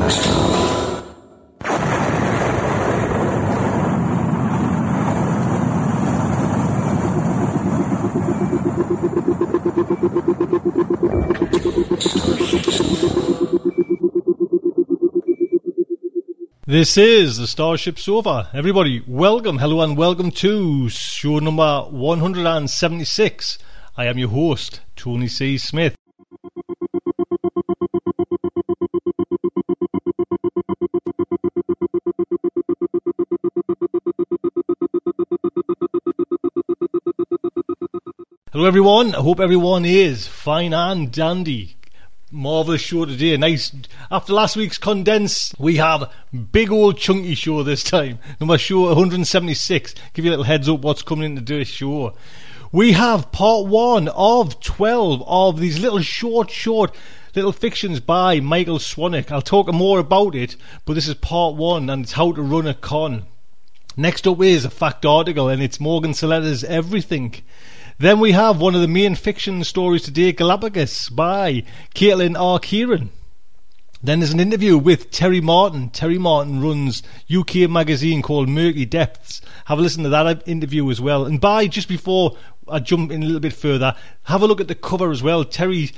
This is the Starship Sofa. Everybody, welcome, hello, and welcome to show number 176. I am your host, Tony C. Smith. Hello, everyone. I hope everyone is fine and dandy. Marvellous show today. Nice. After last week's condense, we have big old chunky show this time. Number show 176. Give you a little heads up what's coming into today's show. We have part one of 12 of these little short, short little fictions by Michael Swanwick. I'll talk more about it, but this is part one and it's how to run a con. Next up is a fact article and it's Morgan Saletta's Everything. Then we have one of the main fiction stories today, Galapagos, by Caitlin R. Kiernan. Then there's an interview with Terry Martin. Terry Martin runs UK magazine called Murky Depths. Have a listen to that interview as well. And by just before I jump in a little bit further, have a look at the cover as well. Terry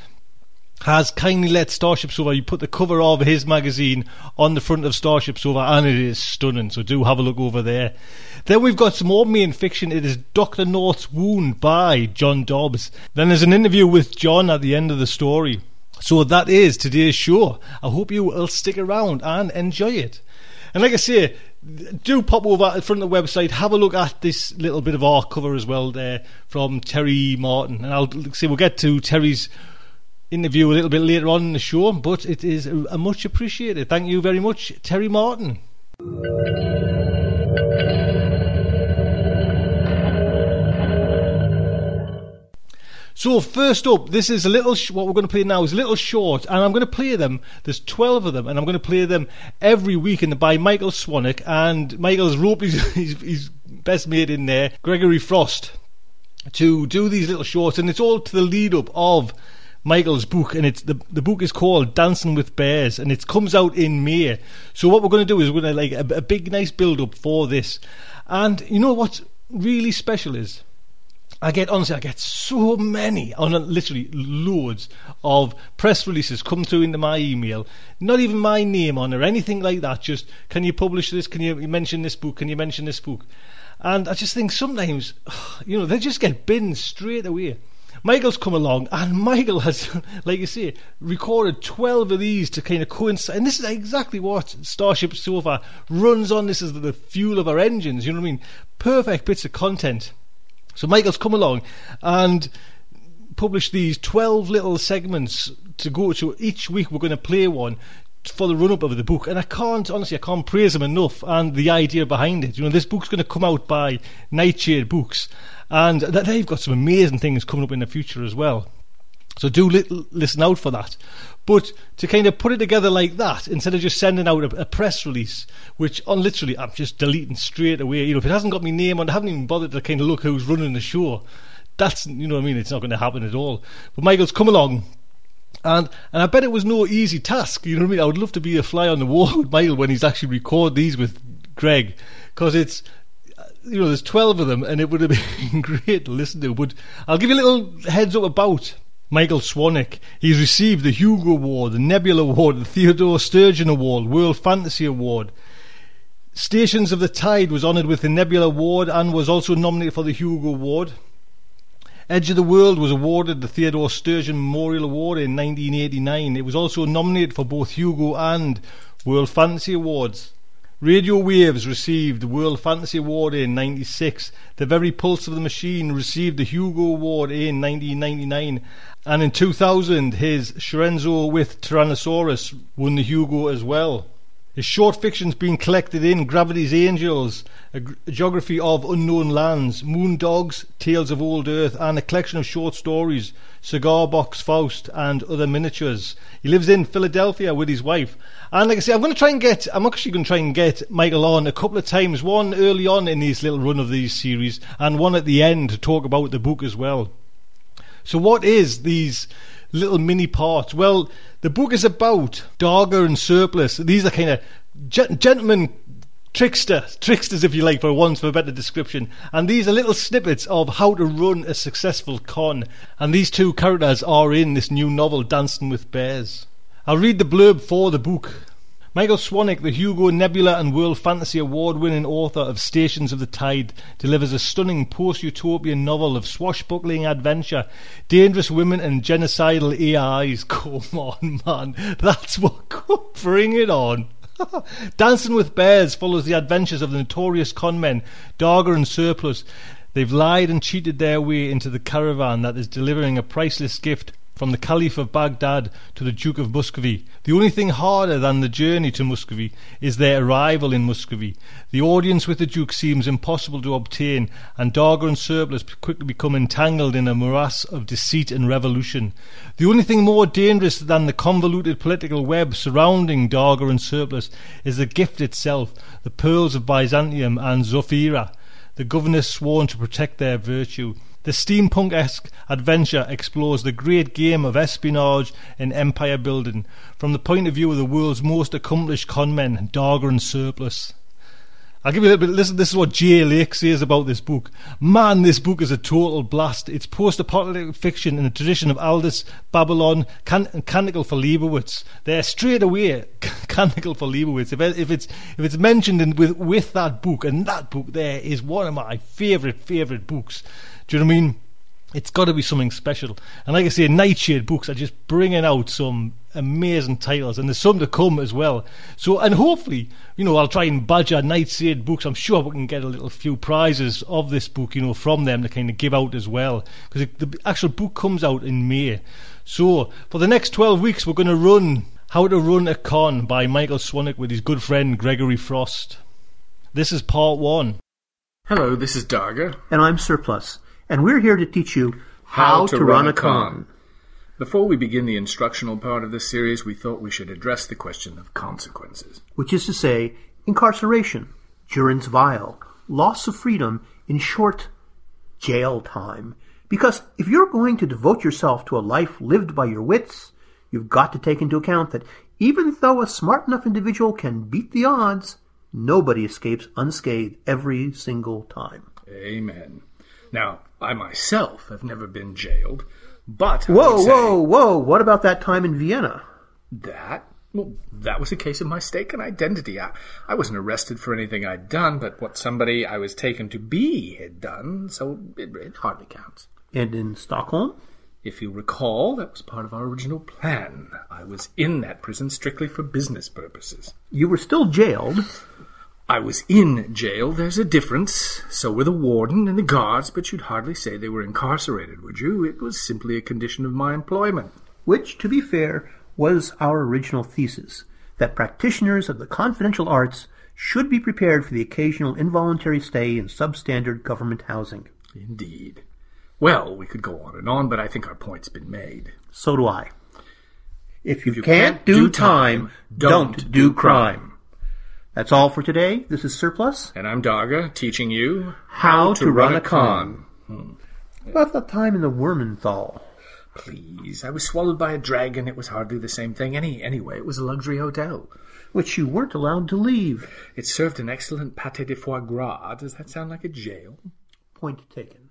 has kindly let Starship Sofa you put the cover of his magazine on the front of Starship Sofa and it is stunning so do have a look over there. Then we've got some more main fiction. It is Dr. North's Wound by John Dobbs. Then there's an interview with John at the end of the story. So that is today's show. I hope you will stick around and enjoy it. And like I say do pop over in front of the website, have a look at this little bit of our cover as well there from Terry Martin. And I'll say we'll get to Terry's interview a little bit later on in the show, but it is a, much appreciated. Thank you very much, Terry Martin. So first up, this is a little sh- what we're going to play now is a little short, and I'm going to play them. There's 12 of them, and I'm going to play them every week. And by Michael Swanwick, and Michael's rope his, his, his best mate in there, Gregory Frost, to do these little shorts, and it's all to the lead up of Michael's book, and it's the the book is called Dancing with Bears, and it comes out in May. So what we're going to do is we're going to like a, a big nice build up for this, and you know what's really special is. I get honestly, I get so many, oh, on literally loads of press releases come through into my email. Not even my name on or anything like that. Just can you publish this? Can you mention this book? Can you mention this book? And I just think sometimes, you know, they just get binned straight away. Michael's come along, and Michael has, like you say, recorded 12 of these to kind of coincide. And this is exactly what Starship Sofa runs on. This is the fuel of our engines, you know what I mean? Perfect bits of content. So Michael's come along and published these 12 little segments to go to. Each week we're going to play one for the run up of the book, and I can't honestly, I can't praise him enough and the idea behind it. You know, this book's going to come out by Nightshade Books, and they've got some amazing things coming up in the future as well. So do li- listen out for that. But to kind of put it together like that, instead of just sending out a, a press release, which on literally I'm just deleting straight away. You know, if it hasn't got my name on, I haven't even bothered to kind of look who's running the show. That's you know what I mean. It's not going to happen at all. But Michael's come along. And and I bet it was no easy task. You know what I mean? I would love to be a fly on the wall with Michael when he's actually record these with Greg, because it's you know there's twelve of them, and it would have been great to listen to. But I'll give you a little heads up about Michael Swanwick. He's received the Hugo Award, the Nebula Award, the Theodore Sturgeon Award, World Fantasy Award. Stations of the Tide was honoured with the Nebula Award and was also nominated for the Hugo Award. Edge of the World was awarded the Theodore Sturgeon Memorial Award in 1989. It was also nominated for both Hugo and World Fantasy Awards. Radio Waves received the World Fantasy Award in 96. The Very Pulse of the Machine received the Hugo Award in 1999. And in 2000, his Scherzo with Tyrannosaurus won the Hugo as well. His short fiction's been collected in Gravity's Angels, A Geography of Unknown Lands, Moon Dogs, Tales of Old Earth, and a collection of short stories, Cigar Box Faust, and other miniatures. He lives in Philadelphia with his wife. And like I say, I'm going to try and get, I'm actually going to try and get Michael on a couple of times, one early on in this little run of these series, and one at the end to talk about the book as well. So, what is these little mini parts? Well, the book is about Darger and Surplus. These are kind of gen- gentlemen tricksters, tricksters, if you like, for once, for a better description. And these are little snippets of how to run a successful con. And these two characters are in this new novel, Dancing with Bears. I'll read the blurb for the book. Michael Swanwick, the Hugo, Nebula, and World Fantasy Award winning author of Stations of the Tide, delivers a stunning post utopian novel of swashbuckling adventure, dangerous women, and genocidal AIs. Come on, man. That's what. could Bring it on. Dancing with Bears follows the adventures of the notorious conmen, Darger and Surplus. They've lied and cheated their way into the caravan that is delivering a priceless gift from the Caliph of Baghdad to the Duke of Muscovy. The only thing harder than the journey to Muscovy is their arrival in Muscovy. The audience with the Duke seems impossible to obtain, and Darger and Surplus quickly become entangled in a morass of deceit and revolution. The only thing more dangerous than the convoluted political web surrounding Darger and Surplus is the gift itself, the pearls of Byzantium and Zofira, the governess sworn to protect their virtue. The steampunk esque adventure explores the great game of espionage and empire building from the point of view of the world's most accomplished conmen, Darger and Surplus. I'll give you a little bit. Listen, this is what Jay Lake says about this book. Man, this book is a total blast. It's post-apocalyptic fiction in the tradition of Alas, Babylon, can- Canticle for Leibowitz. They're straight away Canticle for Leibowitz. If, if it's if it's mentioned in, with with that book, and that book there is one of my favourite favourite books. Do you know what I mean? It's got to be something special. And like I say, Nightshade books are just bringing out some amazing titles, and there's some to come as well. So, and hopefully, you know, I'll try and badger Nightshade books. I'm sure we can get a little few prizes of this book, you know, from them to kind of give out as well, because the actual book comes out in May. So, for the next 12 weeks, we're going to run How to Run a Con by Michael Swanwick with his good friend Gregory Frost. This is part one. Hello, this is Darger. And I'm Surplus, and we're here to teach you How to run a con. Before we begin the instructional part of this series, we thought we should address the question of consequences. which is to say, incarceration, durance vile, loss of freedom, in short, jail time. Because if you're going to devote yourself to a life lived by your wits, you've got to take into account that even though a smart enough individual can beat the odds, nobody escapes unscathed every single time. Amen. Now, I myself have never been jailed, but I Whoa, say whoa, whoa! What about that time in Vienna? that well, that was a case of mistaken identity. I, I wasn't arrested for anything I'd done, but what somebody I was taken to be had done, so it, it hardly counts. And in Stockholm? If you recall, that was part of our original plan. I was in that prison strictly for business purposes. You were still jailed, I was in jail, there's a difference. So were the warden and the guards, but you'd hardly say they were incarcerated, would you? It was simply a condition of my employment. which, to be fair, was our original thesis that practitioners of the confidential arts should be prepared for the occasional involuntary stay in substandard government housing. Indeed. Well, we could go on and on, but I think our point's been made. So do I. If you, can't, do time, don't do crime. That's all for today. This is Surplus. And I'm Darger, teaching you How to run a con. About the time in the Wormenthal. Please, I was swallowed by a dragon. It was hardly the same thing. Any anyway, it was a luxury hotel. which you weren't allowed to leave. It served an excellent pâté de foie gras. Does that sound like a jail? Point taken.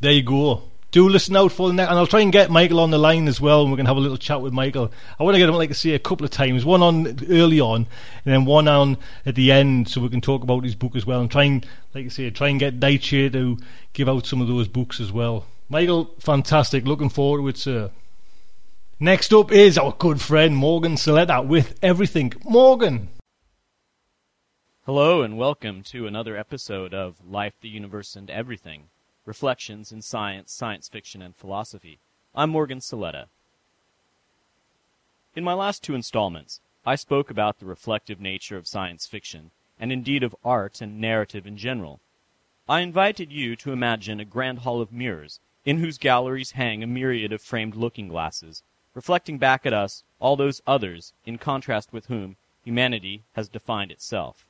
There you go. Do listen out for the next, and I'll try and get Michael on the line as well, and we can have a little chat with Michael. I want to get him, like I say, a couple of times. One on early on, and then one on at the end, so we can talk about his book as well, and try and, like I say, try and get Daichi to give out some of those books as well. Michael, fantastic. Looking forward to it, sir. Next up is our good friend Morgan Saletta with everything. Morgan. Hello and welcome to another episode of Life, the Universe, and Everything Reflections in Science, Science Fiction, and Philosophy. I'm Morgan Saletta. In my last two installments, I spoke about the reflective nature of science fiction, and indeed of art and narrative in general. I invited you to imagine a grand hall of mirrors, in whose galleries hang a myriad of framed looking glasses, reflecting back at us all those others in contrast with whom humanity has defined itself.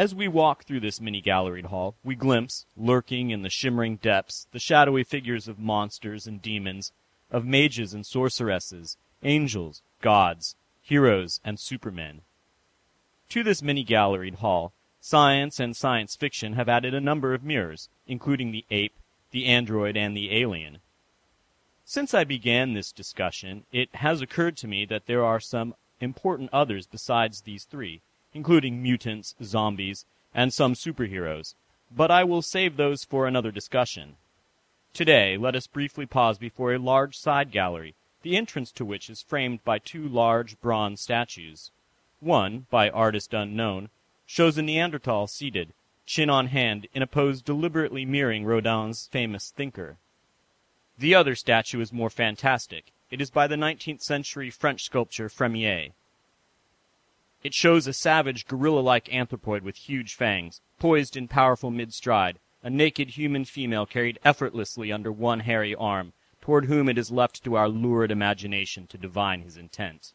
As we walk through this mini galleried hall, we glimpse, lurking in the shimmering depths, the shadowy figures of monsters and demons, of mages and sorceresses, angels, gods, heroes, and supermen. To this mini galleried hall, science and science fiction have added a number of mirrors, including the ape, the android, and the alien. Since I began this discussion, it has occurred to me that there are some important others besides these three, including mutants, zombies, and some superheroes, but I will save those for another discussion. Today, let us briefly pause before a large side gallery, the entrance to which is framed by two large bronze statues. One, by artist unknown, shows a Neanderthal seated, chin on hand, in a pose deliberately mirroring Rodin's famous thinker. The other statue is more fantastic. It is by the 19th century French sculptor Frémiet. It shows a savage, gorilla like anthropoid with huge fangs, poised in powerful mid stride, a naked human female carried effortlessly under one hairy arm, toward whom it is left to our lurid imagination to divine his intent.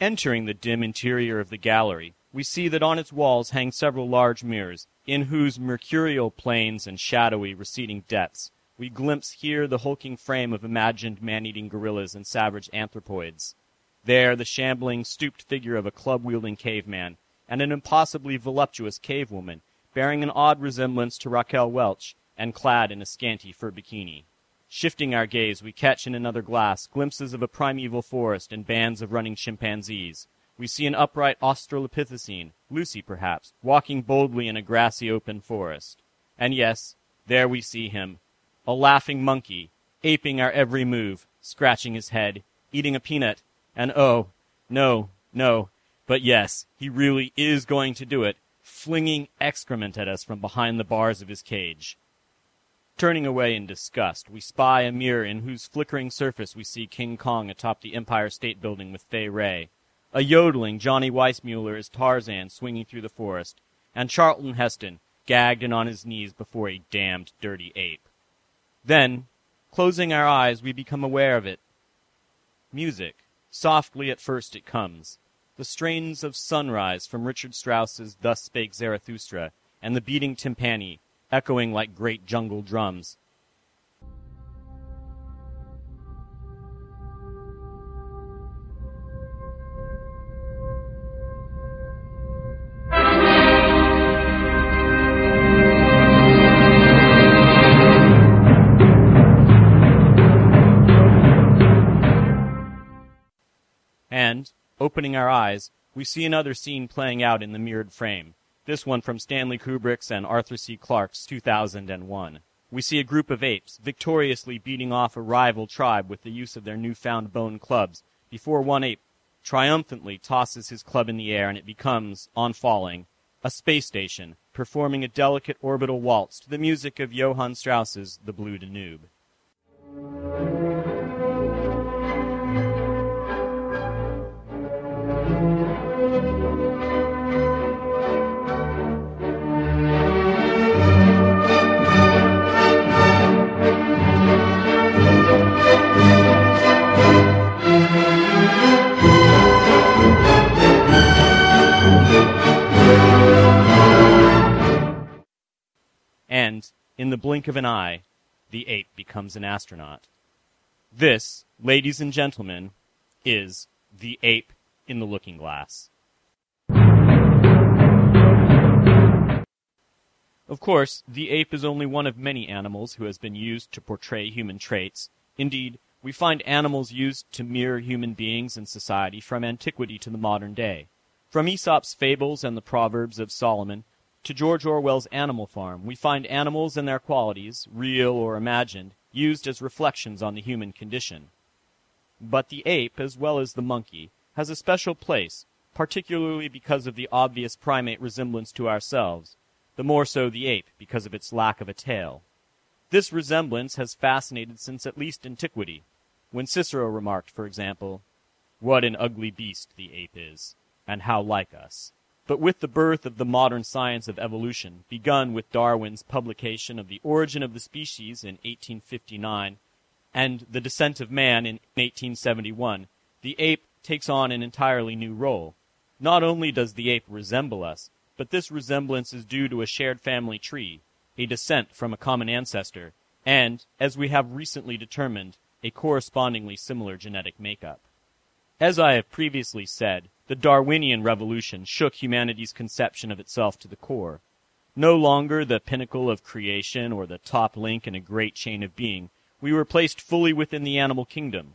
Entering the dim interior of the gallery, we see that on its walls hang several large mirrors, in whose mercurial planes and shadowy, receding depths we glimpse here the hulking frame of imagined man-eating gorillas and savage anthropoids. There, the shambling, stooped figure of a club-wielding caveman, and an impossibly voluptuous cave woman, bearing an odd resemblance to Raquel Welch, and clad in a scanty fur bikini. Shifting our gaze, we catch in another glass glimpses of a primeval forest and bands of running chimpanzees. We see an upright Australopithecine, Lucy perhaps, walking boldly in a grassy open forest. And yes, there we see him, a laughing monkey, aping our every move, scratching his head, eating a peanut, and oh, no, no, but yes, he really is going to do it, flinging excrement at us from behind the bars of his cage. Turning away in disgust, we spy a mirror in whose flickering surface we see King Kong atop the Empire State Building with Fay Wray, a yodeling Johnny Weissmuller as Tarzan swinging through the forest, and Charlton Heston gagged and on his knees before a damned dirty ape. Then, closing our eyes, we become aware of it. Music. Softly at first it comes. The strains of sunrise from Richard Strauss's Thus Spake Zarathustra, and the beating timpani, echoing like great jungle drums. Opening our eyes, we see another scene playing out in the mirrored frame. This one from Stanley Kubrick's and Arthur C. Clarke's 2001. We see a group of apes victoriously beating off a rival tribe with the use of their newfound bone clubs before one ape triumphantly tosses his club in the air and it becomes, on falling, a space station, performing a delicate orbital waltz to the music of Johann Strauss's The Blue Danube. The blink of an eye, the ape becomes an astronaut. This, ladies and gentlemen, is the ape in the looking glass. Of course, the ape is only one of many animals who has been used to portray human traits. Indeed, we find animals used to mirror human beings in society from antiquity to the modern day. From Aesop's fables and the Proverbs of Solomon to George Orwell's Animal Farm, we find animals and their qualities, real or imagined, used as reflections on the human condition. But the ape, as well as the monkey, has a special place, particularly because of the obvious primate resemblance to ourselves, the more so the ape because of its lack of a tail. This resemblance has fascinated since at least antiquity, when Cicero remarked, for example, What an ugly beast the ape is, and how like us. But with the birth of the modern science of evolution, begun with Darwin's publication of The Origin of the Species in 1859 and The Descent of Man in 1871, the ape takes on an entirely new role. Not only does the ape resemble us, but this resemblance is due to a shared family tree, a descent from a common ancestor, and, as we have recently determined, a correspondingly similar genetic makeup. As I have previously said, the Darwinian revolution shook humanity's conception of itself to the core. No longer the pinnacle of creation or the top link in a great chain of being, we were placed fully within the animal kingdom,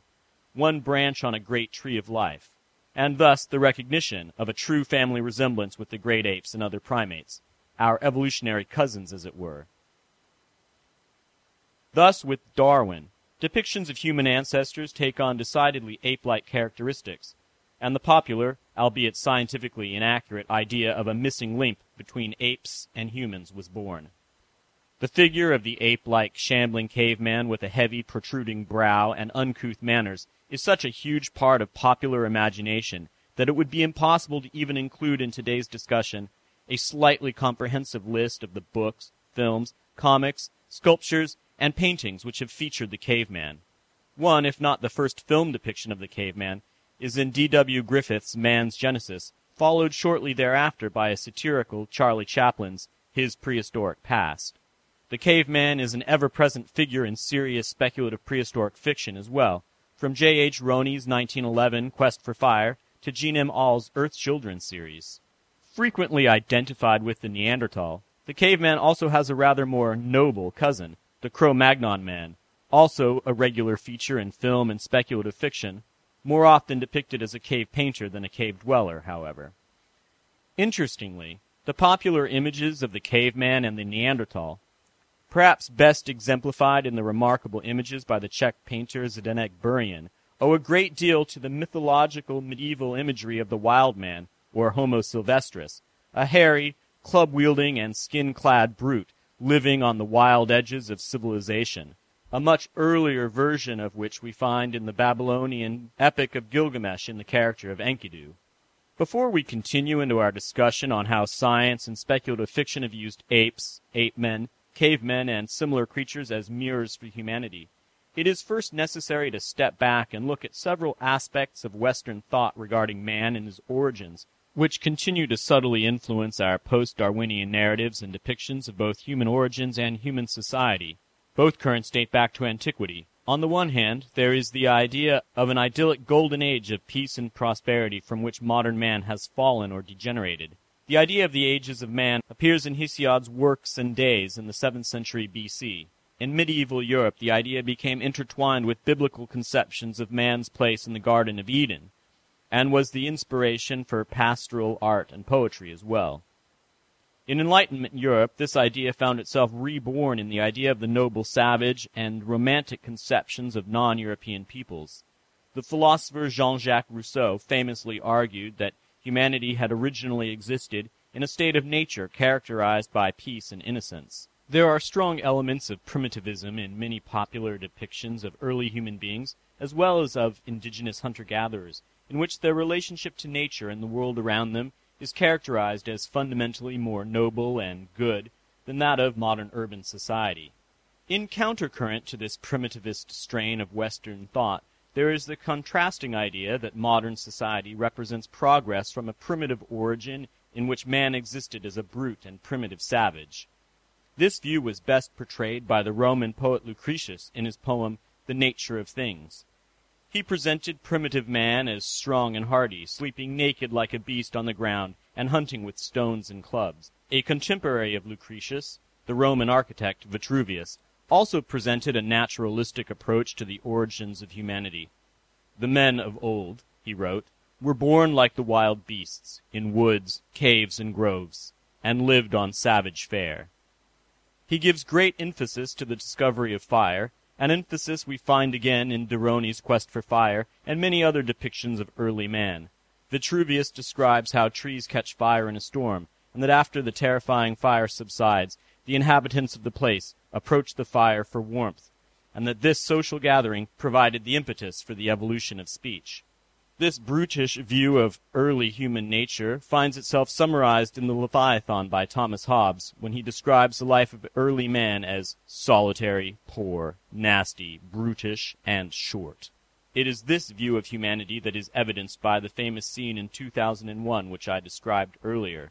one branch on a great tree of life, and thus the recognition of a true family resemblance with the great apes and other primates, our evolutionary cousins, as it were. Thus, with Darwin, depictions of human ancestors take on decidedly ape-like characteristics, and the popular, albeit scientifically inaccurate, idea of a missing link between apes and humans was born. The figure of the ape-like shambling caveman with a heavy protruding brow and uncouth manners is such a huge part of popular imagination that it would be impossible to even include in today's discussion a slightly comprehensive list of the books, films, comics, sculptures, and paintings which have featured the caveman. One, if not the first film depiction of the caveman, is in D.W. Griffith's Man's Genesis, followed shortly thereafter by a satirical Charlie Chaplin's His Prehistoric Past. The caveman is an ever-present figure in serious speculative prehistoric fiction as well, from J. H. Rosny's 1911 Quest for Fire to Jean M. Auel's Earth Children series. Frequently identified with the Neanderthal, the caveman also has a rather more noble cousin, the Cro-Magnon man, also a regular feature in film and speculative fiction, more often depicted as a cave painter than a cave dweller, however. Interestingly, the popular images of the caveman and the Neanderthal, perhaps best exemplified in the remarkable images by the Czech painter Zdenek Burian, owe a great deal to the mythological medieval imagery of the wild man, or Homo sylvestris, a hairy, club-wielding, and skin-clad brute living on the wild edges of civilization, a much earlier version of which we find in the Babylonian epic of Gilgamesh in the character of Enkidu. Before we continue into our discussion on how science and speculative fiction have used apes, ape men, cavemen, and similar creatures as mirrors for humanity, it is first necessary to step back and look at several aspects of Western thought regarding man and his origins, which continue to subtly influence our post-Darwinian narratives and depictions of both human origins and human society. Both currents date back to antiquity. On the one hand, there is the idea of an idyllic golden age of peace and prosperity from which modern man has fallen or degenerated. The idea of the ages of man appears in Hesiod's Works and Days in the 7th century BC. In medieval Europe, the idea became intertwined with biblical conceptions of man's place in the Garden of Eden, and was the inspiration for pastoral art and poetry as well. In Enlightenment Europe, this idea found itself reborn in the idea of the noble savage and romantic conceptions of non-European peoples. The philosopher Jean-Jacques Rousseau famously argued that humanity had originally existed in a state of nature characterized by peace and innocence. There are strong elements of primitivism in many popular depictions of early human beings, as well as of indigenous hunter-gatherers, in which their relationship to nature and the world around them is characterized as fundamentally more noble and good than that of modern urban society. In countercurrent to this primitivist strain of Western thought, there is the contrasting idea that modern society represents progress from a primitive origin in which man existed as a brute and primitive savage. This view was best portrayed by the Roman poet Lucretius in his poem The Nature of Things. He presented primitive man as strong and hardy, sleeping naked like a beast on the ground, and hunting with stones and clubs. A contemporary of Lucretius, the Roman architect Vitruvius, also presented a naturalistic approach to the origins of humanity. The men of old, he wrote, were born like the wild beasts, in woods, caves, and groves, and lived on savage fare. He gives great emphasis to the discovery of fire, an emphasis we find again in Deroni's quest for fire and many other depictions of early man. Vitruvius describes how trees catch fire in a storm, and that after the terrifying fire subsides, the inhabitants of the place approach the fire for warmth, and that this social gathering provided the impetus for the evolution of speech. This brutish view of early human nature finds itself summarized in the Leviathan by Thomas Hobbes when he describes the life of early man as solitary, poor, nasty, brutish, and short. It is this view of humanity that is evidenced by the famous scene in 2001 which I described earlier.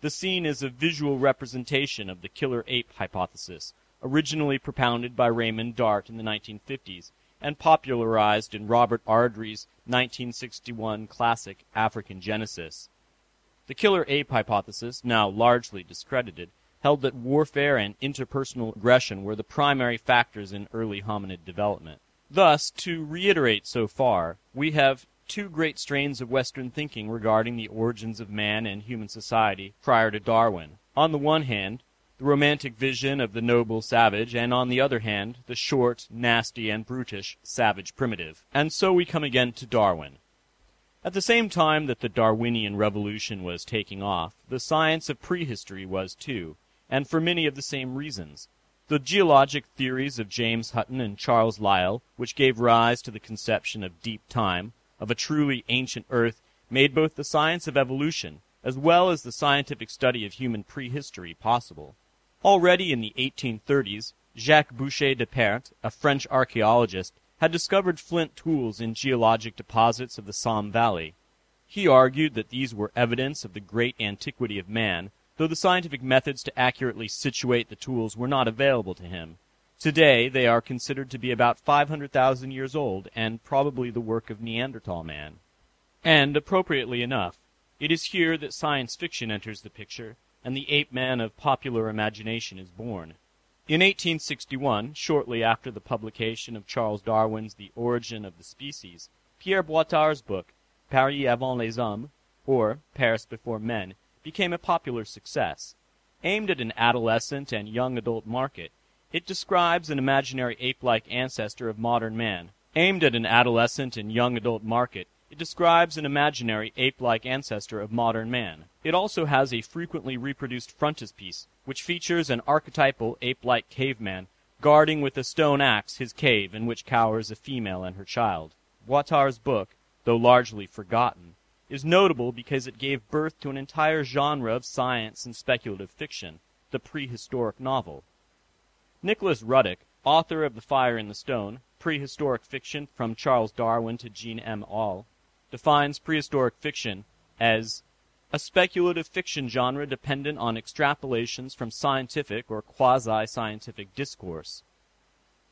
The scene is a visual representation of the killer ape hypothesis, originally propounded by Raymond Dart in the 1950s and popularized in Robert Ardrey's 1961 classic African Genesis. The killer ape hypothesis, now largely discredited, held that warfare and interpersonal aggression were the primary factors in early hominid development. Thus, to reiterate so far, we have two great strains of Western thinking regarding the origins of man and human society prior to Darwin. On the one hand, the romantic vision of the noble savage, and on the other hand, the short, nasty, and brutish savage primitive. And so we come again to Darwin. At the same time that the Darwinian revolution was taking off, the science of prehistory was too, and for many of the same reasons. The geologic theories of James Hutton and Charles Lyell, which gave rise to the conception of deep time, of a truly ancient earth made both the science of evolution as well as the scientific study of human prehistory possible. Already in the 1830s, Jacques Boucher de Perthes, a French archaeologist, had discovered flint tools in geologic deposits of the Somme Valley. He argued that these were evidence of the great antiquity of man, though the scientific methods to accurately situate the tools were not available to him. Today, they are considered to be about 500,000 years old and probably the work of Neanderthal man. And, appropriately enough, it is here that science fiction enters the picture and the ape man of popular imagination is born. In 1861, shortly after the publication of Charles Darwin's The Origin of the Species, Pierre Boitard's book, Paris avant les hommes, or Paris before men, became a popular success. Aimed at an adolescent and young adult market, it describes an imaginary ape-like ancestor of modern man. Aimed at an adolescent and young adult market, it describes an imaginary ape-like ancestor of modern man. It also has a frequently reproduced frontispiece, which features an archetypal ape-like caveman guarding with a stone axe his cave in which cowers a female and her child. Boitard's book, though largely forgotten, is notable because it gave birth to an entire genre of science and speculative fiction, the prehistoric novel. Nicholas Ruddick, author of The Fire in the Stone, prehistoric fiction from Charles Darwin to Jean M. Auel, defines prehistoric fiction as a speculative fiction genre dependent on extrapolations from scientific or quasi-scientific discourse.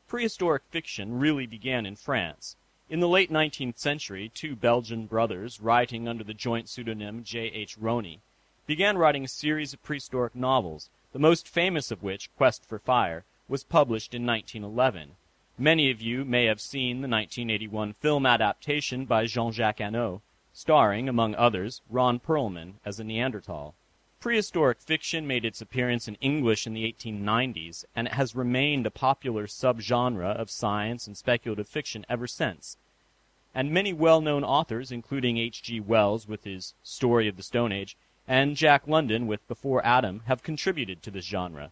Prehistoric fiction really began in France. In the late 19th century, two Belgian brothers, writing under the joint pseudonym J. H. Rosny, began writing a series of prehistoric novels, the most famous of which, Quest for Fire, was published in 1911. Many of you may have seen the 1981 film adaptation by Jean-Jacques Annaud, starring, among others, Ron Perlman as a Neanderthal. Prehistoric fiction made its appearance in English in the 1890s, and it has remained a popular subgenre of science and speculative fiction ever since. And many well-known authors, including H.G. Wells with his Story of the Stone Age, and Jack London with Before Adam, have contributed to this genre.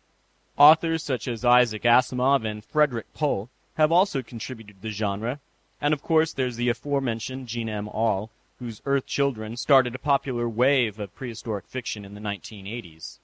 Authors such as Isaac Asimov and Frederik Pohl have also contributed to the genre, and of course there's the aforementioned Jean M. Auel, whose Earth Children started a popular wave of prehistoric fiction in the 1980s.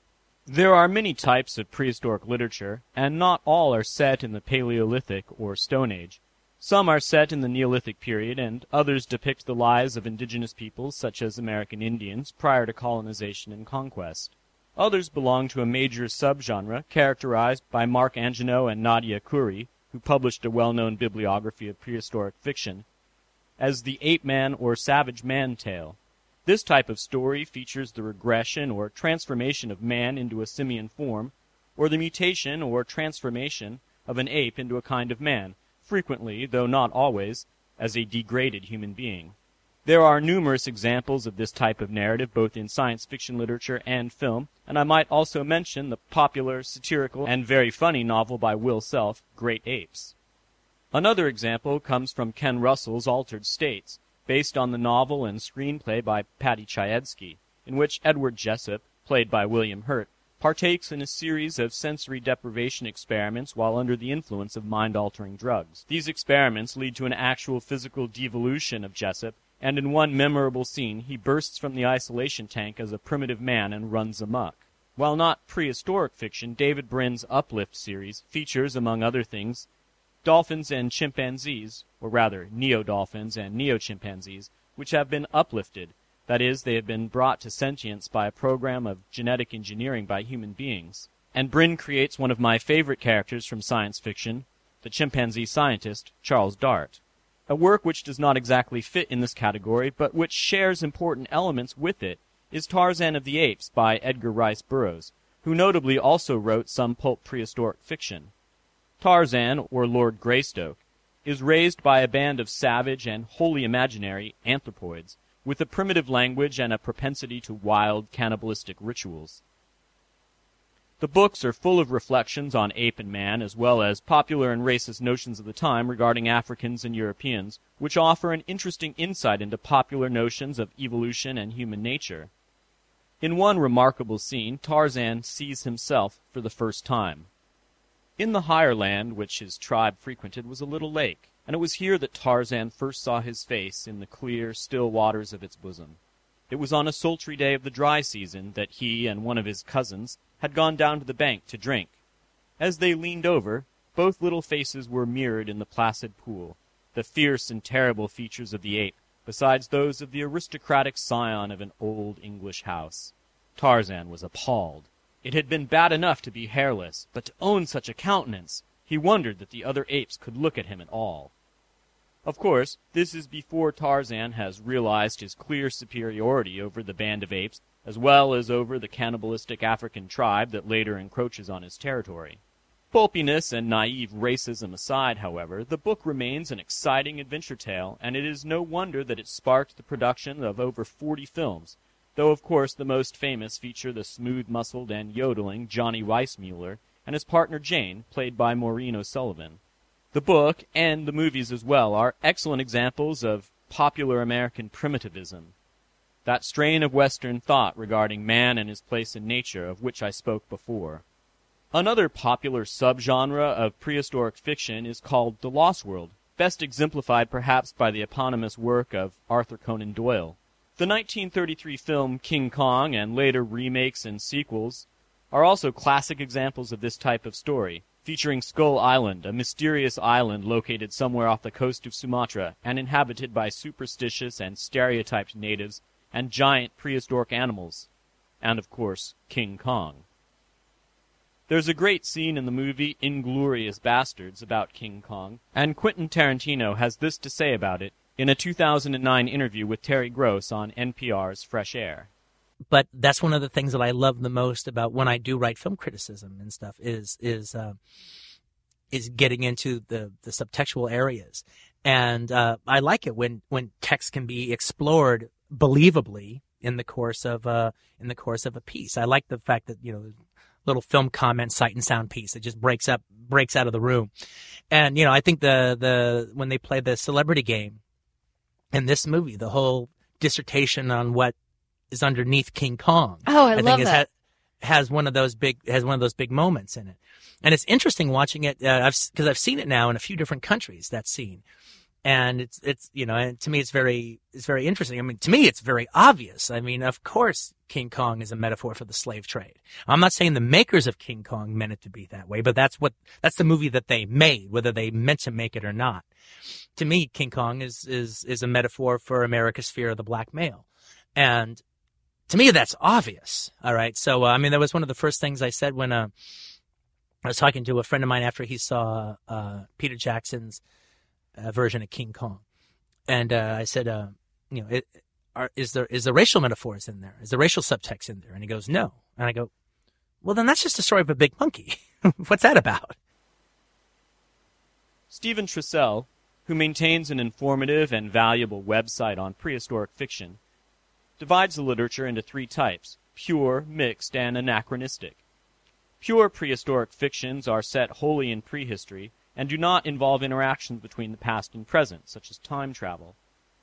There are many types of prehistoric literature, and not all are set in the Paleolithic or Stone Age. Some are set in the Neolithic period, and others depict the lives of indigenous peoples such as American Indians prior to colonization and conquest. Others belong to a major subgenre characterized by Mark Angenot and Nadia Khouri, who published a well-known bibliography of prehistoric fiction, as the ape man or savage man tale. This type of story features the regression or transformation of man into a simian form, or the mutation or transformation of an ape into a kind of man, frequently, though not always, as a degraded human being. There are numerous examples of this type of narrative both in science fiction literature and film, and I might also mention the popular, satirical, and very funny novel by Will Self, Great Apes. Another example comes from Ken Russell's Altered States, based on the novel and screenplay by Paddy Chayefsky, in which Edward Jessup, played by William Hurt, partakes in a series of sensory deprivation experiments while under the influence of mind altering drugs. These experiments lead to an actual physical devolution of Jessup, and in one memorable scene, he bursts from the isolation tank as a primitive man and runs amok. While not prehistoric fiction, David Brin's Uplift series features, among other things, dolphins and chimpanzees, or rather, neo dolphins and neo chimpanzees, which have been uplifted that is, they have been brought to sentience by a program of genetic engineering by human beings. And Brin creates one of my favorite characters from science fiction, the chimpanzee scientist, Charles Dart. A work which does not exactly fit in this category, but which shares important elements with it, is Tarzan of the Apes by Edgar Rice Burroughs, who notably also wrote some pulp prehistoric fiction. Tarzan, or Lord Greystoke, is raised by a band of savage and wholly imaginary anthropoids with a primitive language and a propensity to wild, cannibalistic rituals. The books are full of reflections on ape and man, as well as popular and racist notions of the time regarding Africans and Europeans, which offer an interesting insight into popular notions of evolution and human nature. In one remarkable scene, Tarzan sees himself for the first time. In the higher land which his tribe frequented was a little lake and it was here that Tarzan first saw his face in the clear, still waters of its bosom. It was on a sultry day of the dry season that he and one of his cousins had gone down to the bank to drink. As they leaned over, both little faces were mirrored in the placid pool, the fierce and terrible features of the ape, besides those of the aristocratic scion of an old English house. Tarzan was appalled. It had been bad enough to be hairless, but to own such a countenance! He wondered that the other apes could look at him at all. Of course, this is before Tarzan has realized his clear superiority over the band of apes, as well as over the cannibalistic African tribe that later encroaches on his territory. Pulpiness and naive racism aside, however, the book remains an exciting adventure tale, and it is no wonder that it sparked the production of over 40 films, though of course the most famous feature the smooth-muscled and yodeling Johnny Weissmuller and his partner Jane, played by Maureen O'Sullivan. The book, and the movies as well, are excellent examples of popular American primitivism. That strain of Western thought regarding man and his place in nature of which I spoke before. Another popular subgenre of prehistoric fiction is called the Lost World, best exemplified perhaps by the eponymous work of Arthur Conan Doyle. The 1933 film King Kong and later remakes and sequels are also classic examples of this type of story, featuring Skull Island, a mysterious island located somewhere off the coast of Sumatra and inhabited by superstitious and stereotyped natives and giant prehistoric animals. And of course, King Kong. There's a great scene in the movie Inglourious Basterds about King Kong, and Quentin Tarantino has this to say about it in a 2009 interview with Terry Gross on NPR's Fresh Air but that's one of the things that I love the most about when I do write film criticism and stuff is is uh, is getting into the the subtextual areas, and uh, I like it when when text can be explored believably in the course of uh in the course of a piece. I like the fact that you know little film comment sight and sound piece that just breaks up breaks out of the room, and you know I think the the when they play the celebrity game in this movie, the whole dissertation on what is underneath King Kong. Oh, I, I love that. Ha- has one of those big has one of those big moments in it, and it's interesting watching it. Uh, I've because I've seen it now in a few different countries. That scene, and it's it's you know, and to me it's very it's very interesting. I mean, to me it's very obvious. I mean, of course, King Kong is a metaphor for the slave trade. I'm not saying the makers of King Kong meant it to be that way, but that's what that's the movie that they made, whether they meant to make it or not. To me, King Kong is is is a metaphor for America's fear of the black male, and to me, that's obvious. All right. So, uh, I mean, that was one of the first things I said when uh, I was talking to a friend of mine after he saw uh, Peter Jackson's uh, version of King Kong, and uh, I said, uh, you know, it, are, is there is the racial metaphors in there? Is the racial subtext in there? And he goes, no. And I go, well, then that's just a story of a big monkey. What's that about? Stephen Trussel, who maintains an informative and valuable website on prehistoric fiction, divides the literature into three types pure, mixed, and anachronistic. Pure prehistoric fictions are set wholly in prehistory and do not involve interactions between the past and present, such as time travel.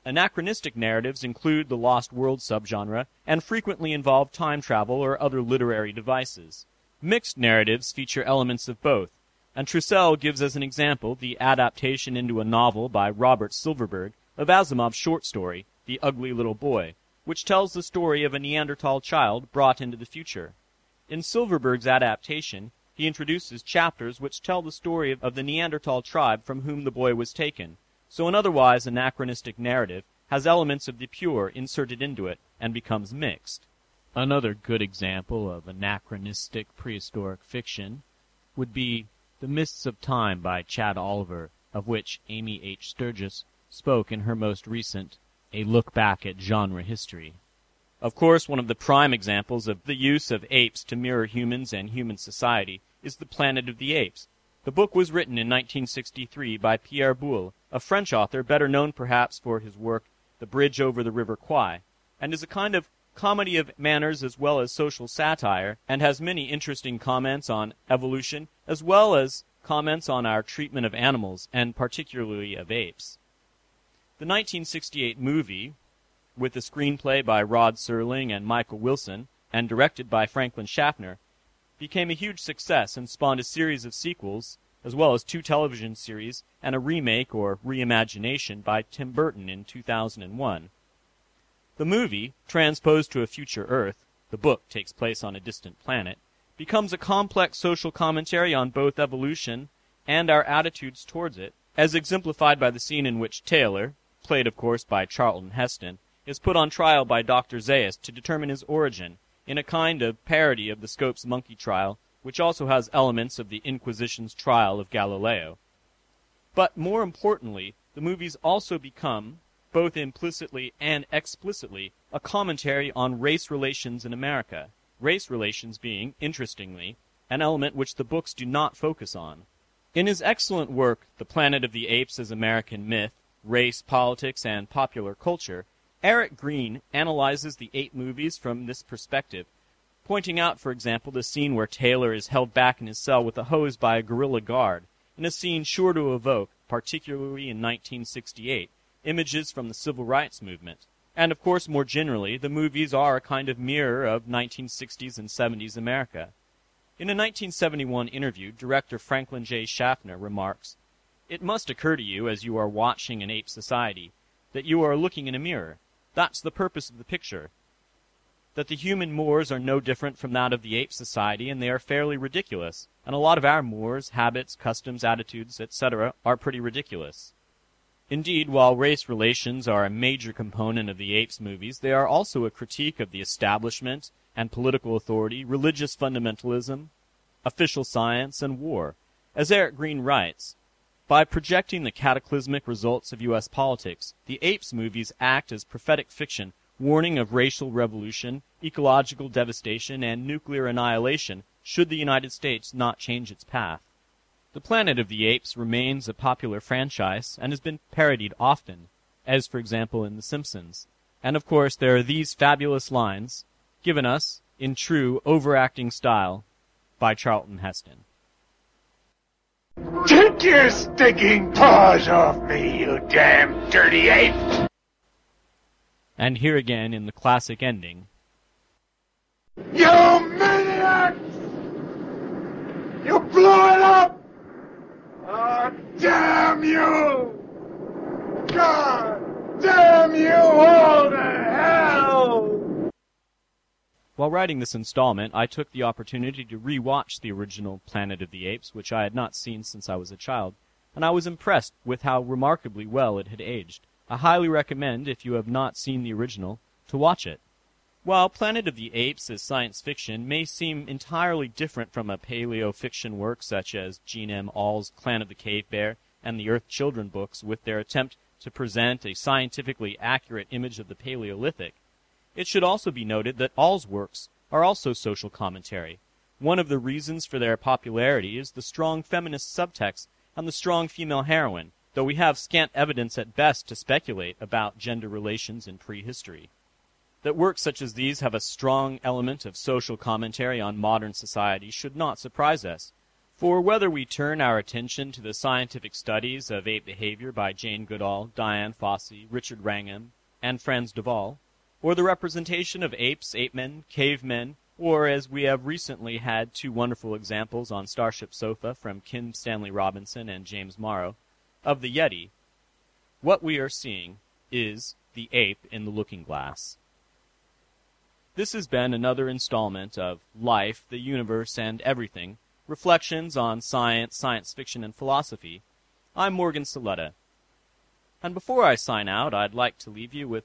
Anachronistic narratives include the Lost World subgenre and frequently involve time travel or other literary devices. Mixed narratives feature elements of both, and Trussel gives as an example the adaptation into a novel by Robert Silverberg of Asimov's short story, The Ugly Little Boy, which tells the story of a Neanderthal child brought into the future. In Silverberg's adaptation, he introduces chapters which tell the story of the Neanderthal tribe from whom the boy was taken, so an otherwise anachronistic narrative has elements of the pure inserted into it and becomes mixed. Another good example of anachronistic prehistoric fiction would be The Mists of Time by Chad Oliver, of which Amy H. Sturgis spoke in her most recent A Look Back at Genre History. Of course, one of the prime examples of the use of apes to mirror humans and human society is The Planet of the Apes. The book was written in 1963 by Pierre Boulle, a French author better known perhaps for his work The Bridge Over the River Kwai, and is a kind of comedy of manners as well as social satire, and has many interesting comments on evolution as well as comments on our treatment of animals, and particularly of apes. The 1968 movie, with a screenplay by Rod Serling and Michael Wilson, and directed by Franklin Schaffner, became a huge success and spawned a series of sequels, as well as two television series and a remake or reimagination by Tim Burton in 2001. The movie, transposed to a future Earth, the book takes place on a distant planet, becomes a complex social commentary on both evolution and our attitudes towards it, as exemplified by the scene in which Taylor, played of course by Charlton Heston, is put on trial by Dr. Zaius to determine his origin, in a kind of parody of the Scopes monkey trial, which also has elements of the Inquisition's trial of Galileo. But more importantly, the movies also become, both implicitly and explicitly, a commentary on race relations in America, race relations being, interestingly, an element which the books do not focus on. In his excellent work, The Planet of the Apes as American Myth, Race, Politics, and Popular Culture, Eric Greene analyzes the eight movies from this perspective, pointing out, for example, the scene where Taylor is held back in his cell with a hose by a gorilla guard, in a scene sure to evoke, particularly in 1968, images from the civil rights movement. And of course, more generally, the movies are a kind of mirror of 1960s and 70s America. In a 1971 interview, director Franklin J. Schaffner remarks, It must occur to you as you are watching an ape society that you are looking in a mirror. That's the purpose of the picture. That the human mores are no different from that of the ape society, and they are fairly ridiculous. And a lot of our mores, habits, customs, attitudes, etc., are pretty ridiculous. Indeed, while race relations are a major component of the apes movies, they are also a critique of the establishment and political authority, religious fundamentalism, official science, and war. As Eric Greene writes, by projecting the cataclysmic results of U.S. politics, the apes movies act as prophetic fiction, warning of racial revolution, ecological devastation, and nuclear annihilation should the United States not change its path. The Planet of the Apes remains a popular franchise and has been parodied often, as for example in The Simpsons. And of course there are these fabulous lines, given us, in true overacting style, by Charlton Heston. Take your stinking paws off me, you damn dirty ape! And here again in the classic ending, You maniacs! You blew it up! Oh, damn you! God damn you all to hell! While writing this installment, I took the opportunity to re-watch the original Planet of the Apes, which I had not seen since I was a child, and I was impressed with how remarkably well it had aged. I highly recommend, if you have not seen the original, to watch it. While Planet of the Apes as science fiction may seem entirely different from a paleo fiction work such as Jean M. Auel's Clan of the Cave Bear and the Earth Children books with their attempt to present a scientifically accurate image of the Paleolithic, it should also be noted that Auel's works are also social commentary. One of the reasons for their popularity is the strong feminist subtext and the strong female heroine, though we have scant evidence at best to speculate about gender relations in prehistory. That works such as these have a strong element of social commentary on modern society should not surprise us, for whether we turn our attention to the scientific studies of ape behavior by Jane Goodall, Dian Fossey, Richard Wrangham, and Frans de Waal, or the representation of apes, ape men, cavemen, or as we have recently had two wonderful examples on Starship Sofa from Kim Stanley Robinson and James Morrow, of the Yeti, what we are seeing is the ape in the looking glass. This has been another installment of Life, the Universe, and Everything Reflections on Science, Science Fiction, and Philosophy. I'm Morgan Saletta. And before I sign out, I'd like to leave you with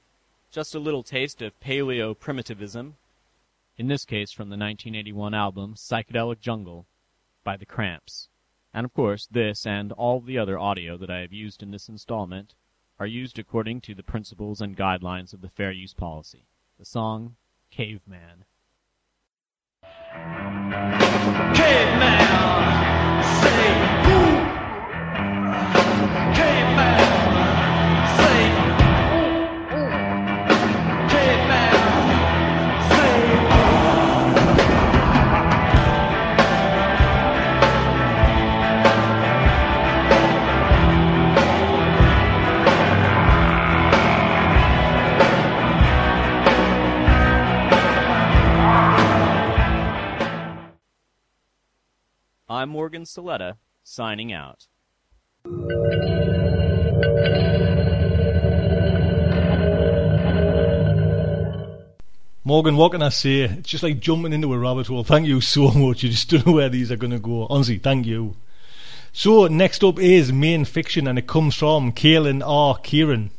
just a little taste of paleo primitivism, in this case from the 1981 album Psychedelic Jungle by The Cramps. And of course, this and all the other audio that I have used in this installment are used according to the principles and guidelines of the Fair Use Policy. The song Caveman. Caveman, I'm Morgan Saletta, signing out. Morgan, what can I say? It's just like jumping into a rabbit hole. Thank you so much. You just don't know where these are going to go. Honestly, thank you. So, next up is main fiction, and it comes from Caitlin R. Kiernan.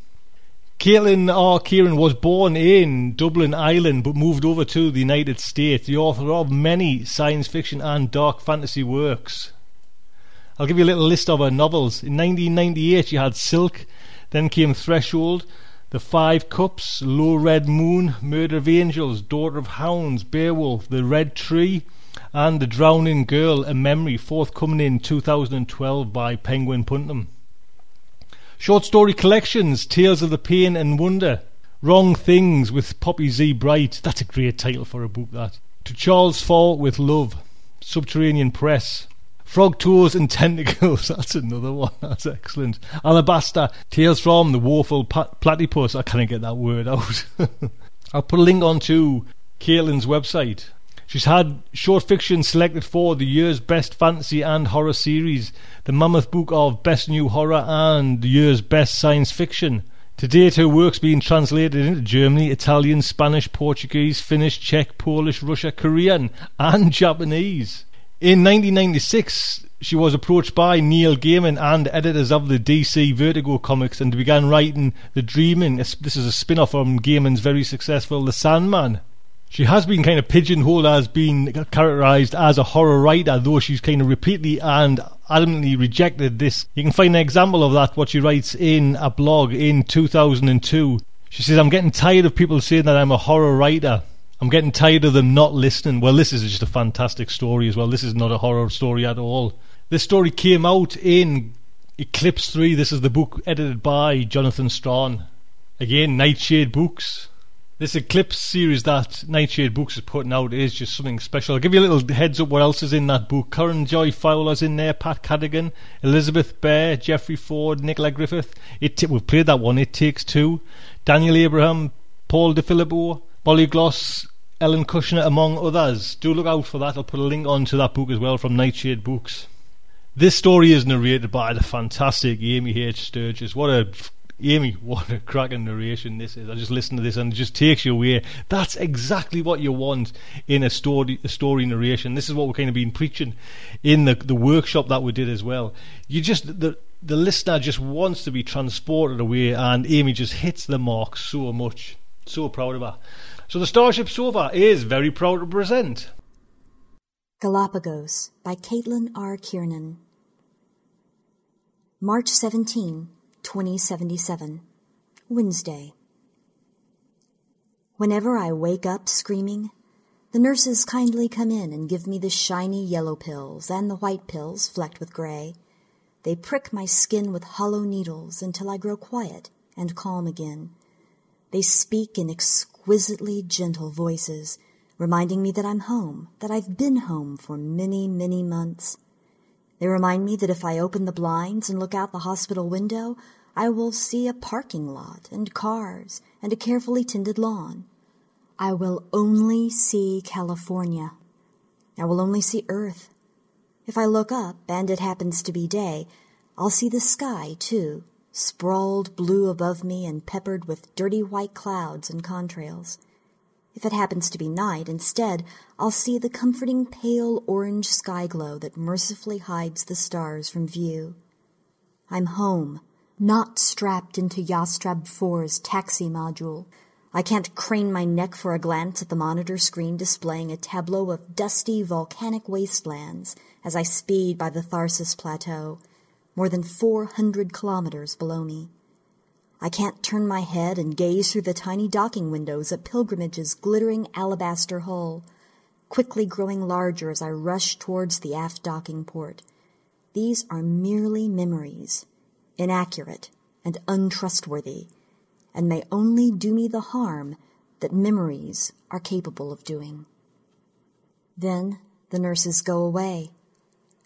Caitlin R. Kiernan was born in Dublin, Ireland, but moved over to the United States, the author of many science fiction and dark fantasy works. I'll give you a little list of her novels. In 1998, she had Silk, then came Threshold, The Five Cups, Low Red Moon, Murder of Angels, Daughter of Hounds, Beowulf, The Red Tree, and The Drowning Girl, A Memory, forthcoming in 2012 by Penguin Putnam. Short story collections, Tales of the Pain and Wonder, Wrong Things with Poppy Z. Brite, that's a great title for a book, that. To Charles Fort with Love, Subterranean Press, Frog Toes and Tentacles, that's another one, that's excellent. Alabaster, Tales from the Woeful pa- Platypus, I can't get that word out. I'll put a link onto Caitlin's website. She's had short fiction selected for the year's best fantasy and horror series, the Mammoth Book of Best New Horror, and the year's best science fiction. To date, her work's been translated into Germany, Italian, Spanish, Portuguese, Finnish, Czech, Polish, Russia, Korean, and Japanese. In 1996, she was approached by Neil Gaiman and editors of the DC Vertigo comics and began writing The Dreaming. This is a spin off from Gaiman's very successful The Sandman. She has been kind of pigeonholed as being characterized as a horror writer, though she's kind of repeatedly and adamantly rejected this. You can find an example of that, what she writes in a blog in 2002. She says, I'm getting tired of people saying that I'm a horror writer. I'm getting tired of them not listening. Well, this is just a fantastic story as well. This is not a horror story at all. This story came out in Eclipse 3. This is the book edited by Jonathan Strahan. Again, Nightshade Books. This Eclipse series that Nightshade Books is putting out is just something special. I'll give you a little heads up what else is in that book. Karen Joy Fowler's in there, Pat Cadigan, Elizabeth Bear, Jeffrey Ford, Nicola Griffith. It we've played that one, It Takes Two. Daniel Abraham, Paul Di Filippo, Molly Gloss, Ellen Kushner, among others. Do look out for that. I'll put a link on to that book as well from Nightshade Books. This story is narrated by the fantastic Amy H. Sturgis. What a Amy, what a cracking narration this is. I just listen to this and it just takes you away. That's exactly what you want in a story a story narration. This is what we're kind of been preaching in the the workshop that we did as well. You just the the listener just wants to be transported away and Amy just hits the mark so much. So proud of her. So the Starship Sofa is very proud to present Galapagos by Caitlin R. Kiernan. March 17, 2077. Wednesday. Whenever I wake up screaming, the nurses kindly come in and give me the shiny yellow pills and the white pills flecked with gray. They prick my skin with hollow needles until I grow quiet and calm again. They speak in exquisitely gentle voices, reminding me that I'm home, that I've been home for many, many months. They remind me that if I open the blinds and look out the hospital window, I will see a parking lot and cars and a carefully tended lawn. I will only see California. I will only see Earth. If I look up and it happens to be day, I'll see the sky, too, sprawled blue above me and peppered with dirty white clouds and contrails. If it happens to be night, instead, I'll see the comforting pale orange sky glow that mercifully hides the stars from view. I'm home, not strapped into Yastreb 4's taxi module. I can't crane my neck for a glance at the monitor screen displaying a tableau of dusty volcanic wastelands as I speed by the Tharsis Plateau, more than 400 kilometers below me. I can't turn my head and gaze through the tiny docking windows at Pilgrimage's glittering alabaster hull, quickly growing larger as I rush towards the aft docking port. These are merely memories, inaccurate and untrustworthy, and may only do me the harm that memories are capable of doing. Then the nurses go away.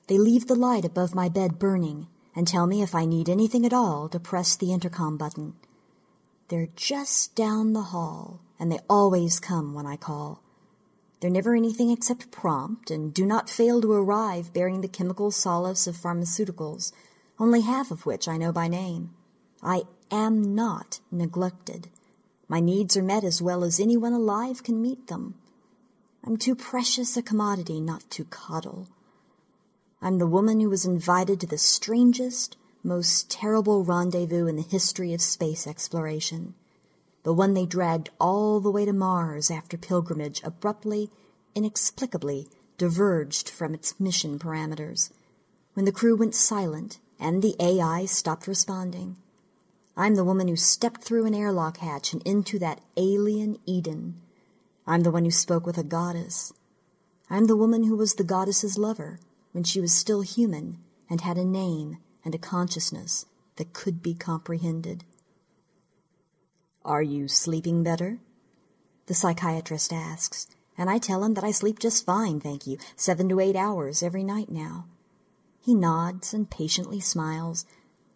They leave the light above my bed burning and tell me if I need anything at all to press the intercom button. They're just down the hall, and they always come when I call. They're never anything except prompt, and do not fail to arrive bearing the chemical solace of pharmaceuticals, only half of which I know by name. I am not neglected. My needs are met as well as anyone alive can meet them. I'm too precious a commodity not to coddle. I'm the woman who was invited to the strangest, most terrible rendezvous in the history of space exploration. The one they dragged all the way to Mars after pilgrimage abruptly, inexplicably diverged from its mission parameters. When the crew went silent and the AI stopped responding. I'm the woman who stepped through an airlock hatch and into that alien Eden. I'm the one who spoke with a goddess. I'm the woman who was the goddess's lover when she was still human and had a name and a consciousness that could be comprehended. Are you sleeping better? The psychiatrist asks, and I tell him that I sleep just fine, thank you, seven to eight hours every night now. He nods and patiently smiles,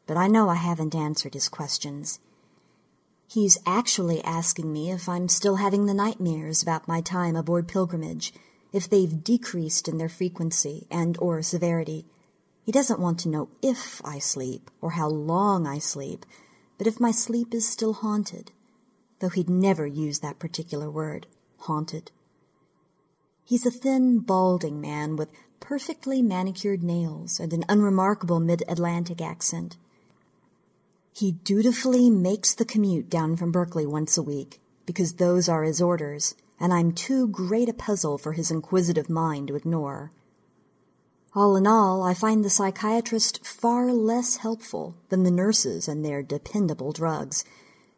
but I know I haven't answered his questions. He's actually asking me if I'm still having the nightmares about my time aboard pilgrimage if they've decreased in their frequency and or severity. He doesn't want to know if I sleep or how long I sleep, but if my sleep is still haunted, though he'd never use that particular word, haunted. He's a thin, balding man with perfectly manicured nails and an unremarkable mid-Atlantic accent. He dutifully makes the commute down from Berkeley once a week, because those are his orders, and I'm too great a puzzle for his inquisitive mind to ignore. All in all, I find the psychiatrist far less helpful than the nurses and their dependable drugs,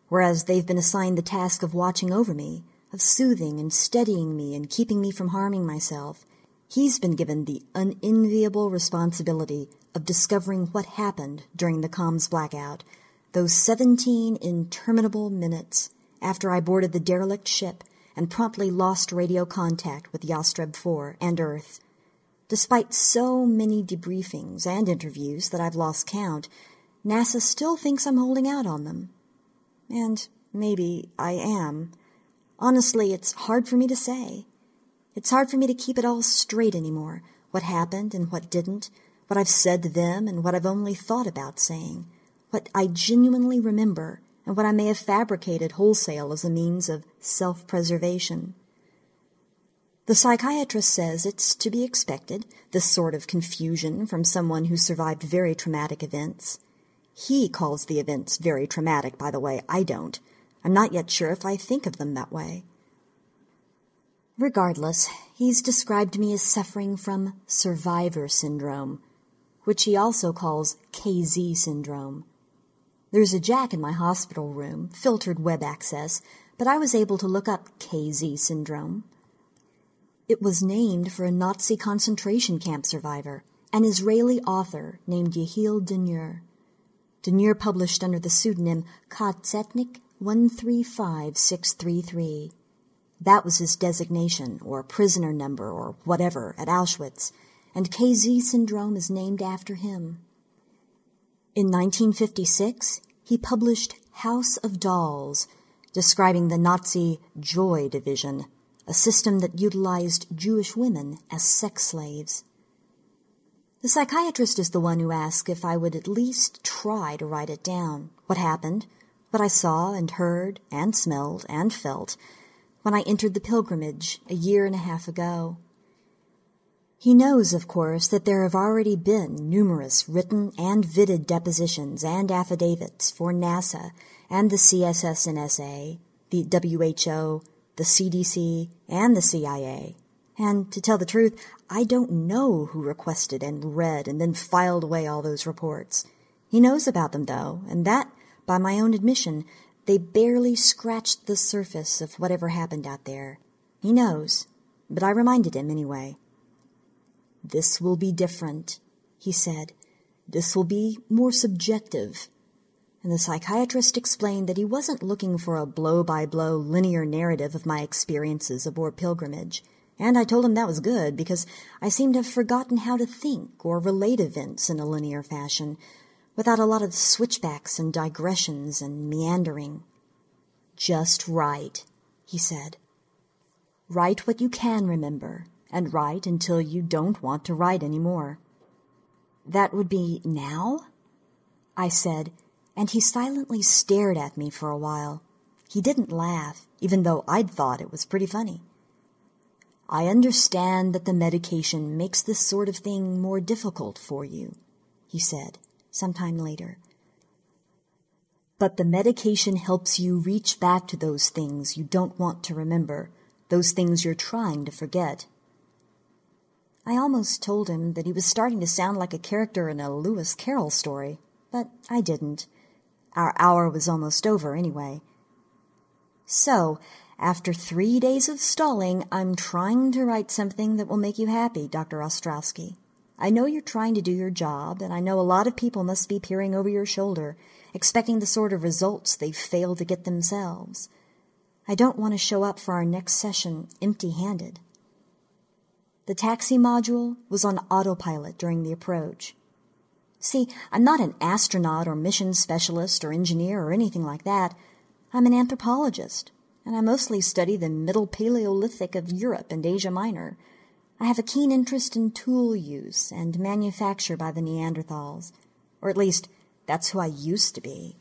whereas they've been assigned the task of watching over me, of soothing and steadying me and keeping me from harming myself. He's been given the unenviable responsibility of discovering what happened during the comms blackout, those seventeen interminable minutes after I boarded the derelict ship and promptly lost radio contact with Yastreb 4 and Earth. Despite so many debriefings and interviews that I've lost count, NASA still thinks I'm holding out on them. And maybe I am. Honestly, it's hard for me to say. It's hard for me to keep it all straight anymore what happened and what didn't, what I've said to them and what I've only thought about saying, what I genuinely remember and what I may have fabricated wholesale as a means of self preservation. The psychiatrist says it's to be expected, this sort of confusion from someone who survived very traumatic events. He calls the events very traumatic, by the way. I don't. I'm not yet sure if I think of them that way. Regardless, he's described me as suffering from survivor syndrome, which he also calls KZ syndrome. There's a jack in my hospital room, filtered web access, but I was able to look up KZ syndrome. It was named for a Nazi concentration camp survivor, an Israeli author named Yehiel Denur. Denur published under the pseudonym Ka-Tzetnik 135633. That was his designation, or prisoner number, or whatever, at Auschwitz, and KZ syndrome is named after him. In 1956, he published House of Dolls, describing the Nazi Joy Division, a system that utilized Jewish women as sex slaves. The psychiatrist is the one who asked if I would at least try to write it down, what happened, what I saw and heard and smelled and felt when I entered the pilgrimage a year and a half ago. He knows, of course, that there have already been numerous written and vidded depositions and affidavits for NASA and the CSSNSA, the WHO, the CDC, and the CIA. And to tell the truth, I don't know who requested and read and then filed away all those reports. He knows about them, though, and that, by my own admission, they barely scratched the surface of whatever happened out there. He knows, but I reminded him anyway. This will be different, he said. This will be more subjective. And the psychiatrist explained that he wasn't looking for a blow by blow linear narrative of my experiences aboard pilgrimage. And I told him that was good because I seemed to have forgotten how to think or relate events in a linear fashion without a lot of switchbacks and digressions and meandering. Just write, he said. Write what you can remember, and write until you don't want to write any more. That would be now? I said, and he silently stared at me for a while. He didn't laugh, even though I'd thought it was pretty funny. I understand that the medication makes this sort of thing more difficult for you, he said, some time later. But the medication helps you reach back to those things you don't want to remember, those things you're trying to forget. I almost told him that he was starting to sound like a character in a Lewis Carroll story, but I didn't. Our hour was almost over anyway. So, after three days of stalling, I'm trying to write something that will make you happy, Dr. Ostrowski. I know you're trying to do your job, and I know a lot of people must be peering over your shoulder, expecting the sort of results they've failed to get themselves. I don't want to show up for our next session empty handed. The taxi module was on autopilot during the approach. See, I'm not an astronaut or mission specialist or engineer or anything like that. I'm an anthropologist, and I mostly study the Middle Paleolithic of Europe and Asia Minor. I have a keen interest in tool use and manufacture by the Neanderthals, or at least that's who I used to be.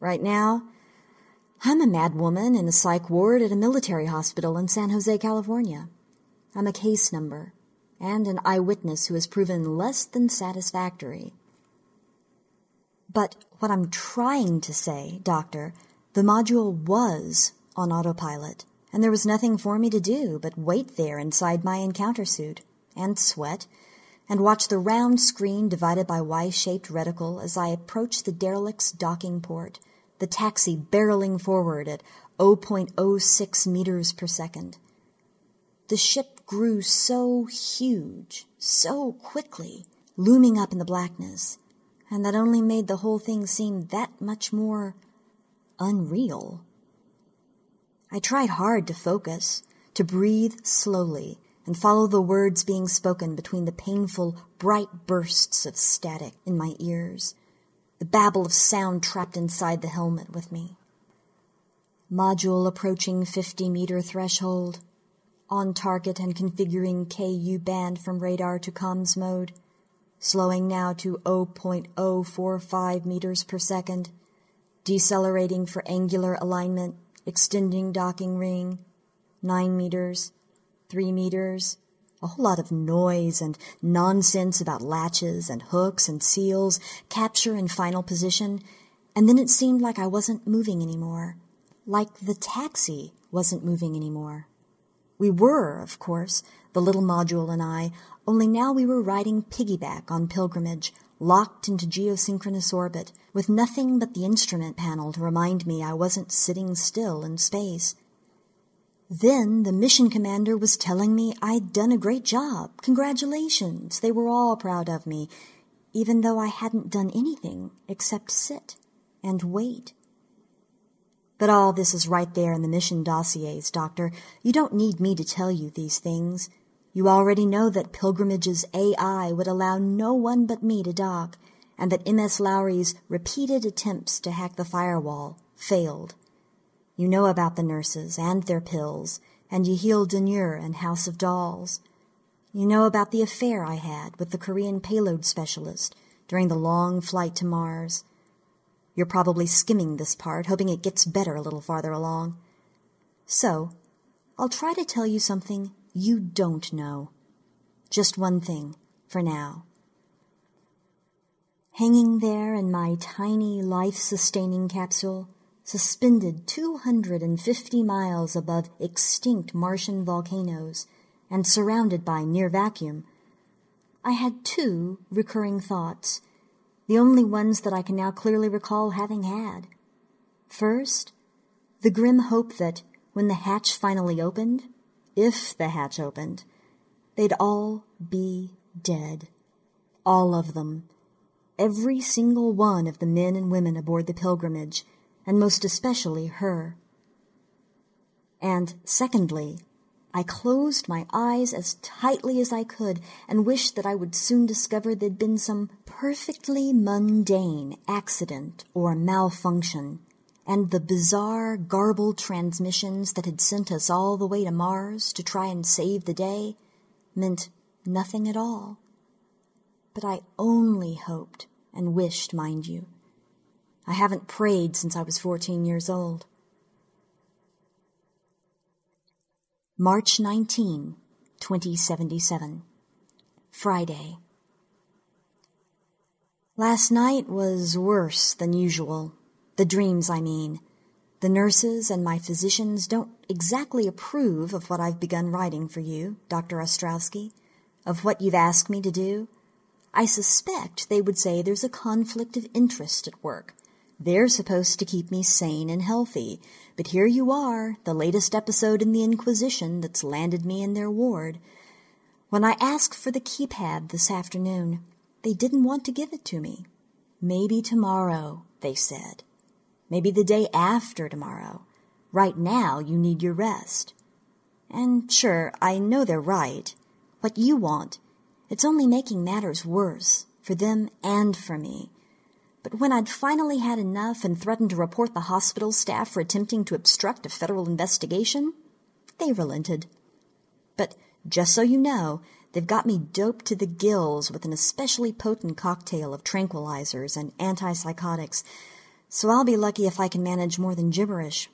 Right now, I'm a mad woman in a psych ward at a military hospital in San Jose, California. I'm a case number and an eyewitness who has proven less than satisfactory. But what I'm trying to say, Doctor, the module was on autopilot, and there was nothing for me to do but wait there inside my encounter suit and sweat and watch the round screen divided by Y-shaped reticle as I approached the derelict's docking port, the taxi barreling forward at 0.06 meters per second. The ship grew so huge, so quickly, looming up in the blackness, and that only made the whole thing seem that much more unreal. I tried hard to focus, to breathe slowly, and follow the words being spoken between the painful, bright bursts of static in my ears, the babble of sound trapped inside the helmet with me. Module approaching 50 meter threshold, on target and configuring KU band from radar to comms mode, slowing now to 0.045 meters per second, decelerating for angular alignment, extending docking ring, 9 meters, 3 meters, a whole lot of noise and nonsense about latches and hooks and seals, capture and final position, and then it seemed like I wasn't moving anymore, like the taxi wasn't moving anymore. We were, of course, the little module and I, only now we were riding piggyback on pilgrimage, locked into geosynchronous orbit, with nothing but the instrument panel to remind me I wasn't sitting still in space. Then the mission commander was telling me I'd done a great job. Congratulations. They were all proud of me, even though I hadn't done anything except sit and wait. But all this is right there in the mission dossiers, Doctor. You don't need me to tell you these things. You already know that Pilgrimage's AI would allow no one but me to dock, and that MS Lowry's repeated attempts to hack the firewall failed. You know about the nurses and their pills, and Yehiel Denur and House of Dolls. You know about the affair I had with the Korean payload specialist during the long flight to Mars. You're probably skimming this part, hoping it gets better a little farther along. So, I'll try to tell you something you don't know. Just one thing, for now. Hanging there in my tiny life sustaining capsule, suspended 250 miles above extinct Martian volcanoes and surrounded by near vacuum, I had two recurring thoughts the only ones that I can now clearly recall having had. First, the grim hope that when the hatch finally opened, if the hatch opened, they'd all be dead. All of them. Every single one of the men and women aboard the pilgrimage, and most especially her. And secondly, I closed my eyes as tightly as I could and wished that I would soon discover there'd been some perfectly mundane accident or malfunction, and the bizarre, garbled transmissions that had sent us all the way to Mars to try and save the day meant nothing at all. But I only hoped and wished, mind you. I haven't prayed since I was 14 years old. March 19, 2077. Friday. Last night was worse than usual. The dreams, I mean. The nurses and my physicians don't exactly approve of what I've begun writing for you, Dr. Ostrowski, of what you've asked me to do. I suspect they would say there's a conflict of interest at work. They're supposed to keep me sane and healthy, but here you are, the latest episode in the Inquisition that's landed me in their ward. When I asked for the keypad this afternoon, they didn't want to give it to me. Maybe tomorrow, they said. Maybe the day after tomorrow. Right now, you need your rest. And sure, I know they're right. What you want, it's only making matters worse, for them and for me. But when I'd finally had enough and threatened to report the hospital staff for attempting to obstruct a federal investigation, they relented. But just so you know, they've got me doped to the gills with an especially potent cocktail of tranquilizers and antipsychotics, so I'll be lucky if I can manage more than gibberish.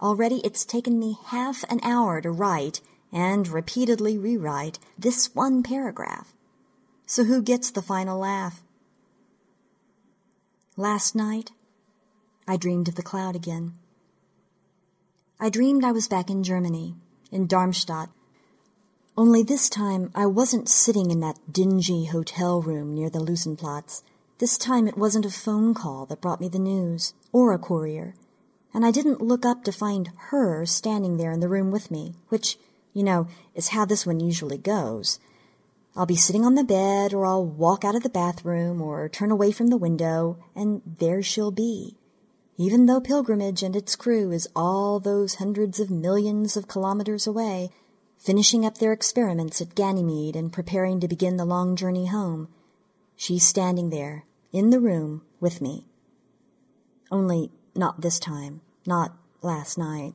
Already it's taken me half an hour to write and repeatedly rewrite this one paragraph. So who gets the final laugh? Last night, I dreamed of the cloud again. I dreamed I was back in Germany, in Darmstadt. Only this time I wasn't sitting in that dingy hotel room near the Luisenplatz. This time it wasn't a phone call that brought me the news, or a courier. And I didn't look up to find her standing there in the room with me, which, you know, is how this one usually goes. I'll be sitting on the bed, or I'll walk out of the bathroom, or turn away from the window, and there she'll be. Even though Pilgrimage and its crew is all those hundreds of millions of kilometers away, finishing up their experiments at Ganymede and preparing to begin the long journey home, she's standing there, in the room, with me. Only not this time, not last night.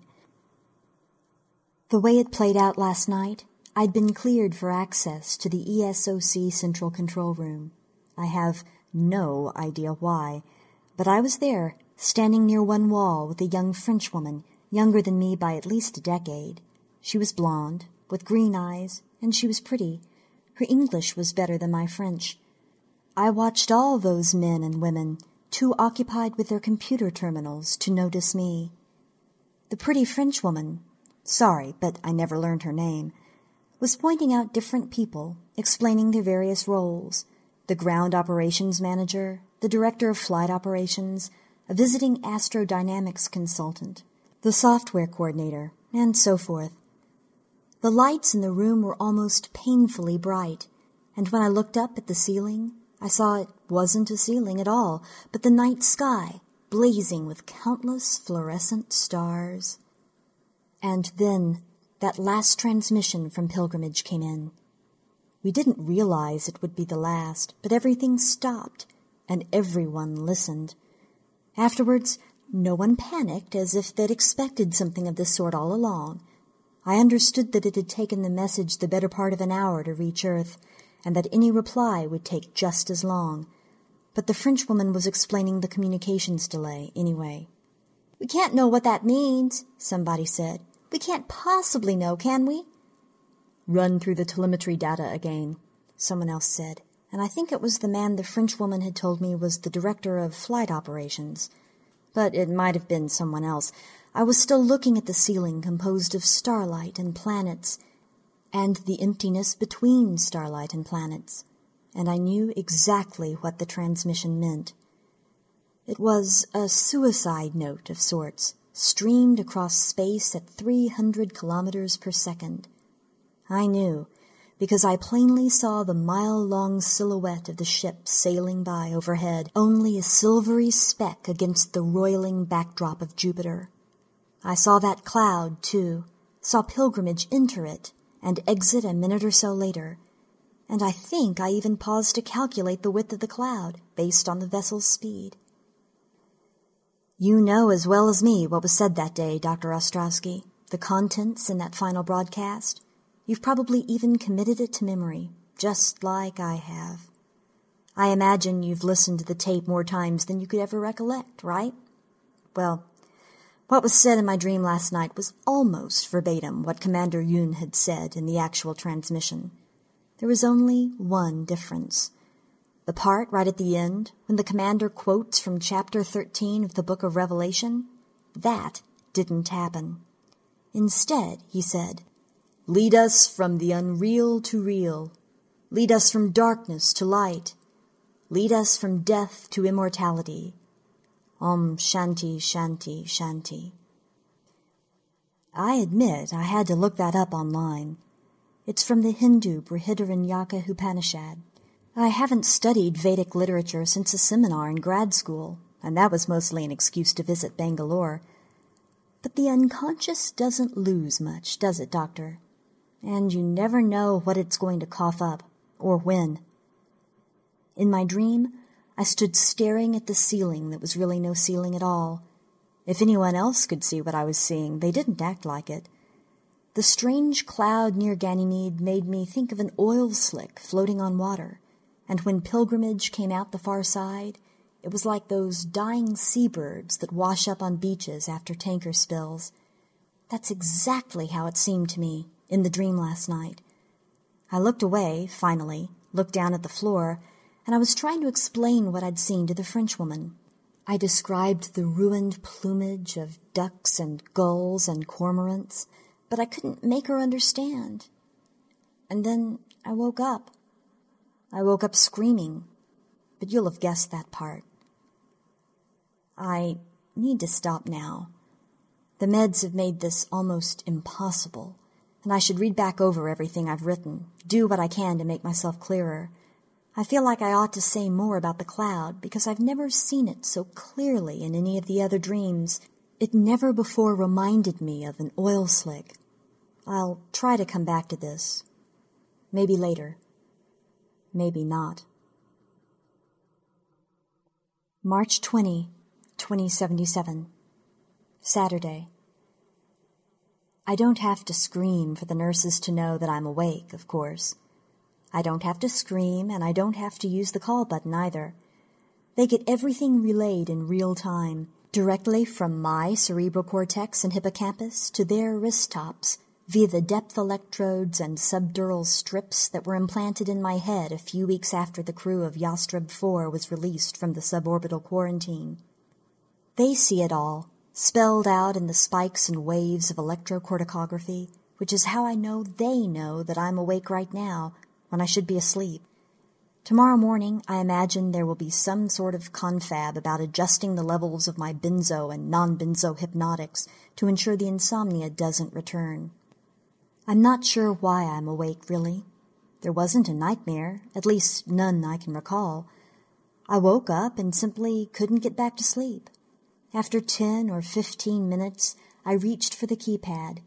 The way it played out last night, I'd been cleared for access to the ESOC Central Control Room. I have no idea why, but I was there, standing near one wall with a young Frenchwoman, younger than me by at least a decade. She was blonde, with green eyes, and she was pretty. Her English was better than my French. I watched all those men and women, too occupied with their computer terminals to notice me. The pretty Frenchwoman sorry, but I never learned her name, was pointing out different people, explaining their various roles the ground operations manager, the director of flight operations, a visiting astrodynamics consultant, the software coordinator, and so forth. The lights in the room were almost painfully bright, and when I looked up at the ceiling, I saw it wasn't a ceiling at all, but the night sky, blazing with countless fluorescent stars. And then that last transmission from Pilgrimage came in. We didn't realize it would be the last, but everything stopped, and everyone listened. Afterwards, no one panicked as if they'd expected something of this sort all along. I understood that it had taken the message the better part of an hour to reach Earth, and that any reply would take just as long. But the Frenchwoman was explaining the communications delay anyway. We can't know what that means, somebody said. We can't possibly know, can we? Run through the telemetry data again, someone else said, and I think it was the man the Frenchwoman had told me was the director of flight operations. But it might have been someone else. I was still looking at the ceiling composed of starlight and planets, and the emptiness between starlight and planets, and I knew exactly what the transmission meant. It was a suicide note of sorts, streamed across space at 300 kilometers per second. I knew, because I plainly saw the mile long silhouette of the ship sailing by overhead, only a silvery speck against the roiling backdrop of Jupiter. I saw that cloud, too, saw Pilgrimage enter it and exit a minute or so later, and I think I even paused to calculate the width of the cloud based on the vessel's speed. You know as well as me what was said that day, Dr. Ostrowski, the contents in that final broadcast. You've probably even committed it to memory, just like I have. I imagine you've listened to the tape more times than you could ever recollect, right? Well, what was said in my dream last night was almost verbatim what Commander Yoon had said in the actual transmission. There was only one difference. The part right at the end, when the commander quotes from chapter 13 of the book of Revelation, that didn't happen. Instead, he said, Lead us from the unreal to real. Lead us from darkness to light. Lead us from death to immortality. Om Shanti Shanti Shanti. I admit I had to look that up online. It's from the Hindu Brihadaranyaka Upanishad. I haven't studied Vedic literature since a seminar in grad school, and that was mostly an excuse to visit Bangalore. But the unconscious doesn't lose much, does it, Doctor? And you never know what it's going to cough up, or when. In my dream, I stood staring at the ceiling that was really no ceiling at all. If anyone else could see what I was seeing, they didn't act like it. The strange cloud near Ganymede made me think of an oil slick floating on water and when pilgrimage came out the far side, it was like those dying seabirds that wash up on beaches after tanker spills. That's exactly how it seemed to me in the dream last night. I looked away, finally, looked down at the floor, and I was trying to explain what I'd seen to the Frenchwoman. I described the ruined plumage of ducks and gulls and cormorants, but I couldn't make her understand. And then I woke up. I woke up screaming, but you'll have guessed that part. I need to stop now. The meds have made this almost impossible, and I should read back over everything I've written, do what I can to make myself clearer. I feel like I ought to say more about the cloud because I've never seen it so clearly in any of the other dreams. It never before reminded me of an oil slick. I'll try to come back to this. Maybe later maybe not. March 20, 2077. Saturday. I don't have to scream for the nurses to know that I'm awake, of course. I don't have to scream, and I don't have to use the call button either. They get everything relayed in real time, directly from my cerebral cortex and hippocampus to their wrist tops via the depth electrodes and subdural strips that were implanted in my head a few weeks after the crew of Yastreb 4 was released from the suborbital quarantine. They see it all, spelled out in the spikes and waves of electrocorticography, which is how I know they know that I'm awake right now when I should be asleep. Tomorrow morning, I imagine there will be some sort of confab about adjusting the levels of my benzo and non-benzo hypnotics to ensure the insomnia doesn't return. I'm not sure why I'm awake, really. There wasn't a nightmare, at least none I can recall. I woke up and simply couldn't get back to sleep. After ten or fifteen minutes, I reached for the keypad.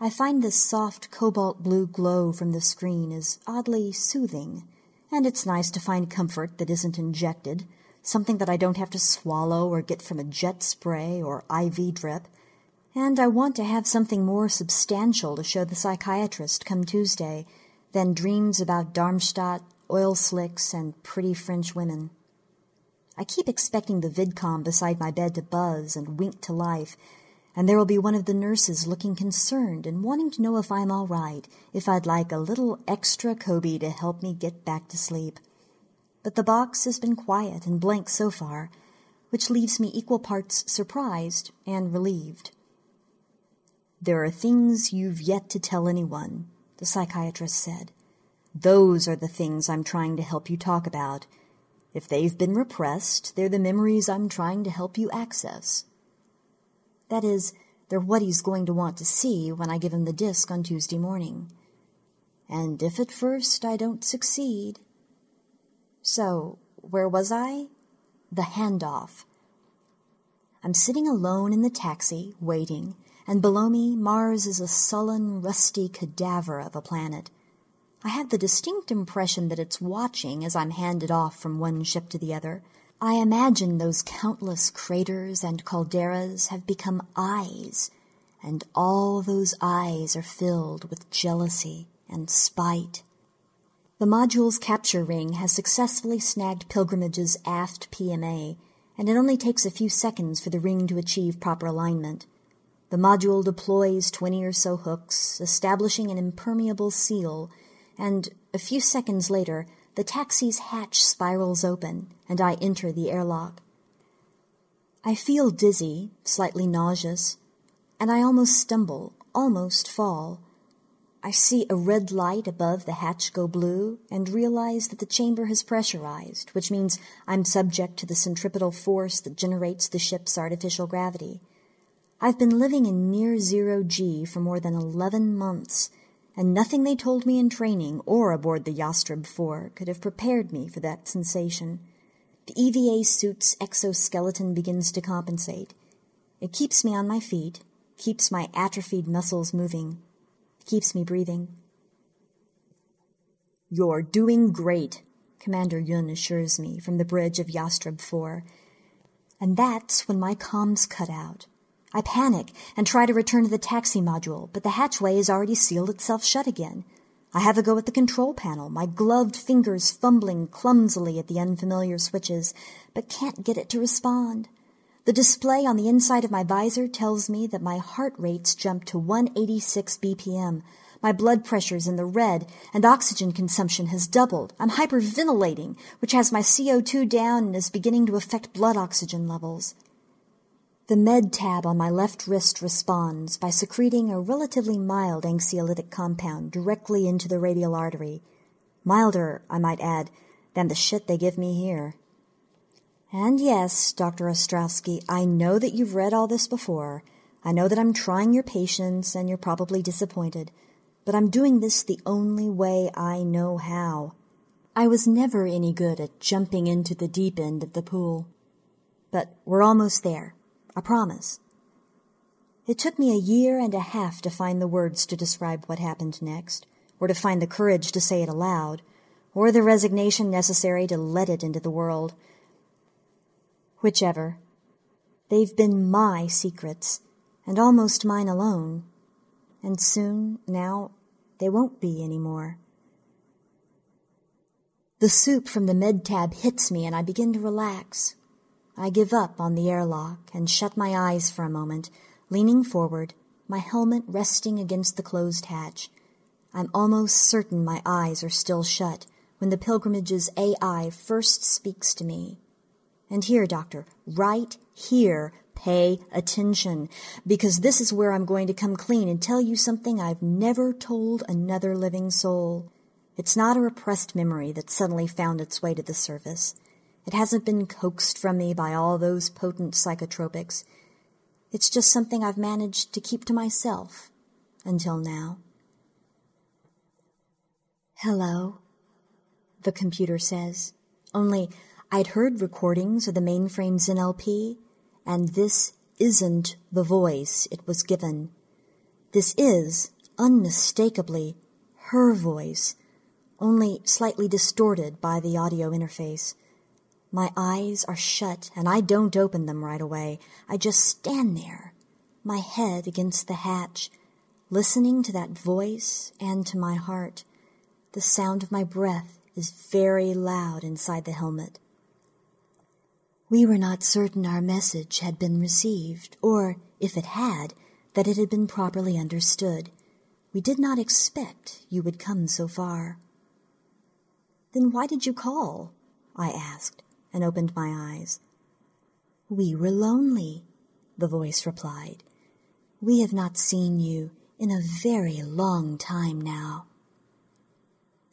I find the soft cobalt blue glow from the screen is oddly soothing and it's nice to find comfort that isn't injected, something that I don't have to swallow or get from a jet spray or IV drip. And I want to have something more substantial to show the psychiatrist come Tuesday than dreams about Darmstadt, oil slicks, and pretty French women. I keep expecting the vidcom beside my bed to buzz and wink to life, and there will be one of the nurses looking concerned and wanting to know if I'm all right, if I'd like a little extra Kobe to help me get back to sleep. But the box has been quiet and blank so far, which leaves me equal parts surprised and relieved. There are things you've yet to tell anyone, the psychiatrist said. Those are the things I'm trying to help you talk about. If they've been repressed, they're the memories I'm trying to help you access. That is, they're what he's going to want to see when I give him the disc on Tuesday morning. And if at first I don't succeed. So, where was I? The handoff. I'm sitting alone in the taxi, waiting, and below me, Mars is a sullen, rusty cadaver of a planet. I have the distinct impression that it's watching as I'm handed off from one ship to the other, I imagine those countless craters and calderas have become eyes, and all those eyes are filled with jealousy and spite. The module's capture ring has successfully snagged Pilgrimage's aft PMA, and it only takes a few seconds for the ring to achieve proper alignment. The module deploys 20 or so hooks, establishing an impermeable seal, and a few seconds later, the taxi's hatch spirals open, and I enter the airlock. I feel dizzy, slightly nauseous, and I almost stumble, almost fall. I see a red light above the hatch go blue and realize that the chamber has pressurized, which means I'm subject to the centripetal force that generates the ship's artificial gravity. I've been living in near zero G for more than 11 months and nothing they told me in training or aboard the Yastreb 4 could have prepared me for that sensation. The EVA suit's exoskeleton begins to compensate. It keeps me on my feet, keeps my atrophied muscles moving, keeps me breathing. You're doing great, Commander Yun assures me from the bridge of Yastreb 4. And that's when my comms cut out. I panic and try to return to the taxi module, but the hatchway has already sealed itself shut again. I have a go at the control panel, my gloved fingers fumbling clumsily at the unfamiliar switches, but can't get it to respond. The display on the inside of my visor tells me that my heart rate's jumped to 186 BPM. My blood pressure's in the red, and oxygen consumption has doubled. I'm hyperventilating, which has my CO2 down and is beginning to affect blood oxygen levels. The med tab on my left wrist responds by secreting a relatively mild anxiolytic compound directly into the radial artery. Milder, I might add, than the shit they give me here. And yes, Dr. Ostrowski, I know that you've read all this before. I know that I'm trying your patience and you're probably disappointed. But I'm doing this the only way I know how. I was never any good at jumping into the deep end of the pool. But we're almost there. I promise. It took me a year and a half to find the words to describe what happened next, or to find the courage to say it aloud, or the resignation necessary to let it into the world. Whichever. They've been my secrets, and almost mine alone. And soon, now, they won't be any more. The soup from the med tab hits me and I begin to relax, I give up on the airlock and shut my eyes for a moment, leaning forward, my helmet resting against the closed hatch. I'm almost certain my eyes are still shut when the pilgrimage's AI first speaks to me. And here, Doctor, right here, Pay attention, because this is where I'm going to come clean and tell you something I've never told another living soul. It's not a repressed memory that suddenly found its way to the surface. It hasn't been coaxed from me by all those potent psychotropics. It's just something I've managed to keep to myself until now. Hello, the computer says. Only I'd heard recordings of the mainframe's NLP, and this isn't the voice it was given. This is, unmistakably, her voice, only slightly distorted by the audio interface. My eyes are shut, and I don't open them right away. I just stand there, my head against the hatch, listening to that voice and to my heart. The sound of my breath is very loud inside the helmet. We were not certain our message had been received, or, if it had, that it had been properly understood. We did not expect you would come so far. Then why did you call? I asked, and opened my eyes. We were lonely, the voice replied. We have not seen you in a very long time now.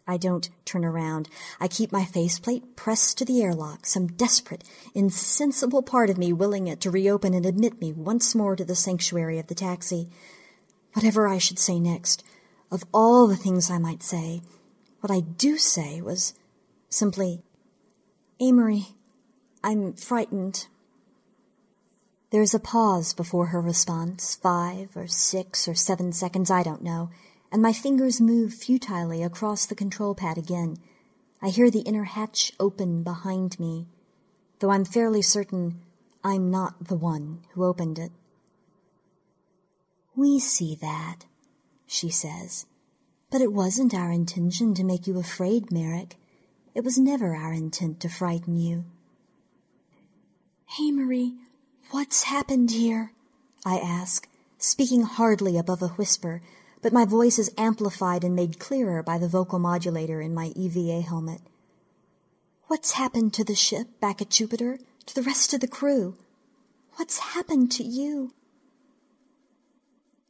I don't turn around. I keep my faceplate pressed to the airlock, some desperate, insensible part of me willing it to reopen and admit me once more to the sanctuary of the taxi. Whatever I should say next, of all the things I might say, what I do say was simply, Amory, I'm frightened. There's a pause before her response, five or six or seven seconds, I don't know and my fingers move futilely across the control pad again. I hear the inner hatch open behind me, though I'm fairly certain I'm not the one who opened it. We see that, she says, but it wasn't our intention to make you afraid, Merrick. It was never our intent to frighten you. Amory, what's happened here? I ask, speaking hardly above a whisper but my voice is amplified and made clearer by the vocal modulator in my EVA helmet. What's happened to the ship back at Jupiter? To the rest of the crew? What's happened to you?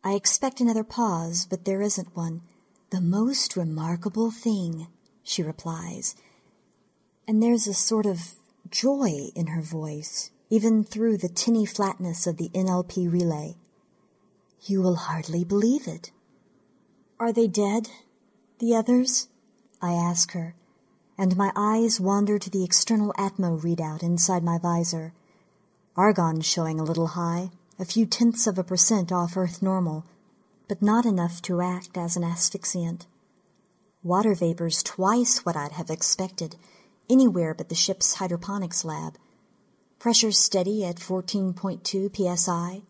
I expect another pause, but there isn't one. The most remarkable thing, she replies. And there's a sort of joy in her voice, even through the tinny flatness of the NLP relay. You will hardly believe it. Are they dead? The others? I ask her, and my eyes wander to the external Atmo readout inside my visor. Argon showing a little high, a few tenths of a percent off Earth normal, but not enough to act as an asphyxiant. Water vapors twice what I'd have expected, anywhere but the ship's hydroponics lab. Pressure steady at 14.2 psi.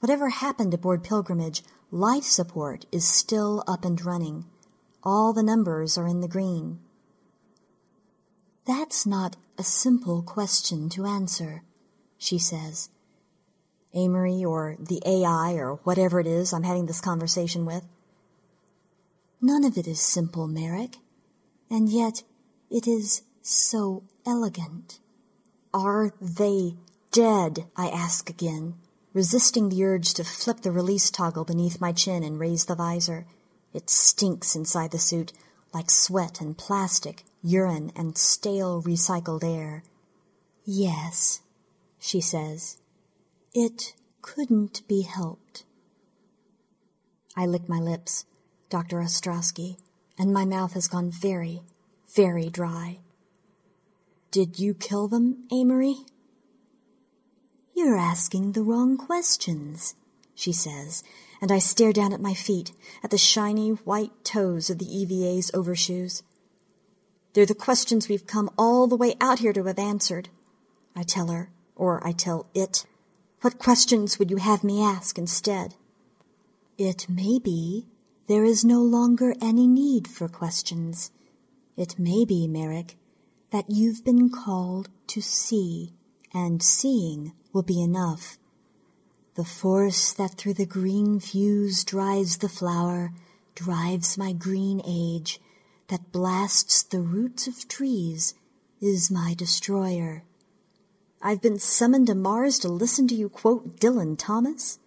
Whatever happened aboard Pilgrimage, Life support is still up and running. All the numbers are in the green. That's not a simple question to answer, she says. Amory or the AI or whatever it is I'm having this conversation with. None of it is simple, Merrick, and yet it is so elegant. Are they dead? I ask again resisting the urge to flip the release toggle beneath my chin and raise the visor. It stinks inside the suit, like sweat and plastic, urine and stale recycled air. Yes, she says. It couldn't be helped. I lick my lips, Dr. Ostrowski, and my mouth has gone very, very dry. Did you kill them, Amory? You're asking the wrong questions, she says, and I stare down at my feet, at the shiny white toes of the EVA's overshoes. They're the questions we've come all the way out here to have answered, I tell her, or I tell it. What questions would you have me ask instead? It may be there is no longer any need for questions. It may be, Merrick, that you've been called to see, and seeing will be enough. The force that through the green fuse drives the flower, drives my green age, that blasts the roots of trees, is my destroyer. I've been summoned to Mars to listen to you quote Dylan Thomas?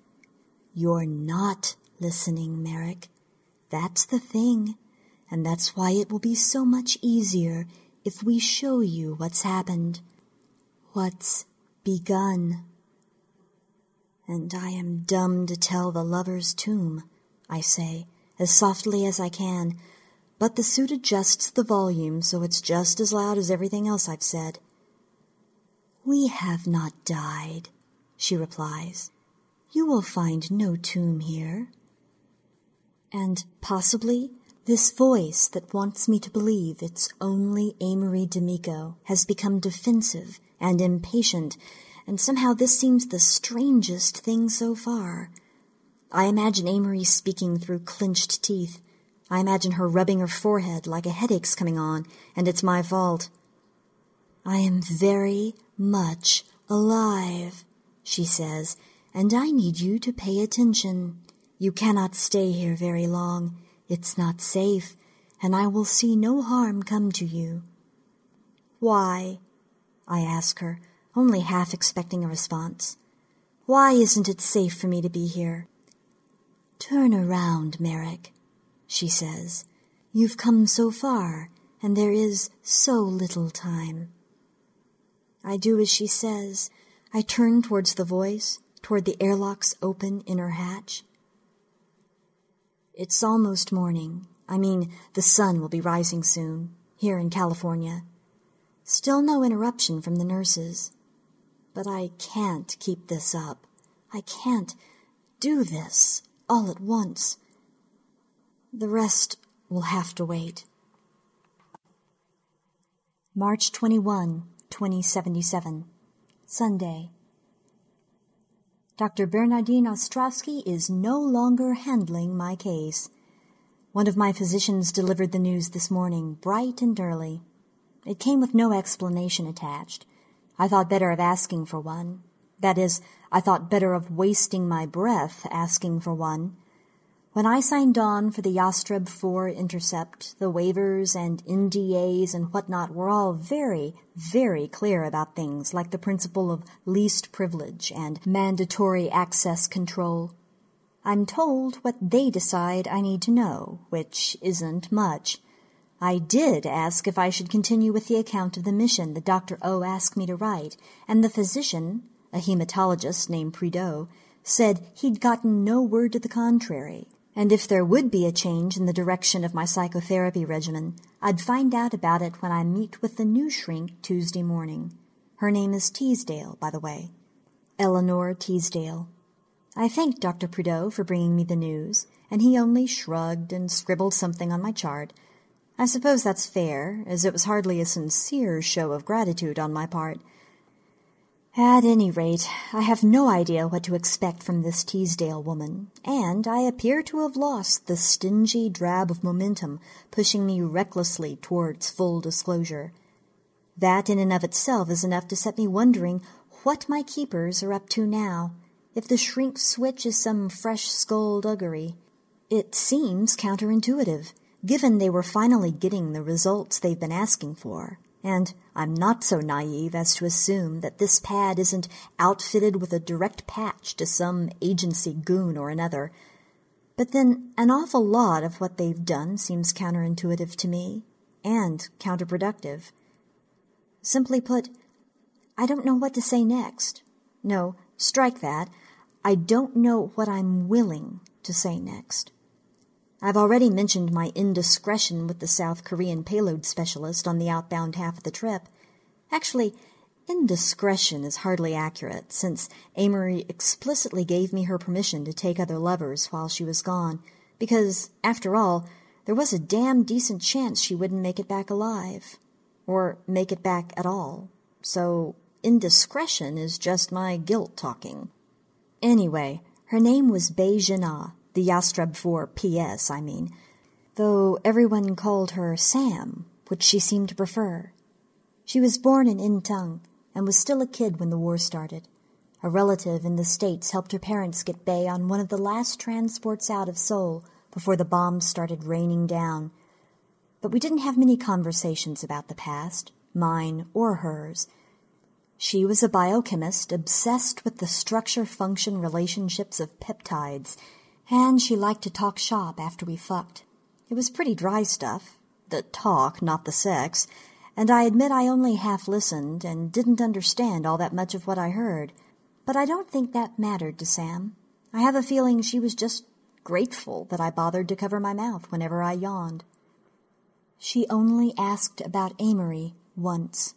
You're not listening, Merrick. That's the thing. And that's why it will be so much easier if we show you what's happened. What's begun. And I am dumb to tell the lover's tomb, I say, as softly as I can, but the suit adjusts the volume so it's just as loud as everything else I've said. We have not died, she replies. You will find no tomb here. And possibly this voice that wants me to believe it's only Amory D'Amico has become defensive and impatient, and somehow this seems the strangest thing so far. I imagine Amory speaking through clenched teeth. I imagine her rubbing her forehead like a headache's coming on, and it's my fault. I am very much alive, she says, and I need you to pay attention. You cannot stay here very long. It's not safe, and I will see no harm come to you. Why? I ask her, only half expecting a response. Why isn't it safe for me to be here? Turn around, Merrick, she says. You've come so far, and there is so little time. I do as she says. I turn towards the voice, toward the airlock's open inner hatch. It's almost morning. I mean, the sun will be rising soon, here in California. Still no interruption from the nurses. But I can't keep this up. I can't do this all at once. The rest will have to wait. March 21, 2077. Sunday. Dr. Bernardine Ostrowski is no longer handling my case. One of my physicians delivered the news this morning, bright and early. It came with no explanation attached. I thought better of asking for one. That is, I thought better of wasting my breath asking for one. When I signed on for the Yastreb 4 intercept, the waivers and NDAs and whatnot were all very, very clear about things like the principle of least privilege and mandatory access control. I'm told what they decide I need to know, which isn't much. I did ask if I should continue with the account of the mission that Dr. O asked me to write, and the physician, a hematologist named Prideaux, said he'd gotten no word to the contrary and if there would be a change in the direction of my psychotherapy regimen, I'd find out about it when I meet with the new shrink Tuesday morning. Her name is Teasdale, by the way. Eleanor Teasdale. I thanked Dr. Prideaux for bringing me the news, and he only shrugged and scribbled something on my chart. I suppose that's fair, as it was hardly a sincere show of gratitude on my part. At any rate, I have no idea what to expect from this Teasdale woman, and I appear to have lost the stingy drab of momentum pushing me recklessly towards full disclosure. That in and of itself is enough to set me wondering what my keepers are up to now, if the shrink switch is some fresh skullduggery. It seems counterintuitive, given they were finally getting the results they've been asking for. And I'm not so naive as to assume that this pad isn't outfitted with a direct patch to some agency goon or another. But then an awful lot of what they've done seems counterintuitive to me, and counterproductive. Simply put, I don't know what to say next. No, strike that. I don't know what I'm willing to say next. I've already mentioned my indiscretion with the South Korean payload specialist on the outbound half of the trip. Actually, indiscretion is hardly accurate, since Amory explicitly gave me her permission to take other lovers while she was gone, because, after all, there was a damn decent chance she wouldn't make it back alive. Or make it back at all. So, indiscretion is just my guilt talking. Anyway, her name was Bei Jana, the Yastreb 4 PS, I mean, though everyone called her Sam, which she seemed to prefer. She was born in Intung and was still a kid when the war started. A relative in the States helped her parents get Bei on one of the last transports out of Seoul before the bombs started raining down. But we didn't have many conversations about the past, mine or hers. She was a biochemist obsessed with the structure function relationships of peptides, and she liked to talk shop after we fucked. It was pretty dry stuff. The talk, not the sex, and I admit I only half listened and didn't understand all that much of what I heard. But I don't think that mattered to Sam. I have a feeling she was just grateful that I bothered to cover my mouth whenever I yawned. She only asked about Amory once.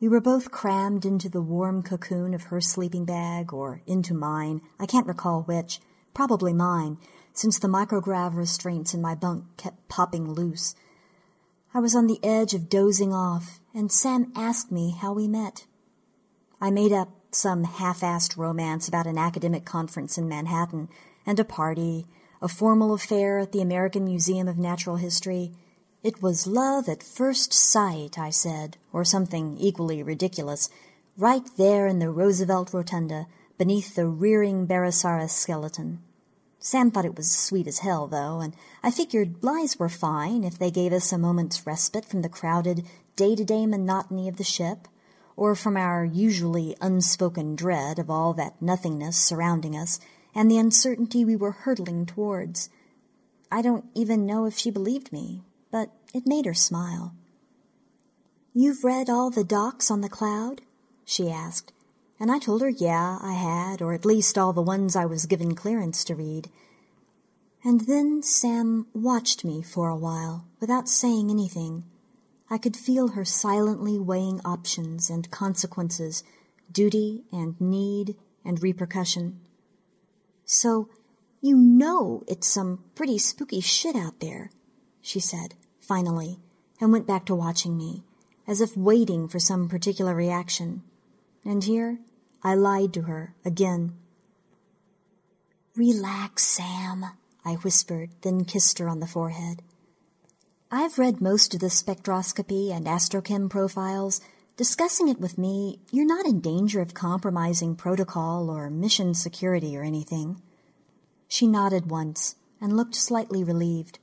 We were both crammed into the warm cocoon of her sleeping bag, or into mine. I can't recall which. Probably mine, since the micrograv restraints in my bunk kept popping loose. I was on the edge of dozing off, and Sam asked me how we met. I made up some half-assed romance about an academic conference in Manhattan, and a party, a formal affair at the American Museum of Natural History. It was love at first sight, I said, or something equally ridiculous, right there in the Roosevelt Rotunda, beneath the rearing Barosaurus skeleton. Sam thought it was sweet as hell, though, and I figured lies were fine if they gave us a moment's respite from the crowded, day-to-day monotony of the ship, or from our usually unspoken dread of all that nothingness surrounding us and the uncertainty we were hurtling towards. I don't even know if she believed me, but it made her smile. You've read all the docs on the cloud? she asked, and I told her yeah, I had, or at least all the ones I was given clearance to read. And then Sam watched me for a while, without saying anything. I could feel her silently weighing options and consequences, duty and need and repercussion. So, you know it's some pretty spooky shit out there, she said, finally, and went back to watching me, as if waiting for some particular reaction. And here I lied to her again. Relax, Sam, I whispered, then kissed her on the forehead. I've read most of the spectroscopy and astrochem profiles. Discussing it with me, you're not in danger of compromising protocol or mission security or anything. She nodded once and looked slightly relieved.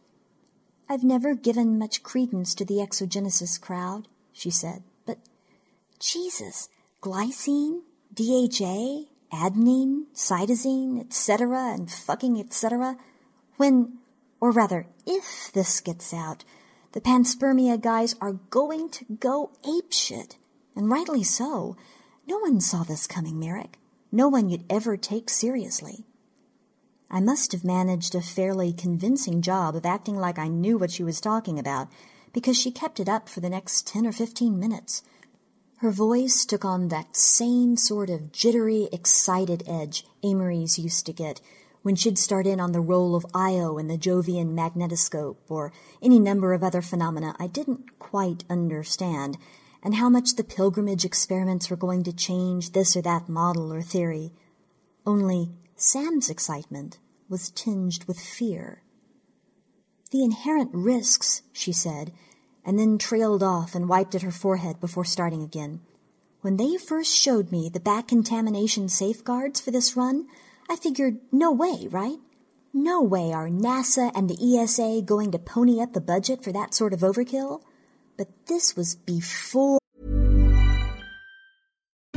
I've never given much credence to the exogenesis crowd, she said, but Jesus, glycine, DHA, adenine, cytosine, etc., and fucking etc., when, or rather, if this gets out, the panspermia guys are going to go apeshit, and rightly so. No one saw this coming, Merrick. No one you'd ever take seriously. I must have managed a fairly convincing job of acting like I knew what she was talking about, because she kept it up for the next ten or fifteen minutes. Her voice took on that same sort of jittery, excited edge Amory's used to get when she'd start in on the role of Io in the Jovian magnetosphere or any number of other phenomena I didn't quite understand, and how much the pilgrimage experiments were going to change this or that model or theory. Only Sam's excitement was tinged with fear. The inherent risks, she said, and then trailed off and wiped at her forehead before starting again. When they first showed me the back contamination safeguards for this run, I figured, no way, right? No way are NASA and the ESA going to pony up the budget for that sort of overkill. But this was before.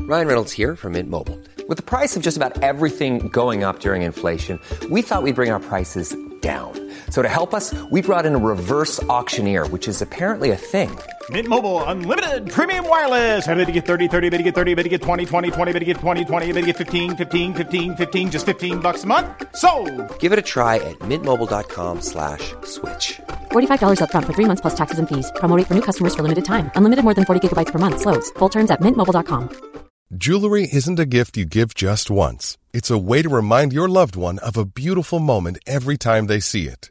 Ryan Reynolds here from Mint Mobile. With the price of just about everything going up during inflation, we thought we'd bring our prices down. So to help us, we brought in a reverse auctioneer, which is apparently a thing. Mint Mobile unlimited premium wireless. Ready to get 30, 30, bit to get 30, bit to get 20, 20, 20, bit to get 20, 20, bit to get 15, 15, 15, 15 just 15 bucks a month. So, Give it a try at mintmobile.com slash switch. $45 upfront for three months plus taxes and fees. Promo for new customers for limited time. Unlimited more than 40 gigabytes per month. Slows. Full terms at mintmobile.com. Jewelry isn't a gift you give just once. It's a way to remind your loved one of a beautiful moment every time they see it.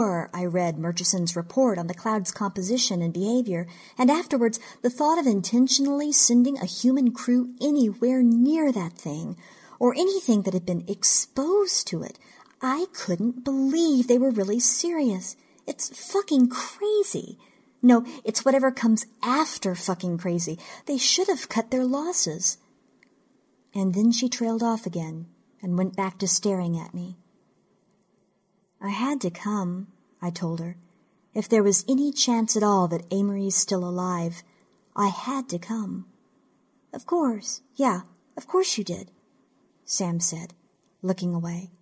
I read Murchison's report on the cloud's composition and behavior, and afterwards the thought of intentionally sending a human crew anywhere near that thing, or anything that had been exposed to it, I couldn't believe they were really serious. It's fucking crazy. No, it's whatever comes after fucking crazy. They should have cut their losses. And then she trailed off again and went back to staring at me. I had to come, I told her. If there was any chance at all that Amory's still alive, I had to come. Of course, yeah, of course you did, Sam said, looking away.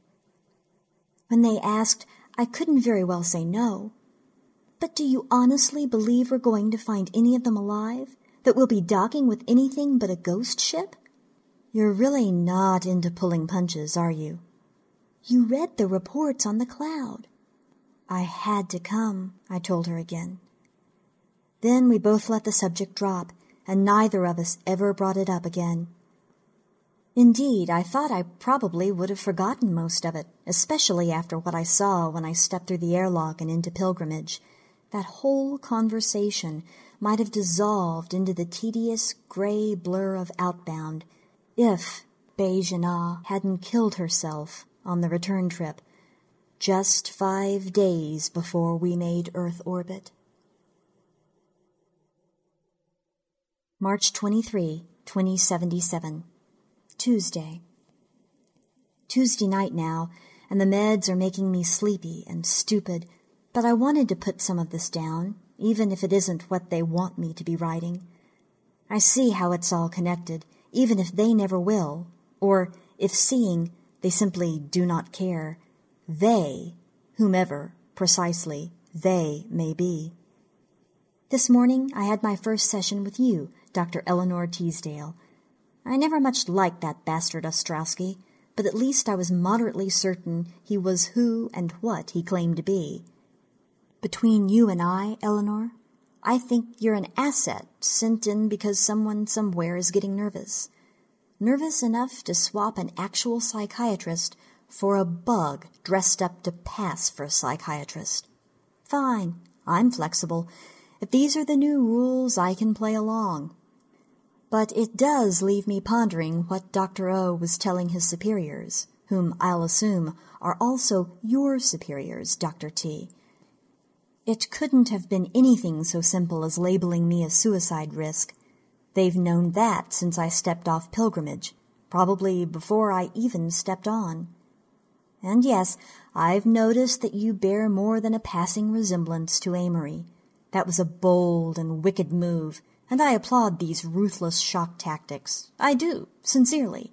When they asked, I couldn't very well say no. But do you honestly believe we're going to find any of them alive? That we'll be docking with anything but a ghost ship? You're really not into pulling punches, are you? You read the reports on the cloud. I had to come, I told her again. Then we both let the subject drop, and neither of us ever brought it up again. Indeed, I thought I probably would have forgotten most of it, especially after what I saw when I stepped through the airlock and into pilgrimage. That whole conversation might have dissolved into the tedious gray blur of outbound if Bejana hadn't killed herself on the return trip, just five days before we made Earth orbit. March 23, 2077. Tuesday. Tuesday night now, and the meds are making me sleepy and stupid, but I wanted to put some of this down, even if it isn't what they want me to be writing. I see how it's all connected, even if they never will, or if seeing, they simply do not care. They, whomever, precisely, they may be. This morning I had my first session with you, Dr. Eleanor Teasdale. I never much liked that bastard Ostrowski, but at least I was moderately certain he was who and what he claimed to be. Between you and I, Eleanor, I think you're an asset sent in because someone somewhere is getting nervous. Nervous enough to swap an actual psychiatrist for a bug dressed up to pass for a psychiatrist. Fine, I'm flexible. If these are the new rules, I can play along. But it does leave me pondering what Dr. O was telling his superiors, whom I'll assume are also your superiors, Dr. T. It couldn't have been anything so simple as labeling me a suicide risk. They've known that since I stepped off pilgrimage, probably before I even stepped on. And yes, I've noticed that you bear more than a passing resemblance to Amory. That was a bold and wicked move, and I applaud these ruthless shock tactics. I do, sincerely.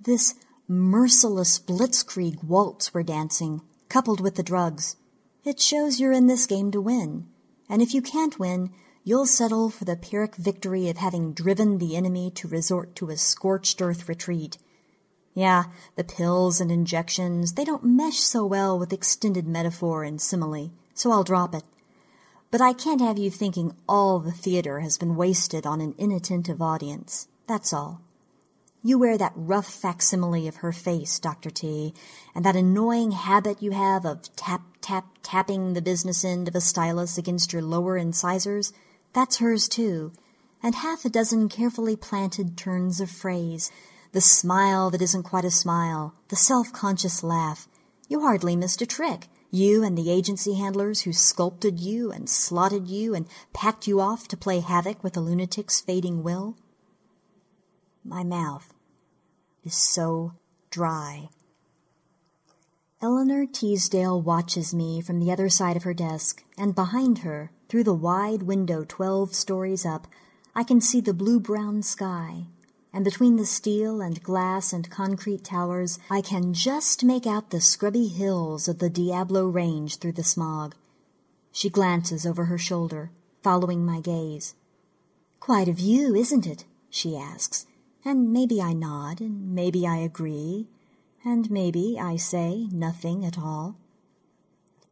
This merciless blitzkrieg waltz we're dancing, coupled with the drugs, it shows you're in this game to win. And if you can't win, you'll settle for the Pyrrhic victory of having driven the enemy to resort to a scorched earth retreat. Yeah, the pills and injections, they don't mesh so well with extended metaphor and simile, so I'll drop it. But I can't have you thinking all the theater has been wasted on an inattentive audience. That's all. You wear that rough facsimile of her face, Dr. T, and that annoying habit you have of tap, tap, tapping the business end of a stylus against your lower incisors. That's hers too. And half a dozen carefully planted turns of phrase. The smile that isn't quite a smile. The self-conscious laugh. You hardly missed a trick. You and the agency handlers who sculpted you and slotted you and packed you off to play havoc with a lunatic's fading will. My mouth is so dry. Eleanor Teasdale watches me from the other side of her desk, and behind her, through the wide window twelve stories up, I can see the blue-brown sky and between the steel and glass and concrete towers, I can just make out the scrubby hills of the Diablo Range through the smog. She glances over her shoulder, following my gaze. Quite a view, isn't it? she asks, And maybe I nod, and maybe I agree, and maybe I say nothing at all.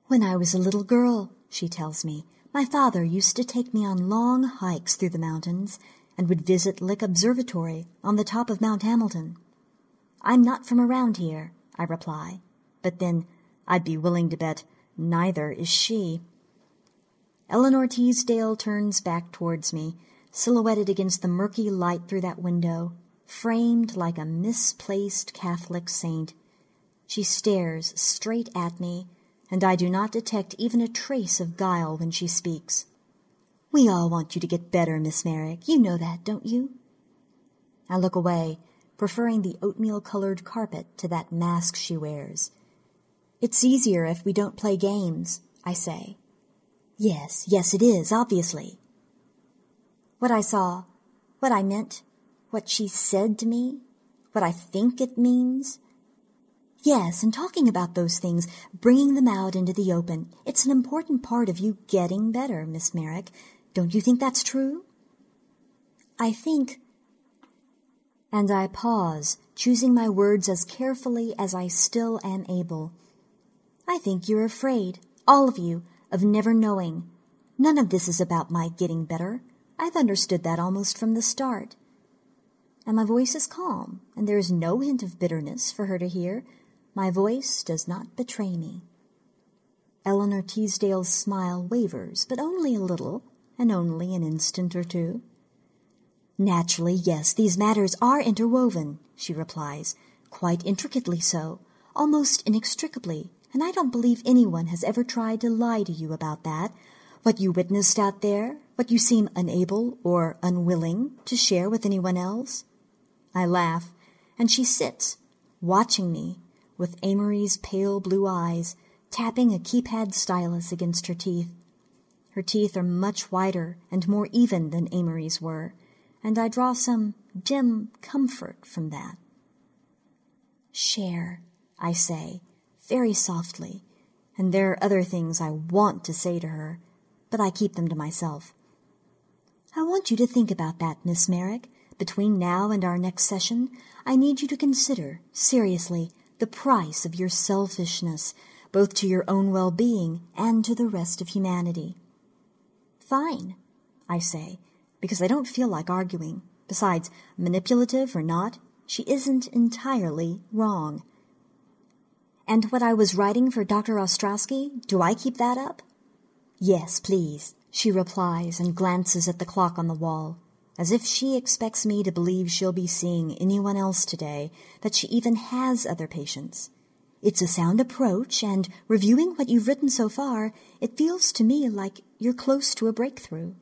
When I was a little girl, she tells me, my father used to take me on long hikes through the mountains and would visit Lick Observatory on the top of Mount Hamilton. I'm not from around here, I reply, but then I'd be willing to bet neither is she. Eleanor Teasdale turns back towards me, silhouetted against the murky light through that window, framed like a misplaced Catholic saint. She stares straight at me, and I do not detect even a trace of guile when she speaks. We all want you to get better, Miss Merrick. You know that, don't you? I look away, preferring the oatmeal colored carpet to that mask she wears. It's easier if we don't play games, I say. Yes, yes, it is, obviously. What I saw, what I meant, what she said to me, what I think it means. Yes, and talking about those things, bringing them out into the open, it's an important part of you getting better, Miss Merrick. Don't you think that's true? I think. And I pause, choosing my words as carefully as I still am able. I think you're afraid, all of you, of never knowing. None of this is about my getting better. I've understood that almost from the start. And my voice is calm, and there is no hint of bitterness for her to hear. My voice does not betray me. Eleanor Teasdale's smile wavers, but only a little, and only an instant or two. Naturally, yes, these matters are interwoven, she replies, quite intricately so, almost inextricably, and I don't believe anyone has ever tried to lie to you about that. What you witnessed out there, what you seem unable or unwilling to share with anyone else. I laugh, and she sits, watching me, with Amory's pale blue eyes, tapping a keypad stylus against her teeth. Her teeth are much whiter and more even than Amory's were, and I draw some dim comfort from that. Share, I say, very softly, and there are other things I want to say to her, but I keep them to myself. I want you to think about that, Miss Merrick. Between now and our next session, I need you to consider, seriously, the price of your selfishness, both to your own well being and to the rest of humanity. Fine, I say, because I don't feel like arguing. Besides, manipulative or not, she isn't entirely wrong. And what I was writing for Dr. Ostrowski, do I keep that up? Yes, please, she replies and glances at the clock on the wall, as if she expects me to believe she'll be seeing anyone else today, that she even has other patients. It's a sound approach, and reviewing what you've written so far, it feels to me like you're close to a breakthrough.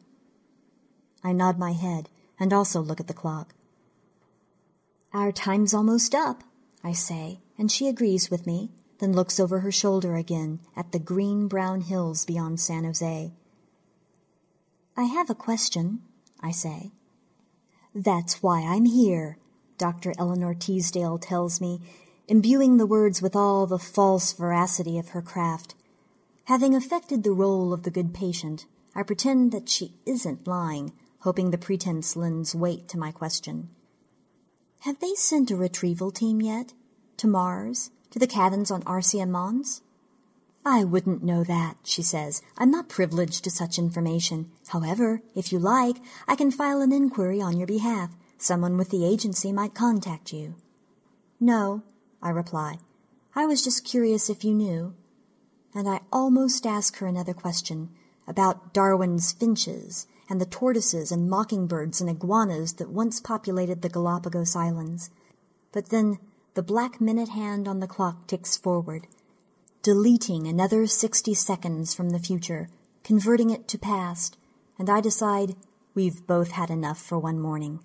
I nod my head and also look at the clock. Our time's almost up, I say, and she agrees with me, then looks over her shoulder again at the green brown hills beyond San Jose. I have a question, I say. That's why I'm here, Dr. Eleanor Teasdale tells me, imbuing the words with all the false veracity of her craft. Having affected the role of the good patient, I pretend that she isn't lying, hoping the pretense lends weight to my question. Have they sent a retrieval team yet? To Mars? To the cabins on Arsia Mons? I wouldn't know that, she says. I'm not privileged to such information. However, if you like, I can file an inquiry on your behalf. Someone with the agency might contact you. No, I reply. I was just curious if you knew. And I almost ask her another question about Darwin's finches and the tortoises and mockingbirds and iguanas that once populated the Galapagos Islands. But then the black minute hand on the clock ticks forward, deleting another 60 seconds from the future, converting it to past, and I decide we've both had enough for one morning.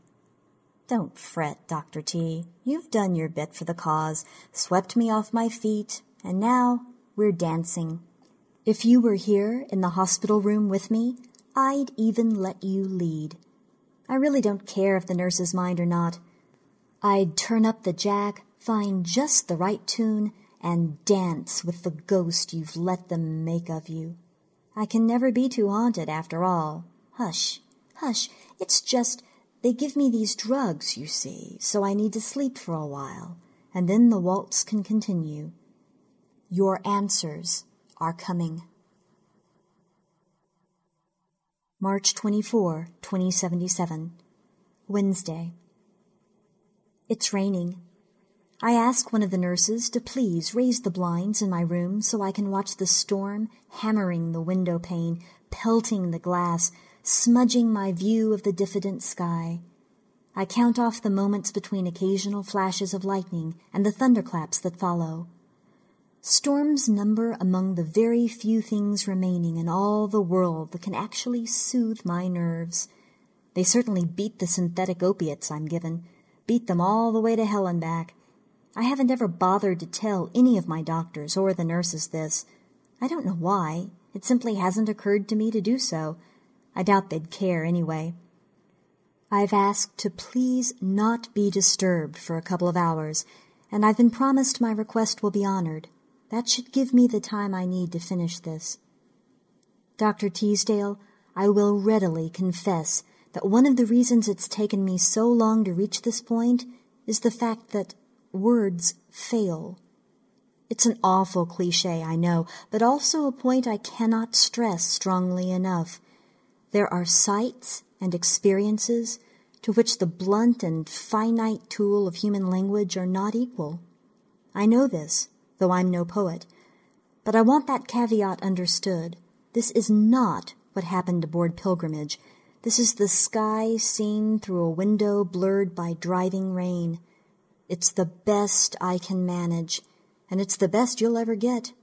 Don't fret, Dr. T. You've done your bit for the cause, swept me off my feet, and now we're dancing. If you were here in the hospital room with me, I'd even let you lead. I really don't care if the nurses mind or not. I'd turn up the jack, find just the right tune, and dance with the ghost you've let them make of you. I can never be too haunted after all. Hush, hush, it's just They give me these drugs, you see, so I need to sleep for a while, and then the waltz can continue. Your answers are coming. March 24, 2077. Wednesday. It's raining. I ask one of the nurses to please raise the blinds in my room so I can watch the storm hammering the window pane, pelting the glass, smudging my view of the diffident sky. I count off the moments between occasional flashes of lightning and the thunderclaps that follow. Storms number among the very few things remaining in all the world that can actually soothe my nerves. They certainly beat the synthetic opiates I'm given, beat them all the way to hell and back. I haven't ever bothered to tell any of my doctors or the nurses this. I don't know why. It simply hasn't occurred to me to do so. I doubt they'd care anyway. I've asked to please not be disturbed for a couple of hours, and I've been promised my request will be honored. That should give me the time I need to finish this. Dr. Teasdale, I will readily confess that one of the reasons it's taken me so long to reach this point is the fact that words fail. It's an awful cliche, I know, but also a point I cannot stress strongly enough. There are sights and experiences to which the blunt and finite tool of human language are not equal. I know this though I'm no poet. But I want that caveat understood. This is not what happened aboard Pilgrimage. This is the sky seen through a window blurred by driving rain. It's the best I can manage, and it's the best you'll ever get.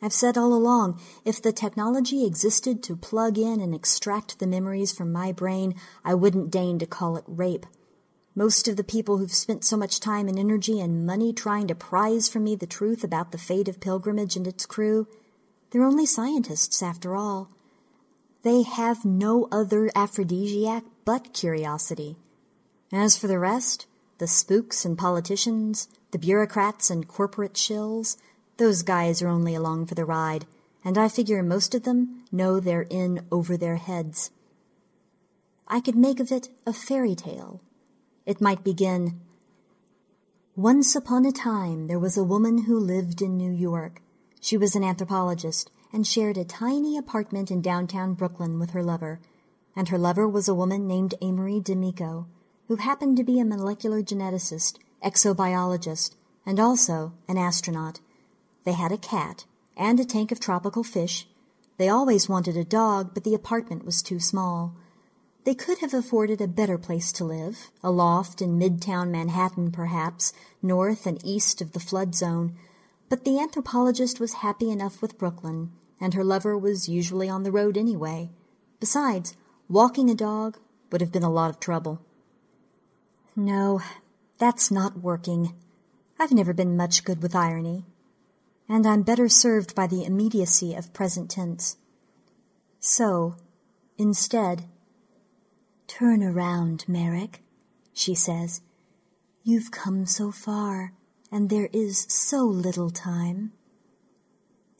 I've said all along, if the technology existed to plug in and extract the memories from my brain, I wouldn't deign to call it rape. Most of the people who've spent so much time and energy and money trying to prize from me the truth about the fate of Pilgrimage and its crew, they're only scientists after all. They have no other aphrodisiac but curiosity. As for the rest, the spooks and politicians, the bureaucrats and corporate shills, those guys are only along for the ride, and I figure most of them know they're in over their heads. I could make of it a fairy tale it might begin Once upon a time there was a woman who lived in New York. She was an anthropologist and shared a tiny apartment in downtown Brooklyn with her lover. And her lover was a woman named Amory D'Amico, who happened to be a molecular geneticist, exobiologist, and also an astronaut. They had a cat and a tank of tropical fish. They always wanted a dog, but the apartment was too small. They could have afforded a better place to live, a loft in midtown Manhattan, perhaps, north and east of the flood zone. But the anthropologist was happy enough with Brooklyn, and her lover was usually on the road anyway. Besides, walking a dog would have been a lot of trouble. No, that's not working. I've never been much good with irony, and I'm better served by the immediacy of present tense. So, instead, Turn around, Merrick, she says. You've come so far, and there is so little time.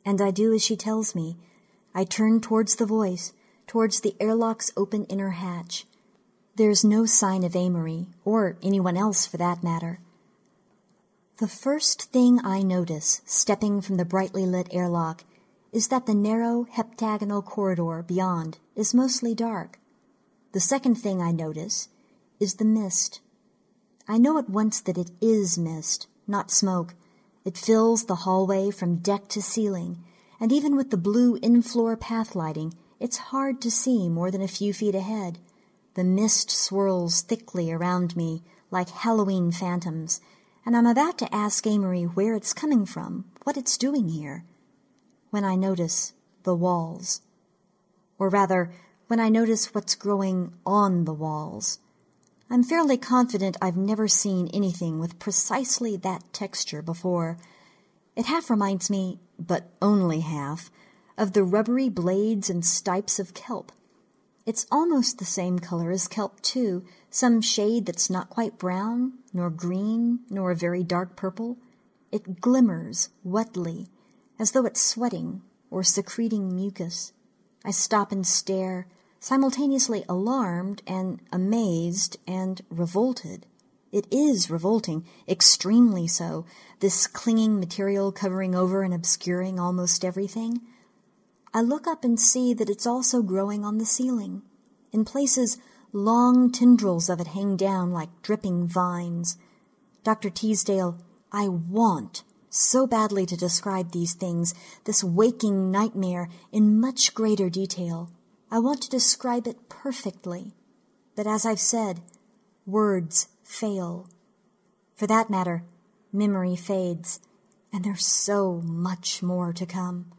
And I do as she tells me. I turn towards the voice, towards the airlock's open inner hatch. There's no sign of Amory, or anyone else for that matter. The first thing I notice, stepping from the brightly lit airlock, is that the narrow heptagonal corridor beyond is mostly dark. The second thing I notice is the mist. I know at once that it is mist, not smoke. It fills the hallway from deck to ceiling, and even with the blue in-floor path lighting, it's hard to see more than a few feet ahead. The mist swirls thickly around me like Halloween phantoms, and I'm about to ask Amory where it's coming from, what it's doing here, when I notice the walls. Or rather, when I notice what's growing on the walls. I'm fairly confident I've never seen anything with precisely that texture before. It half reminds me, but only half, of the rubbery blades and stipes of kelp. It's almost the same color as kelp, too, some shade that's not quite brown, nor green, nor a very dark purple. It glimmers wetly, as though it's sweating or secreting mucus. I stop and stare, simultaneously alarmed and amazed and revolted. It is revolting, extremely so, this clinging material covering over and obscuring almost everything. I look up and see that it's also growing on the ceiling. In places, long tendrils of it hang down like dripping vines. Dr. Teasdale, I want so badly to describe these things, this waking nightmare, in much greater detail. I want to describe it perfectly. But as I've said, words fail. For that matter, memory fades, and there's so much more to come.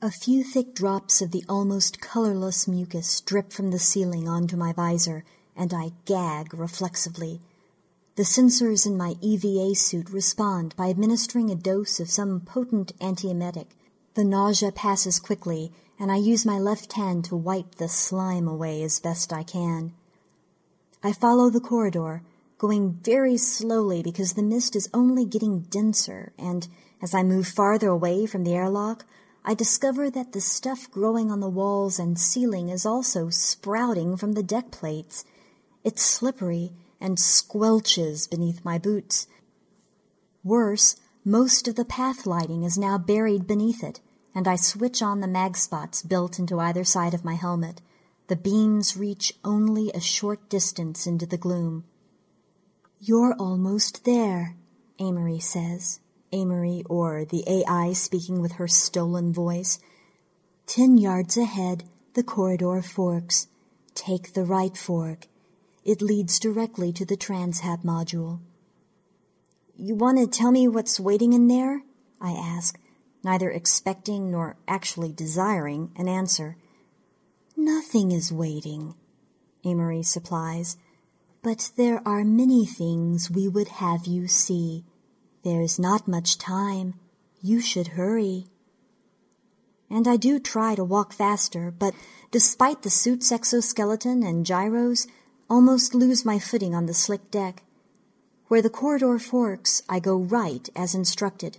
A few thick drops of the almost colorless mucus drip from the ceiling onto my visor, and I gag reflexively. The sensors in my EVA suit respond by administering a dose of some potent antiemetic. The nausea passes quickly, and I use my left hand to wipe the slime away as best I can. I follow the corridor, going very slowly because the mist is only getting denser, and as I move farther away from the airlock, I discover that the stuff growing on the walls and ceiling is also sprouting from the deck plates. It's slippery and squelches beneath my boots. Worse, most of the path lighting is now buried beneath it, and I switch on the mag spots built into either side of my helmet. The beams reach only a short distance into the gloom. You're almost there, Amory says. Amory, or the AI speaking with her stolen voice. Ten yards ahead, the corridor forks. Take the right fork. It leads directly to the Transhab module. You want to tell me what's waiting in there? I ask, neither expecting nor actually desiring an answer. Nothing is waiting, Amory supplies, but there are many things we would have you see. There's not much time. You should hurry. And I do try to walk faster, but despite the suit's exoskeleton and gyros, almost lose my footing on the slick deck. Where the corridor forks, I go right as instructed.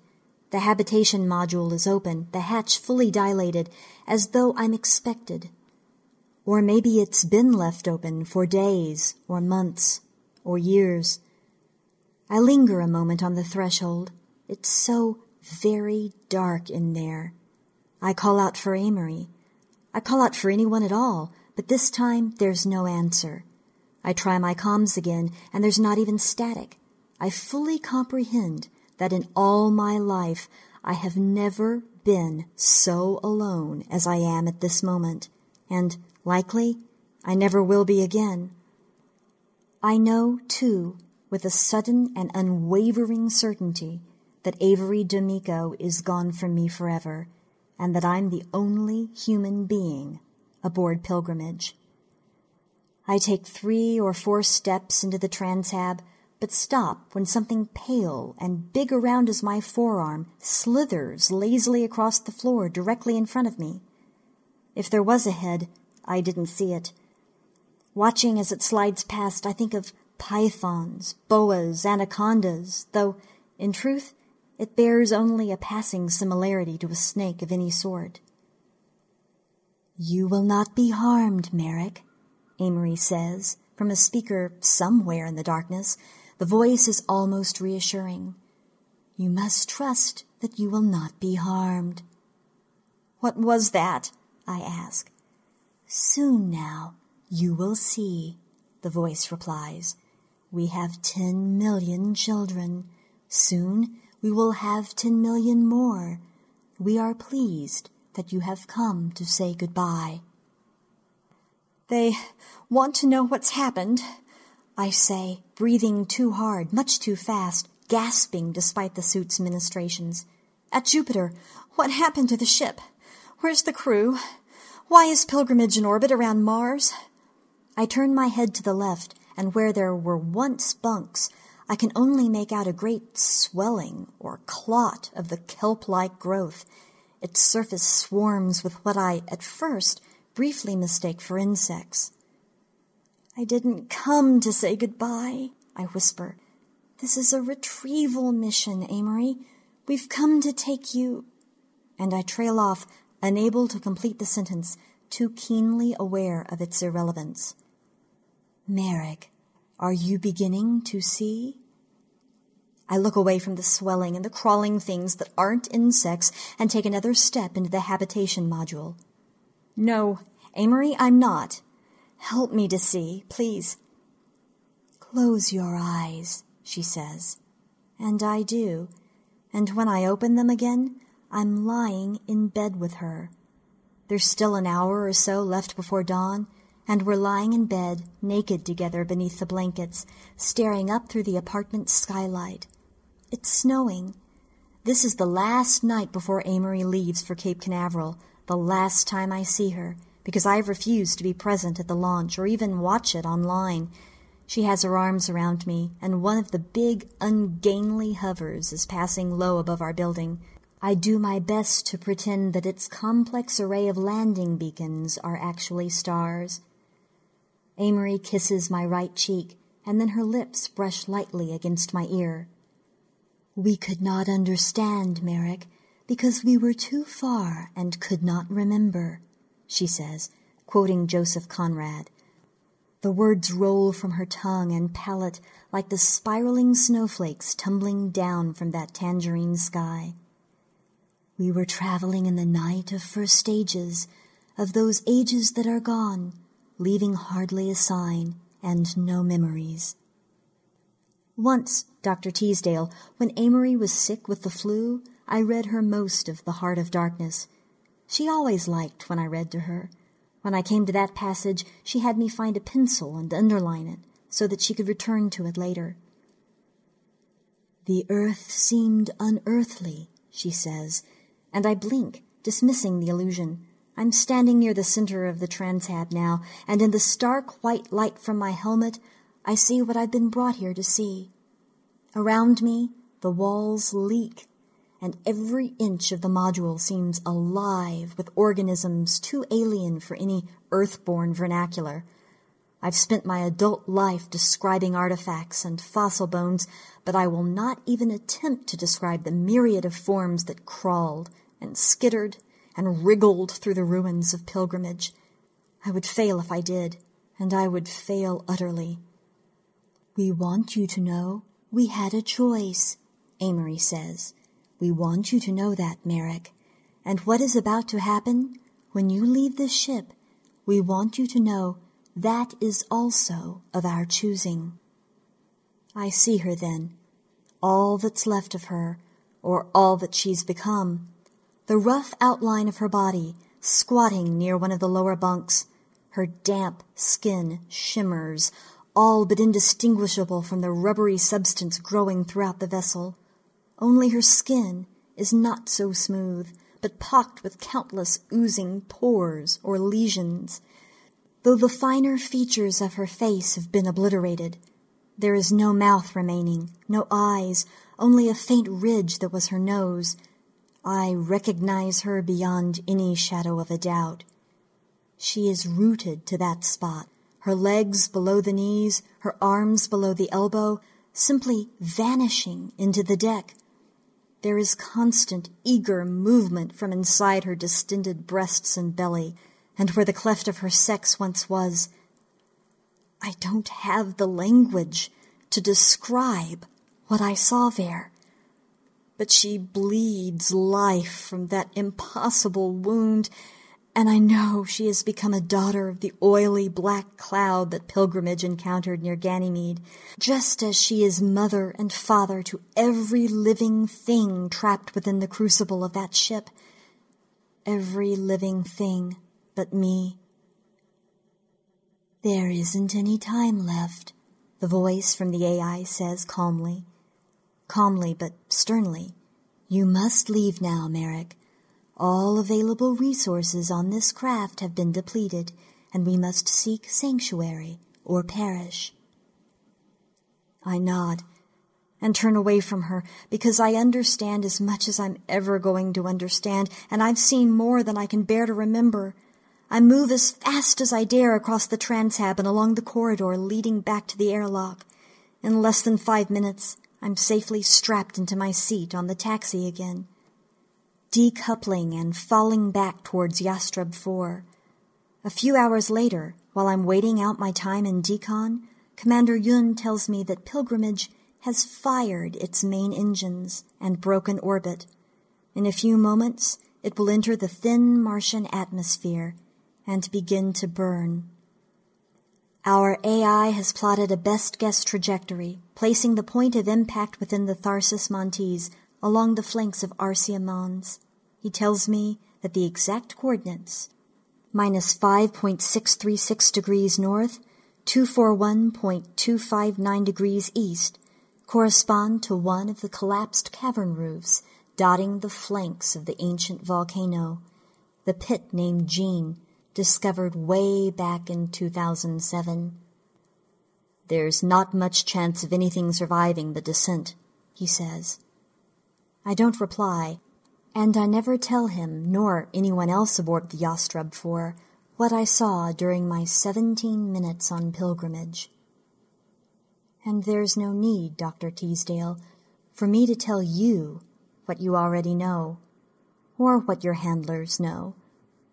The habitation module is open, the hatch fully dilated, as though I'm expected. Or maybe it's been left open for days, or months, or years. I linger a moment on the threshold. It's so very dark in there. I call out for Amory. I call out for anyone at all, but this time there's no answer. I try my comms again, and there's not even static. I fully comprehend that in all my life I have never been so alone as I am at this moment, and Likely, I never will be again. I know, too, with a sudden and unwavering certainty, that Amory D'Amico is gone from me forever, and that I'm the only human being aboard Pilgrimage. I take three or four steps into the transhab, but stop when something pale and big around as my forearm slithers lazily across the floor directly in front of me. If there was a head, I didn't see it. Watching as it slides past, I think of pythons, boas, anacondas, though, in truth, it bears only a passing similarity to a snake of any sort. You will not be harmed, Merrick, Amory says, from a speaker somewhere in the darkness. The voice is almost reassuring. You must trust that you will not be harmed. What was that? I ask. Soon now, you will see, the voice replies. We have ten million children. Soon we will have ten million more. We are pleased that you have come to say goodbye. They want to know what's happened, I say, breathing too hard, much too fast, gasping despite the suit's ministrations. At Jupiter, what happened to the ship? Where's the crew? Why is pilgrimage in orbit around Mars? I turn my head to the left, and where there were once bunks, I can only make out a great swelling or clot of the kelp-like growth. Its surface swarms with what I, at first, briefly mistake for insects. I didn't come to say goodbye, I whisper. This is a retrieval mission, Amory. We've come to take you. And I trail off, unable to complete the sentence, too keenly aware of its irrelevance. Merrick, are you beginning to see? I look away from the swelling and the crawling things that aren't insects and take another step into the habitation module. No, Amory, I'm not. Help me to see, please. Close your eyes, she says. And I do. And when I open them again, I'm lying in bed with her. There's still an hour or so left before dawn, and we're lying in bed, naked together beneath the blankets, staring up through the apartment skylight. It's snowing. This is the last night before Amory leaves for Cape Canaveral, the last time I see her, because I've refused to be present at the launch or even watch it online. She has her arms around me, and one of the big, ungainly hovers is passing low above our building. I do my best to pretend that its complex array of landing beacons are actually stars. Amory kisses my right cheek, and then her lips brush lightly against my ear. We could not understand, Merrick, because we were too far and could not remember, she says, quoting Joseph Conrad. The words roll from her tongue and palate like the spiraling snowflakes tumbling down from that tangerine sky. We were traveling in the night of first stages, of those ages that are gone, leaving hardly a sign and no memories. Once, Dr. Teasdale, when Amory was sick with the flu, I read her most of The Heart of Darkness. She always liked when I read to her. When I came to that passage, she had me find a pencil and underline it so that she could return to it later. The earth seemed unearthly, she says, and I blink, dismissing the illusion. I'm standing near the center of the transhab now, and in the stark white light from my helmet, I see what I've been brought here to see. Around me, the walls leak, and every inch of the module seems alive with organisms too alien for any earthborn vernacular. I've spent my adult life describing artifacts and fossil bones, but I will not even attempt to describe the myriad of forms that crawled and skittered and wriggled through the ruins of pilgrimage. I would fail if I did, and I would fail utterly. We want you to know we had a choice, Amory says. We want you to know that, Merrick. And what is about to happen when you leave this ship, we want you to know that is also of our choosing. I see her then, all that's left of her, or all that she's become, the rough outline of her body, squatting near one of the lower bunks. Her damp skin shimmers, all but indistinguishable from the rubbery substance growing throughout the vessel. Only her skin is not so smooth, but pocked with countless oozing pores or lesions. Though the finer features of her face have been obliterated, there is no mouth remaining, no eyes, only a faint ridge that was her nose. I recognize her beyond any shadow of a doubt. She is rooted to that spot, her legs below the knees, her arms below the elbow, simply vanishing into the deck. There is constant, eager movement from inside her distended breasts and belly, and where the cleft of her sex once was. I don't have the language to describe what I saw there. But she bleeds life from that impossible wound, and I know she has become a daughter of the oily black cloud that pilgrimage encountered near Ganymede, just as she is mother and father to every living thing trapped within the crucible of that ship. Every living thing but me. There isn't any time left, the voice from the AI says calmly. Calmly but sternly. You must leave now, Merrick. All available resources on this craft have been depleted, and we must seek sanctuary or perish. I nod and turn away from her because I understand as much as I'm ever going to understand, and I've seen more than I can bear to remember. I move as fast as I dare across the transhab and along the corridor leading back to the airlock. In less than five minutes, I'm safely strapped into my seat on the taxi again decoupling and falling back towards Yastreb 4. A few hours later, while I'm waiting out my time in decon, Commander Yun tells me that Pilgrimage has fired its main engines and broken orbit. In a few moments, it will enter the thin Martian atmosphere and begin to burn. Our AI has plotted a best guess trajectory, placing the point of impact within the Tharsis Montes along the flanks of Arsia Mons. He tells me that the exact coordinates minus 5.636 degrees north, 241.259 degrees east correspond to one of the collapsed cavern roofs dotting the flanks of the ancient volcano, the pit named Jeanne, discovered way back in 2007. There's not much chance of anything surviving the descent, he says. I don't reply, and I never tell him nor anyone else aboard the Yastreb for what I saw during my seventeen minutes on pilgrimage. And there's no need, Dr. Teasdale, for me to tell you what you already know, or what your handlers know,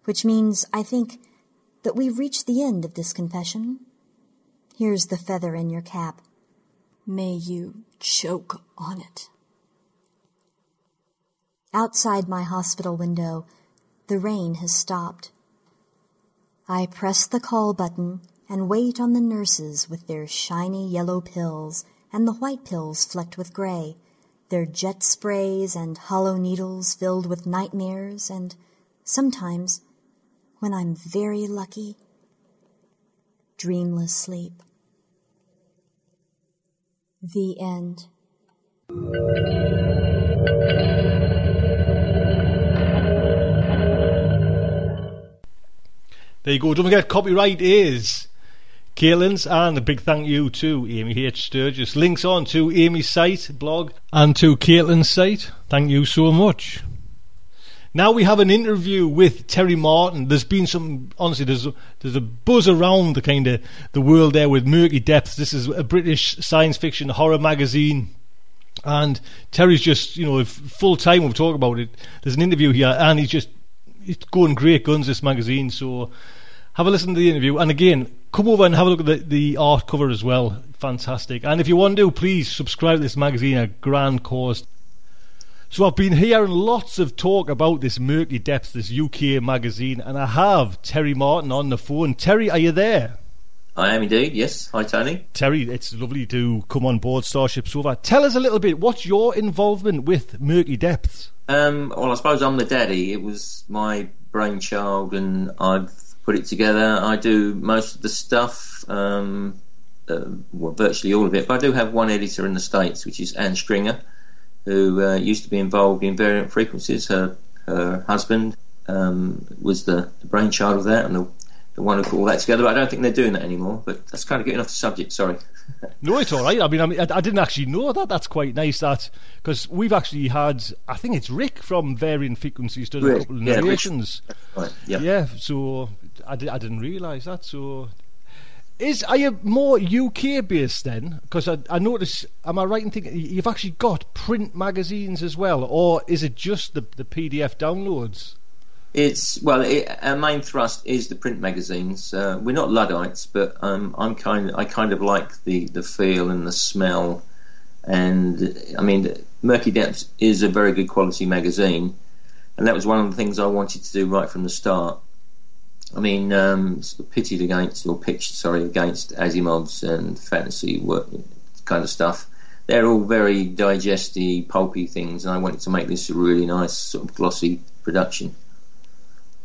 which means, I think, that we've reached the end of this confession. Here's the feather in your cap. May you choke on it. Outside my hospital window, the rain has stopped. I press the call button and wait on the nurses with their shiny yellow pills and the white pills flecked with gray, their jet sprays and hollow needles filled with nightmares and sometimes, when I'm very lucky, dreamless sleep. The end. There you go. Don't forget, copyright is Caitlin's, and a big thank you to Amy H. Sturgis. Links on to Amy's site, blog, and to Caitlin's site. Thank you so much. Now we have an interview with Terry Martin. There's been some, honestly, there's a, there's a buzz around the kind of the world there with Murky Depths. This is a British science fiction horror magazine. And Terry's just, you know, full time we've talked about it. There's an interview here, and he's just it's going great guns. This magazine, so have a listen to the interview. And again, come over and have a look at the, the art cover as well. Fantastic. And if you want to, please subscribe to this magazine. A grand cause. So I've been hearing lots of talk about this Murky Depths, this UK magazine, and I have Terry Martin on the phone. Terry, are you there? I am indeed, yes. Hi, Tony. Terry, it's lovely to come on board Starship Sofa. Tell us a little bit, what's your involvement with Murky Depths? Um, well, I suppose I'm the daddy. It was my brainchild, and I've put it together. I do most of the stuff, um, uh, well, virtually all of it, but I do have one editor in the States, which is Anne Stringer, who uh, used to be involved in Variant Frequencies. Her, her husband um, was the, the brainchild of that, and the the one who put all that together. But I don't think they're doing that anymore. But that's kind of getting off the subject. Sorry. no, it's all right. I mean, I, mean, I, I didn't actually know that. That's quite nice. That because we've actually had, I think it's Rick from Variant Frequencies done a couple of yeah, narrations. Right. Yeah. Yeah. So I, did, I didn't realise that. So. Is are you more UK based then? Because I, I notice, am I right in thinking you've actually got print magazines as well, or is it just the the PDF downloads? It's well, it, our main thrust is the print magazines. Uh, we're not luddites, but um, I'm kind. I kind of like the the feel and the smell, and I mean, Murky Depths is a very good quality magazine, and that was one of the things I wanted to do right from the start. I mean, um, sort of pitted against or pitched, sorry, against Asimov's and fantasy work kind of stuff. They're all very digesty, pulpy things, and I wanted to make this a really nice, sort of glossy production.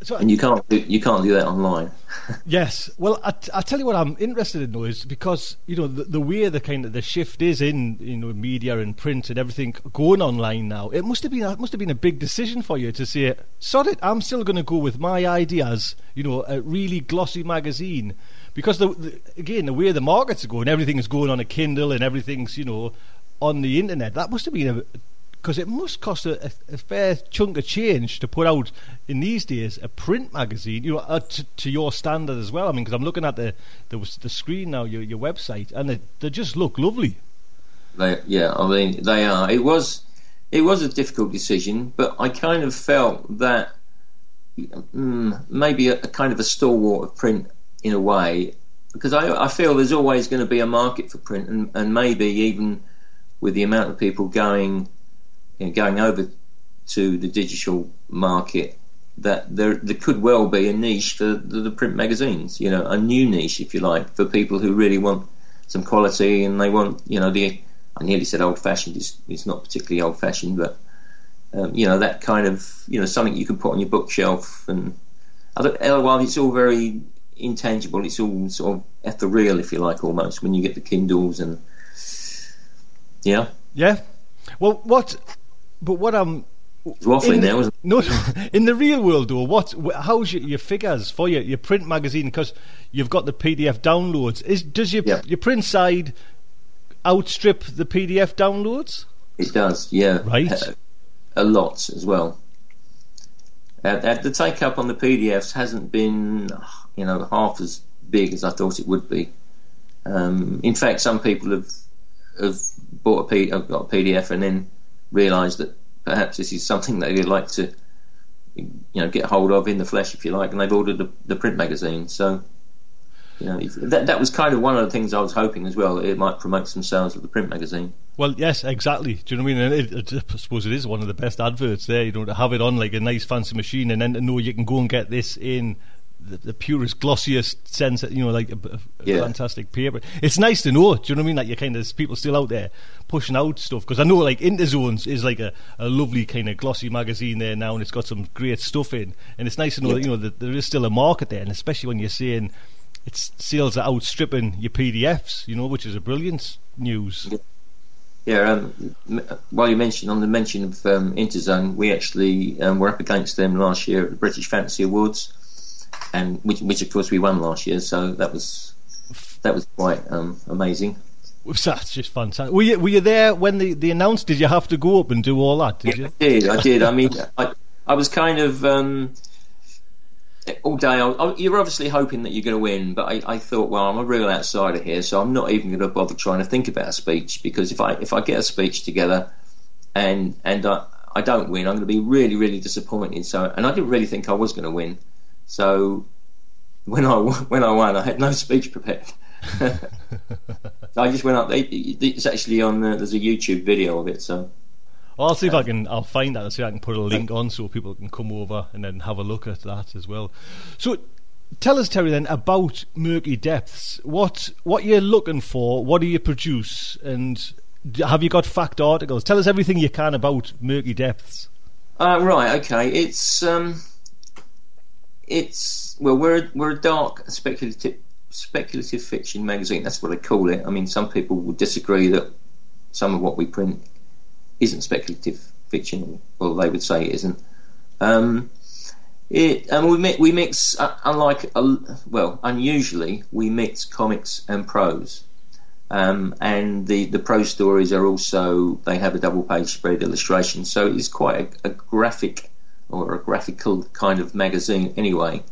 So, and you can't do, you can't do that online. yes, well, I, I tell you what I'm interested in though is because you know the, the way the kind of the shift is in you know media and print and everything going online now. It must have been it must have been a big decision for you to say, "Sod it, I'm still going to go with my ideas." You know, a really glossy magazine because the, the again the way the markets are going, everything is going on a Kindle and everything's you know on the internet. That must have been a because it must cost a, a, fair chunk of change to put out in these days a print magazine, you know, uh, to, to, your standard as well. I mean, because I'm looking at the, the, the screen now, your your website, and they, they just look lovely. They, yeah, I mean, they are. It was it was a difficult decision, but I kind of felt that mm, maybe a, a kind of a stalwart of print in a way, because I, I feel there's always going to be a market for print, and, and maybe even with the amount of people going you know, going over to the digital market, that there there could well be a niche for the, the print magazines. You know, a new niche, if you like, for people who really want some quality and they want you know the I nearly said old fashioned. It's, it's not particularly old fashioned, but um, you know that kind of you know something you can put on your bookshelf and otherwise it's all very intangible. It's all sort of ethereal, if you like, almost when you get the Kindles and yeah, Yeah. Well, what? But what I'm. It's waffling in the, now, isn't No, in the real world though, what? How's your, your figures for your, your print magazine? Because you've got the PDF downloads. Is does your your print side outstrip the PDF downloads? It does, yeah. Right. Uh, a lot as well. Uh, uh, the take up on the PDFs hasn't been, you know, half as big as I thought it would be. Um, in fact, some people have have bought a P, have got a PDF and then realised that perhaps this is something that they'd like to, you know, get hold of in the flesh, if you like, and they've ordered the, the print magazine. So, you know, if, that that was kind of one of the things I was hoping as well. It might promote some sales of the print magazine. Well, yes, exactly. Do you know what I mean? It, it, I suppose it is one of the best adverts there. You know, to have it on like a nice fancy machine, and then to know you can go and get this in the, the purest, glossiest sense. You know, like a, a Yeah. fantastic paper. It's nice to know. Do you know what I mean? Like you're kind of there's people still out there pushing out stuff because I know like Interzones is like a, a lovely kind of glossy magazine there now, and it's got some great stuff in. And it's nice to know Yeah. that you know that there is still a market there, and especially when you're saying it's sales are outstripping your PDFs. You know, which is a brilliant news. Yeah, um, while you mentioned on the mention of um, Interzone, we actually um, were up against them last year at the British Fantasy Awards, and which, which of course we won last year. So that was that was quite um, amazing. That's just fantastic. Were you, were you there when they, they announced? Did you have to go up and do all that? Did you? I did, I did. I mean, I, I was kind of um, all day. I, I, you're obviously hoping that you're going to win, but I, I thought, well, I'm a real outsider here, so I'm not even going to bother trying to think about a speech because if I if I get a speech together and and I, I don't win, I'm going to be really really disappointed. So, and I didn't really think I was going to win. So when I when I won, I had no speech prepared. I just went up. It's actually on. The, there's a YouTube video of it. So Well, I'll see if I can. I'll find that I'll see if I can put a link on so people can come over and then have a look at that as well. So, tell us, Terry, then about Murky Depths. What what you're looking for? What do you produce? And have you got fact articles? Tell us everything you can about Murky Depths. Uh, right, okay. It's um, it's well, we're we're a dark speculative speculative fiction magazine. That's what I call it. I mean, some people would disagree that some of what we print isn't speculative fiction, or they would say it isn't. Um, it and we mix, we mix uh, unlike uh, well, unusually we mix comics and prose. Um, and the, the prose stories are also they have a double page spread illustration, so it's quite a, a graphic or a graphical kind of magazine anyway.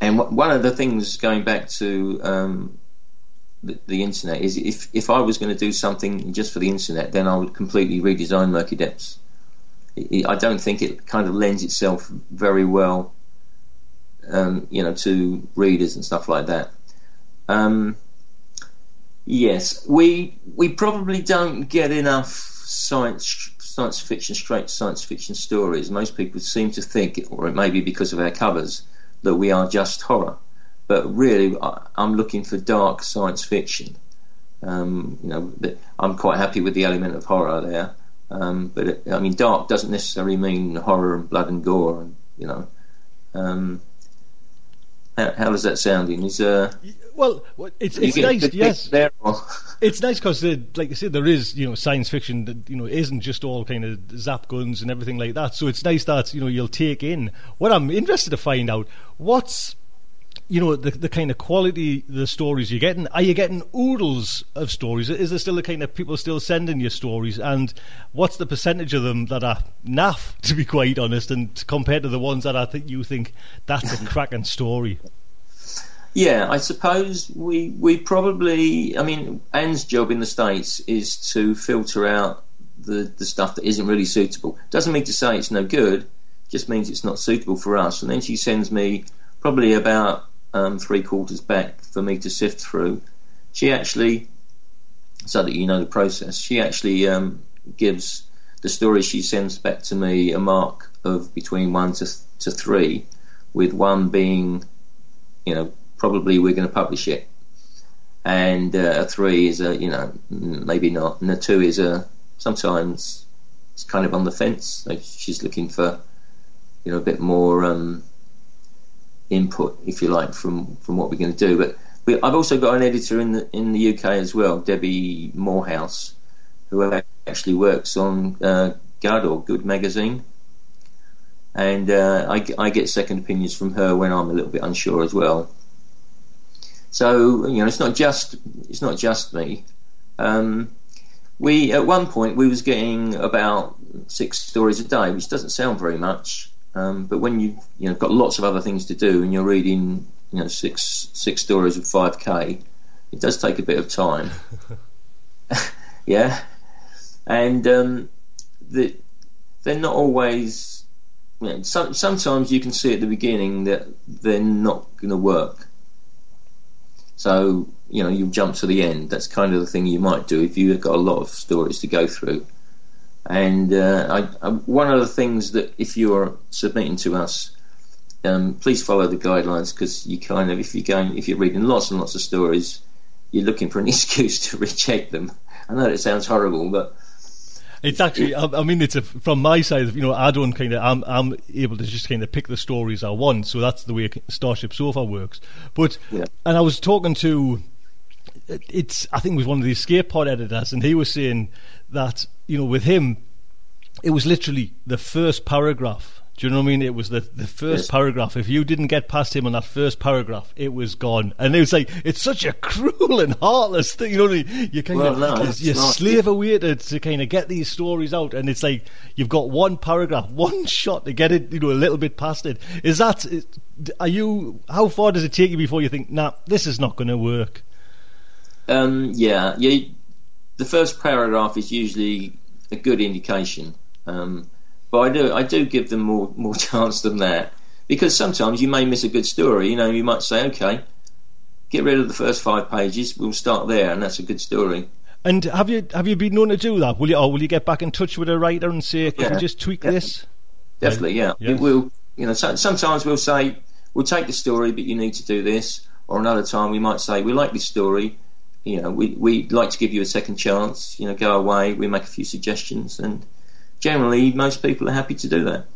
And wh- one of the things going back to um, the, the internet is if if I was going to do something just for the internet, then I would completely redesign Murky Depths. I I don't think it kind of lends itself very well, um, you know, to readers and stuff like that. Um, yes, we we probably don't get enough science science fiction straight science fiction stories. Most people seem to think, or it may be because of our covers, that we are just horror. But really, I'm looking for dark science fiction. Um, you know, I'm quite happy with the element of horror there. Um, but it, I mean, dark doesn't necessarily mean horror and blood and gore, and you know. Um, how, how does that sound? In Is uh, Well, it's it's nice, yes. there, It's nice because, like I said, there is you know science fiction that you know isn't just all kind of zap guns and everything like that. So it's nice that you know you'll take in. What I'm interested to find out what's you know the the kind of quality the stories you're getting. Are you getting oodles of stories? Is there still the kind of people still sending you stories? And what's the percentage of them that are naff, to be quite honest, and compared to the ones that I think you think that's a cracking story? Yeah, I suppose we we probably. I mean, Anne's job in the states is to filter out the the stuff that isn't really suitable. Doesn't mean to say it's no good. just means it's not suitable for us. And then she sends me probably about um, three quarters back for me to sift through. She actually, so that you know the process, she actually um, gives the story she sends back to me a mark of between one to, to three, with one being, you know, probably we're going to publish it. And uh, a three is a, you know, maybe not. And a two is a, sometimes it's kind of on the fence. Like she's looking for, you know, a bit more um, input, if you like, from, from what we're going to do. But we, I've also got an editor in the in the UK as well, Debbie Morehouse, who actually works on uh, or Good magazine, and uh, I, I get second opinions from her when I'm a little bit unsure as well. So you know, it's not just it's not just me. Um, we at one point we was getting about six stories a day, which doesn't sound very much, um, but when you you know got lots of other things to do and you're reading you know six six stories of five k, it does take a bit of time. yeah, and um, the, they're not always. You know, some, sometimes you can see at the beginning that they're not going to work. So you know you jump to the end. That's kind of the thing you might do if you've got a lot of stories to go through. And uh, I, I, one of the things that if you're submitting to us, um, please follow the guidelines because you kind of if you're going if you're reading lots and lots of stories, you're looking for an excuse to reject them. I know it sounds horrible, but it's actually, I, I mean, it's a, from my side. You know, I don't kind of, I'm, I'm able to just kind of pick the stories I want. So that's the way Starship Sofa works. But, yeah. and I was talking to, it's, I think it was one of the Escape Pod editors, and he was saying that, you know, with him, it was literally the first paragraph do you know what I mean? It was the, the first paragraph. If you didn't get past him on that first paragraph, it was gone. And it was like, it's such a cruel and heartless thing. You know, you kind well, of, no, you, you slave away to, to kind of get these stories out. And it's like, you've got one paragraph, one shot to get it, you know, a little bit past it. Is that, are you, how far does it take you before you think, nah, this is not going to work? Um, yeah, yeah. The first paragraph is usually a good indication. Um, but I do I do give them more more chance than that because sometimes you may miss a good story. You know, you might say, okay, get rid of the first five pages. We'll start there, and that's a good story. And have you have you been known to do that? Will you or will you get back in touch with a writer and say, can yeah. you just tweak this? Definitely, yeah. Yes. We'll you know so, sometimes we'll say we'll take the story, but you need to do this. Or another time we might say we like this story. You know, we we'd like to give you a second chance. You know, go away. We make a few suggestions and generally most people are happy to do that.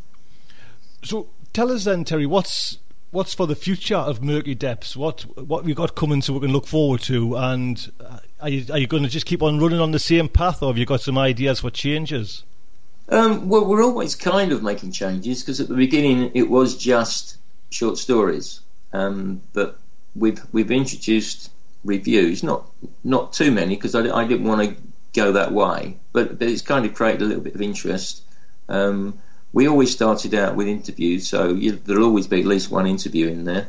So tell us then, Terry, what's what's for the future of Murky Depths? What what have you got coming so we can look forward to? And uh, are you are you going to just keep on running on the same path, or have you got some ideas for changes? Um, well, we're always kind of making changes because at the beginning it was just short stories, um, but we've we've introduced reviews, not not too many because I, I didn't want to go that way. But, but it's kind of created a little bit of interest. Um, we always started out with interviews, so you, there'll always be at least one interview in there.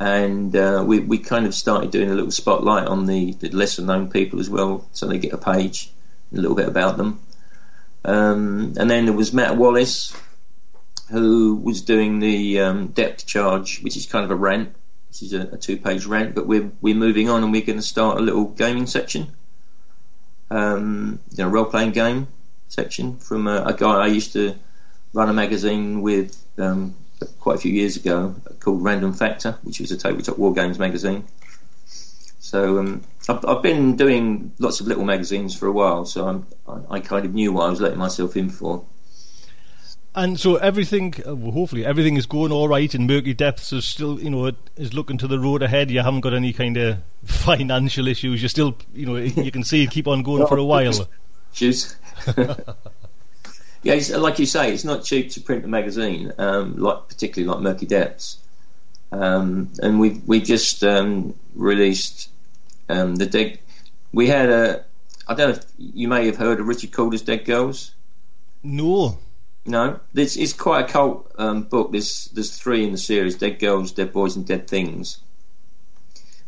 And uh, we, we kind of started doing a little spotlight on the, the lesser known people as well, so they get a page, a little bit about them. Um, and then there was Matt Wallace, who was doing the um, depth charge, which is kind of a rant. This is a, a two-page rant, but we're we're moving on, and we're going to start a little gaming section um, you know, role playing game section from a, a, guy I used to run a magazine with um, quite a few years ago called Random Factor, which was a tabletop war games magazine. So um, I've, I've, been doing lots of little magazines for a while, so I, I kind of knew what I was letting myself in for. And so everything, uh, well, hopefully, everything is going all right. In murky depths is still, you know, is looking to the road ahead. You haven't got any kind of financial issues. You're still, you know, you can see it keep on going for a while. Issues. yeah, like you say, it's not cheap to print a magazine, um, like particularly like Murky Depths. Um, and we've we just um, released um, the dead. We had a. I don't know if you may have heard of Richard Calder's Dead Girls. No. No, it's, it's quite a cult um, book. There's there's three in the series: Dead Girls, Dead Boys, and Dead Things.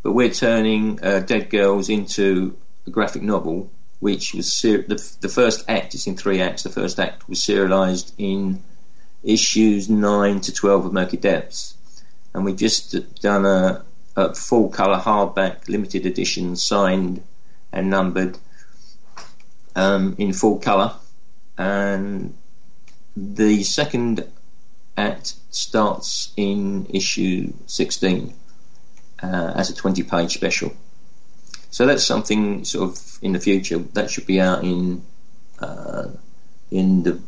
But we're turning uh, Dead Girls into a graphic novel, which was ser- the, the first act. It's in three acts. The first act was serialised in issues nine to twelve of Murky Depths, and we've just done a, a full colour hardback limited edition, signed and numbered um, in full colour, and the second act starts in issue sixteen uh, as a twenty-page special. So that's something sort of in the future that should be out in uh, in the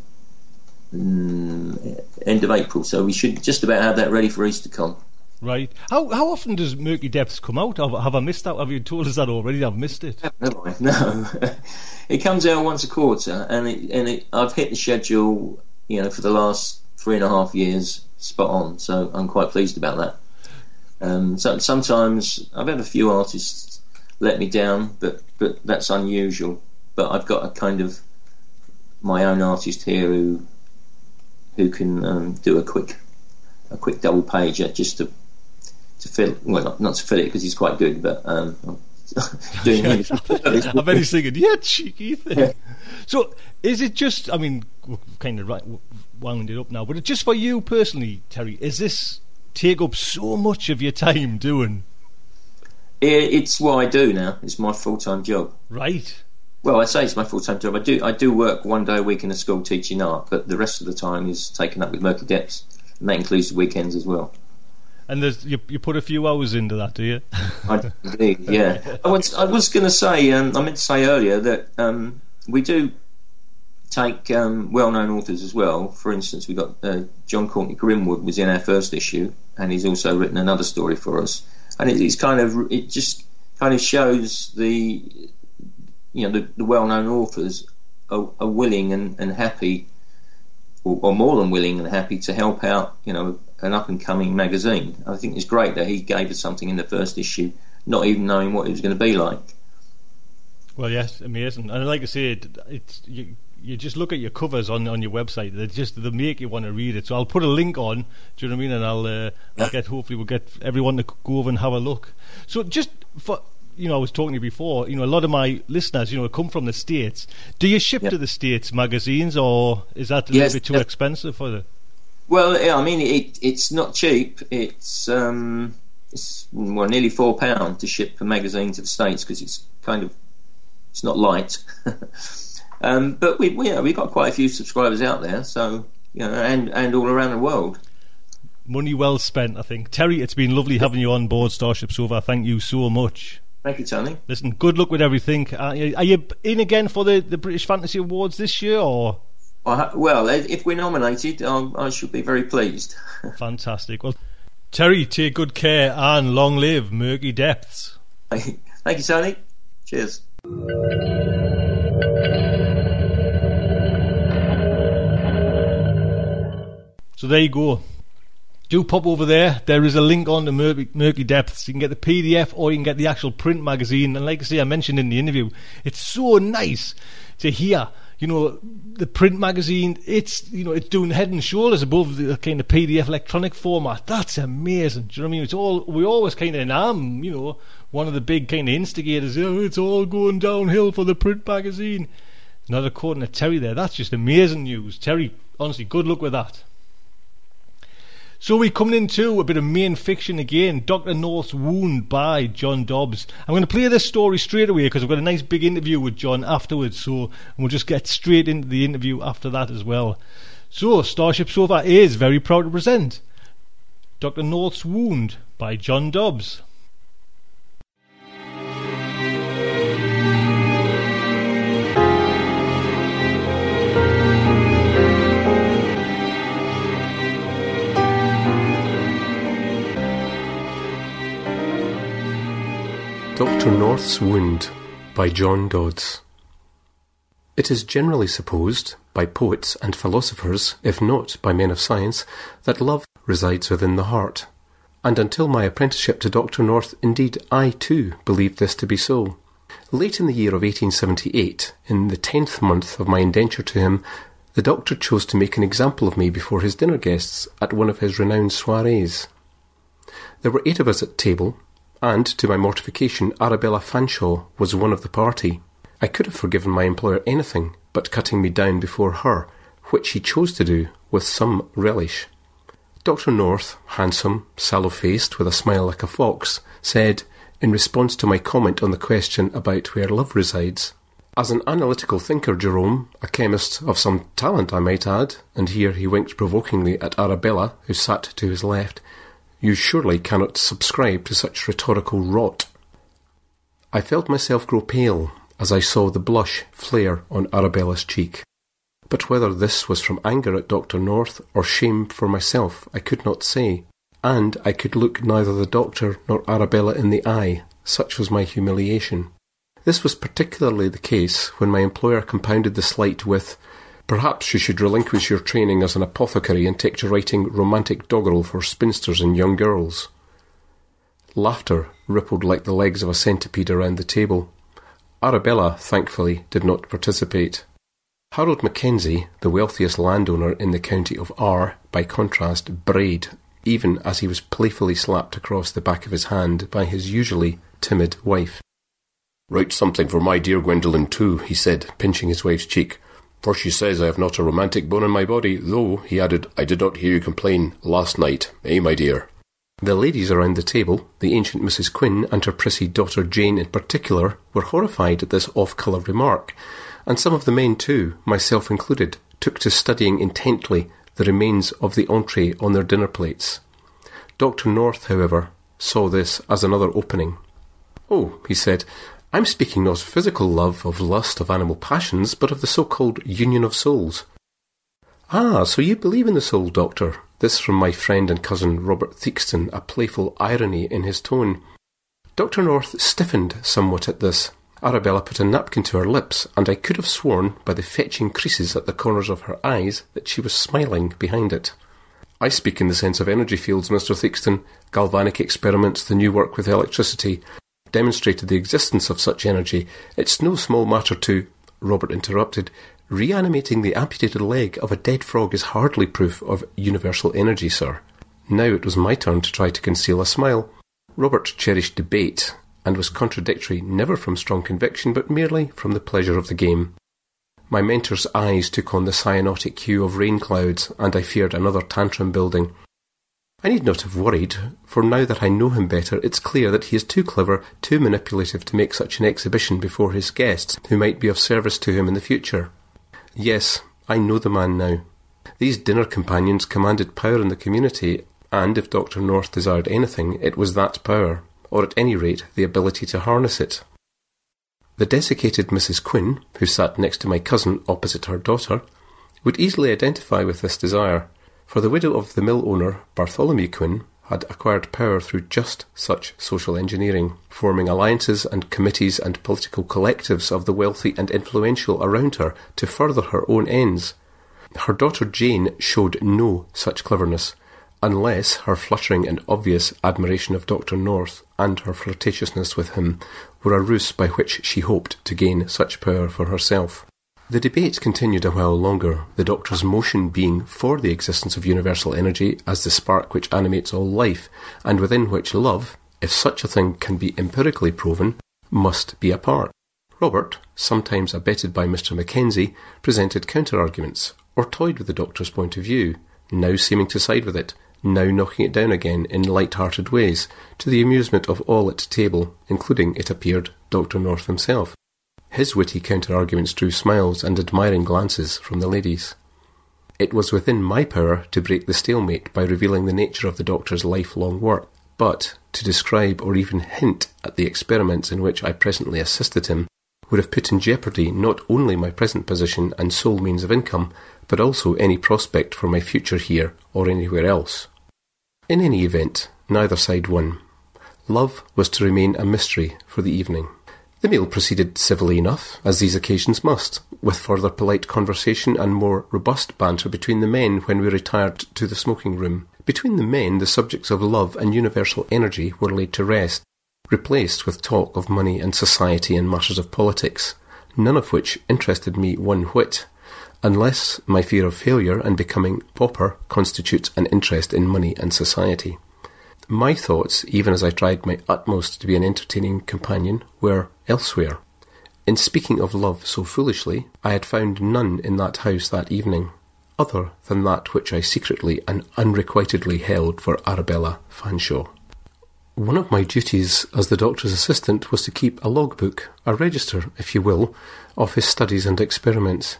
mm, end of April. So we should just about have that ready for EasterCon. Right. How how often does Murky Depths come out? Have, have I missed that? Have you told us that already? I've missed it. No, no. it comes out once a quarter, and it, and it, I've hit the schedule, you know, for the last three and a half years, spot on. So I'm quite pleased about that. Um, so sometimes I've had a few artists let me down, but but that's unusual. But I've got a kind of my own artist here who who can um, do a quick a quick double pager just to to fill well not, not to fill it because he's quite good, but um, doing his I bet he's thinking, yeah, cheeky thing. So, is it just? I mean, kind of right, wound it up now, but just for you personally, Terry, is this take up so much of your time doing? It, it's what I do now. It's my full time job. Right. Well, I say it's my full time job. I do I do work one day a week in a school teaching art, but the rest of the time is taken up with Murky Depths, and that includes the weekends as well. And there's, you, you put a few hours into that, do you? I yeah. I was, I was going to say, um, I meant to say earlier that um, we do take um, well-known authors as well. For instance, we got uh, Jon Courtenay Grimwood was in our first issue, and he's also written another story for us. And it, it's kind of it just kind of shows the you know the, the well-known authors are, are willing and, and happy, or, or more than willing and happy to help out. You know, an up-and-coming magazine. I think it's great that he gave us something in the first issue, not even knowing what it was going to be like. Well, yes, amazing. And like I said, it's you, you just look at your covers on, on your website. They just they make you want to read it. So I'll put a link on. Do you know what I mean? And I'll, uh, I'll get hopefully we'll get everyone to go over and have a look. So just for you know, I was talking to you before. You know, a lot of my listeners, you know, come from the states. Do you ship to the states magazines, or is that a Yes, little bit too expensive for the? Well, yeah, I mean, it, it's not cheap. It's um, it's well nearly four pound to ship a magazine to the states because it's kind of it's not light. um, but we we yeah, we've got quite a few subscribers out there, so you know, and and all around the world. Money well spent, I think. Terry, it's been lovely having you on board Starship Sofa. Thank you so much. Thank you, Tony. Listen, good luck with everything. Are you, are you in again for the, the British Fantasy Awards this year, or Well, if we're nominated, I, I should be very pleased. fantastic? Well, Terry, take good care and long live Murky Depths. Thank you, Tony. Cheers. So there you go. Do pop over there. There is a link on the Murky, Murky Depths. You can get the PDF or you can get the actual print magazine. And like I say, I mentioned in the interview, it's so nice to hear. You know, the print magazine, it's you know, it's doing head and shoulders above the kind of PDF electronic format. That's amazing. Do you know what I mean? It's all we always kind of and I'm, you know, one of the big kind of instigators. Oh, it's all going downhill for the print magazine. Not according to Terry there. That's just amazing news. Terry, honestly, good luck with that. So we're coming into a bit of main fiction again. Dr. North's Wound by John Dodds. I'm going to play this story straight away because I've got a nice big interview with John afterwards. So we'll just get straight into the interview after that as well. So Starship Sofa is very proud to present Dr. North's Wound by John Dodds. Dr. North's Wound by John Dodds. It is generally supposed, by poets and philosophers, if not by men of science, that love resides within the heart. And until my apprenticeship to Dr. North, indeed I too believed this to be so. Late in the year of 1878, in the tenth month of my indenture to him, the doctor chose to make an example of me before his dinner guests at one of his renowned soirees. There were eight of us at table, and, to my mortification, Arabella Fanshawe was one of the party. I could have forgiven my employer anything but cutting me down before her which he chose to do with some relish. Dr. North, handsome, sallow faced, with a smile like a fox, said, in response to my comment on the question about where love resides, As an analytical thinker, Jerome, a chemist of some talent, I might add, and here he winked provokingly at Arabella, who sat to his left, you surely cannot subscribe to such rhetorical rot. I felt myself grow pale as I saw the blush flare on Arabella's cheek. But whether this was from anger at Dr. North or shame for myself, I could not say, and I could look neither the doctor nor Arabella in the eye, such was my humiliation. This was particularly the case when my employer compounded the slight with, Perhaps you should relinquish your training as an apothecary and take to writing romantic doggerel for spinsters and young girls. Laughter rippled like the legs of a centipede around the table. Arabella, thankfully, did not participate. Harold Mackenzie, the wealthiest landowner in the county of R, by contrast, brayed, even as he was playfully slapped across the back of his hand by his usually timid wife. Write something for my dear Gwendolen, too, he said, pinching his wife's cheek. For she says I have not a romantic bone in my body, though, he added, I did not hear you complain last night, eh, my dear? The ladies around the table, the ancient Mrs. Quinn and her prissy daughter Jane in particular, were horrified at this off-colour remark, and some of the men too, myself included, took to studying intently the remains of the entree on their dinner plates. Dr. North, however, saw this as another opening. Oh, he said, I'm speaking not of physical love, of lust, of animal passions, but of the so-called union of souls. Ah, so you believe in the soul, Doctor? This from my friend and cousin Robert Theakston, a playful irony in his tone. Dr. North stiffened somewhat at this. Arabella put a napkin to her lips, and I could have sworn, by the fetching creases at the corners of her eyes, that she was smiling behind it. I speak in the sense of energy fields, Mr. Theakston, galvanic experiments, the new work with electricity, demonstrated the existence of such energy. It's no small matter to, Robert interrupted, reanimating the amputated leg of a dead frog is hardly proof of universal energy, sir. Now it was my turn to try to conceal a smile. Robert cherished debate, and was contradictory never from strong conviction, but merely from the pleasure of the game. My mentor's eyes took on the cyanotic hue of rain clouds, and I feared another tantrum building. I need not have worried, for now that I know him better, it's clear that he is too clever, too manipulative to make such an exhibition before his guests, who might be of service to him in the future. Yes, I know the man now. These dinner companions commanded power in the community, and if Dr. North desired anything, it was that power, or at any rate the ability to harness it. The desiccated Mrs. Quinn, who sat next to my cousin opposite her daughter, would easily identify with this desire for the widow of the mill owner, Bartholomew Quinn, had acquired power through just such social engineering, forming alliances and committees and political collectives of the wealthy and influential around her to further her own ends. Her daughter Jane showed no such cleverness, unless her fluttering and obvious admiration of Dr. North and her flirtatiousness with him were a ruse by which she hoped to gain such power for herself. The debate continued a while longer, the doctor's motion being for the existence of universal energy as the spark which animates all life, and within which love, if such a thing can be empirically proven, must be a part. Robert, sometimes abetted by Mr. Mackenzie, presented counter-arguments, or toyed with the doctor's point of view, now seeming to side with it, now knocking it down again in light-hearted ways, to the amusement of all at table, including, it appeared, Dr. North himself. His witty counter-arguments drew smiles and admiring glances from the ladies. It was within my power to break the stalemate by revealing the nature of the doctor's lifelong work, but to describe or even hint at the experiments in which I presently assisted him would have put in jeopardy not only my present position and sole means of income, but also any prospect for my future here or anywhere else. In any event, neither side won. Love was to remain a mystery for the evening. The meal proceeded civilly enough, as these occasions must, with further polite conversation and more robust banter between the men when we retired to the smoking room. Between the men, the subjects of love and universal energy were laid to rest, replaced with talk of money and society and matters of politics, none of which interested me one whit, unless my fear of failure and becoming pauper constitutes an interest in money and society. My thoughts, even as I tried my utmost to be an entertaining companion, were elsewhere. In speaking of love so foolishly, I had found none in that house that evening. other than that which I secretly and unrequitedly held for Arabella Fanshawe. One of my duties as the doctor's assistant was to keep a logbook, a register, if you will, of his studies and experiments.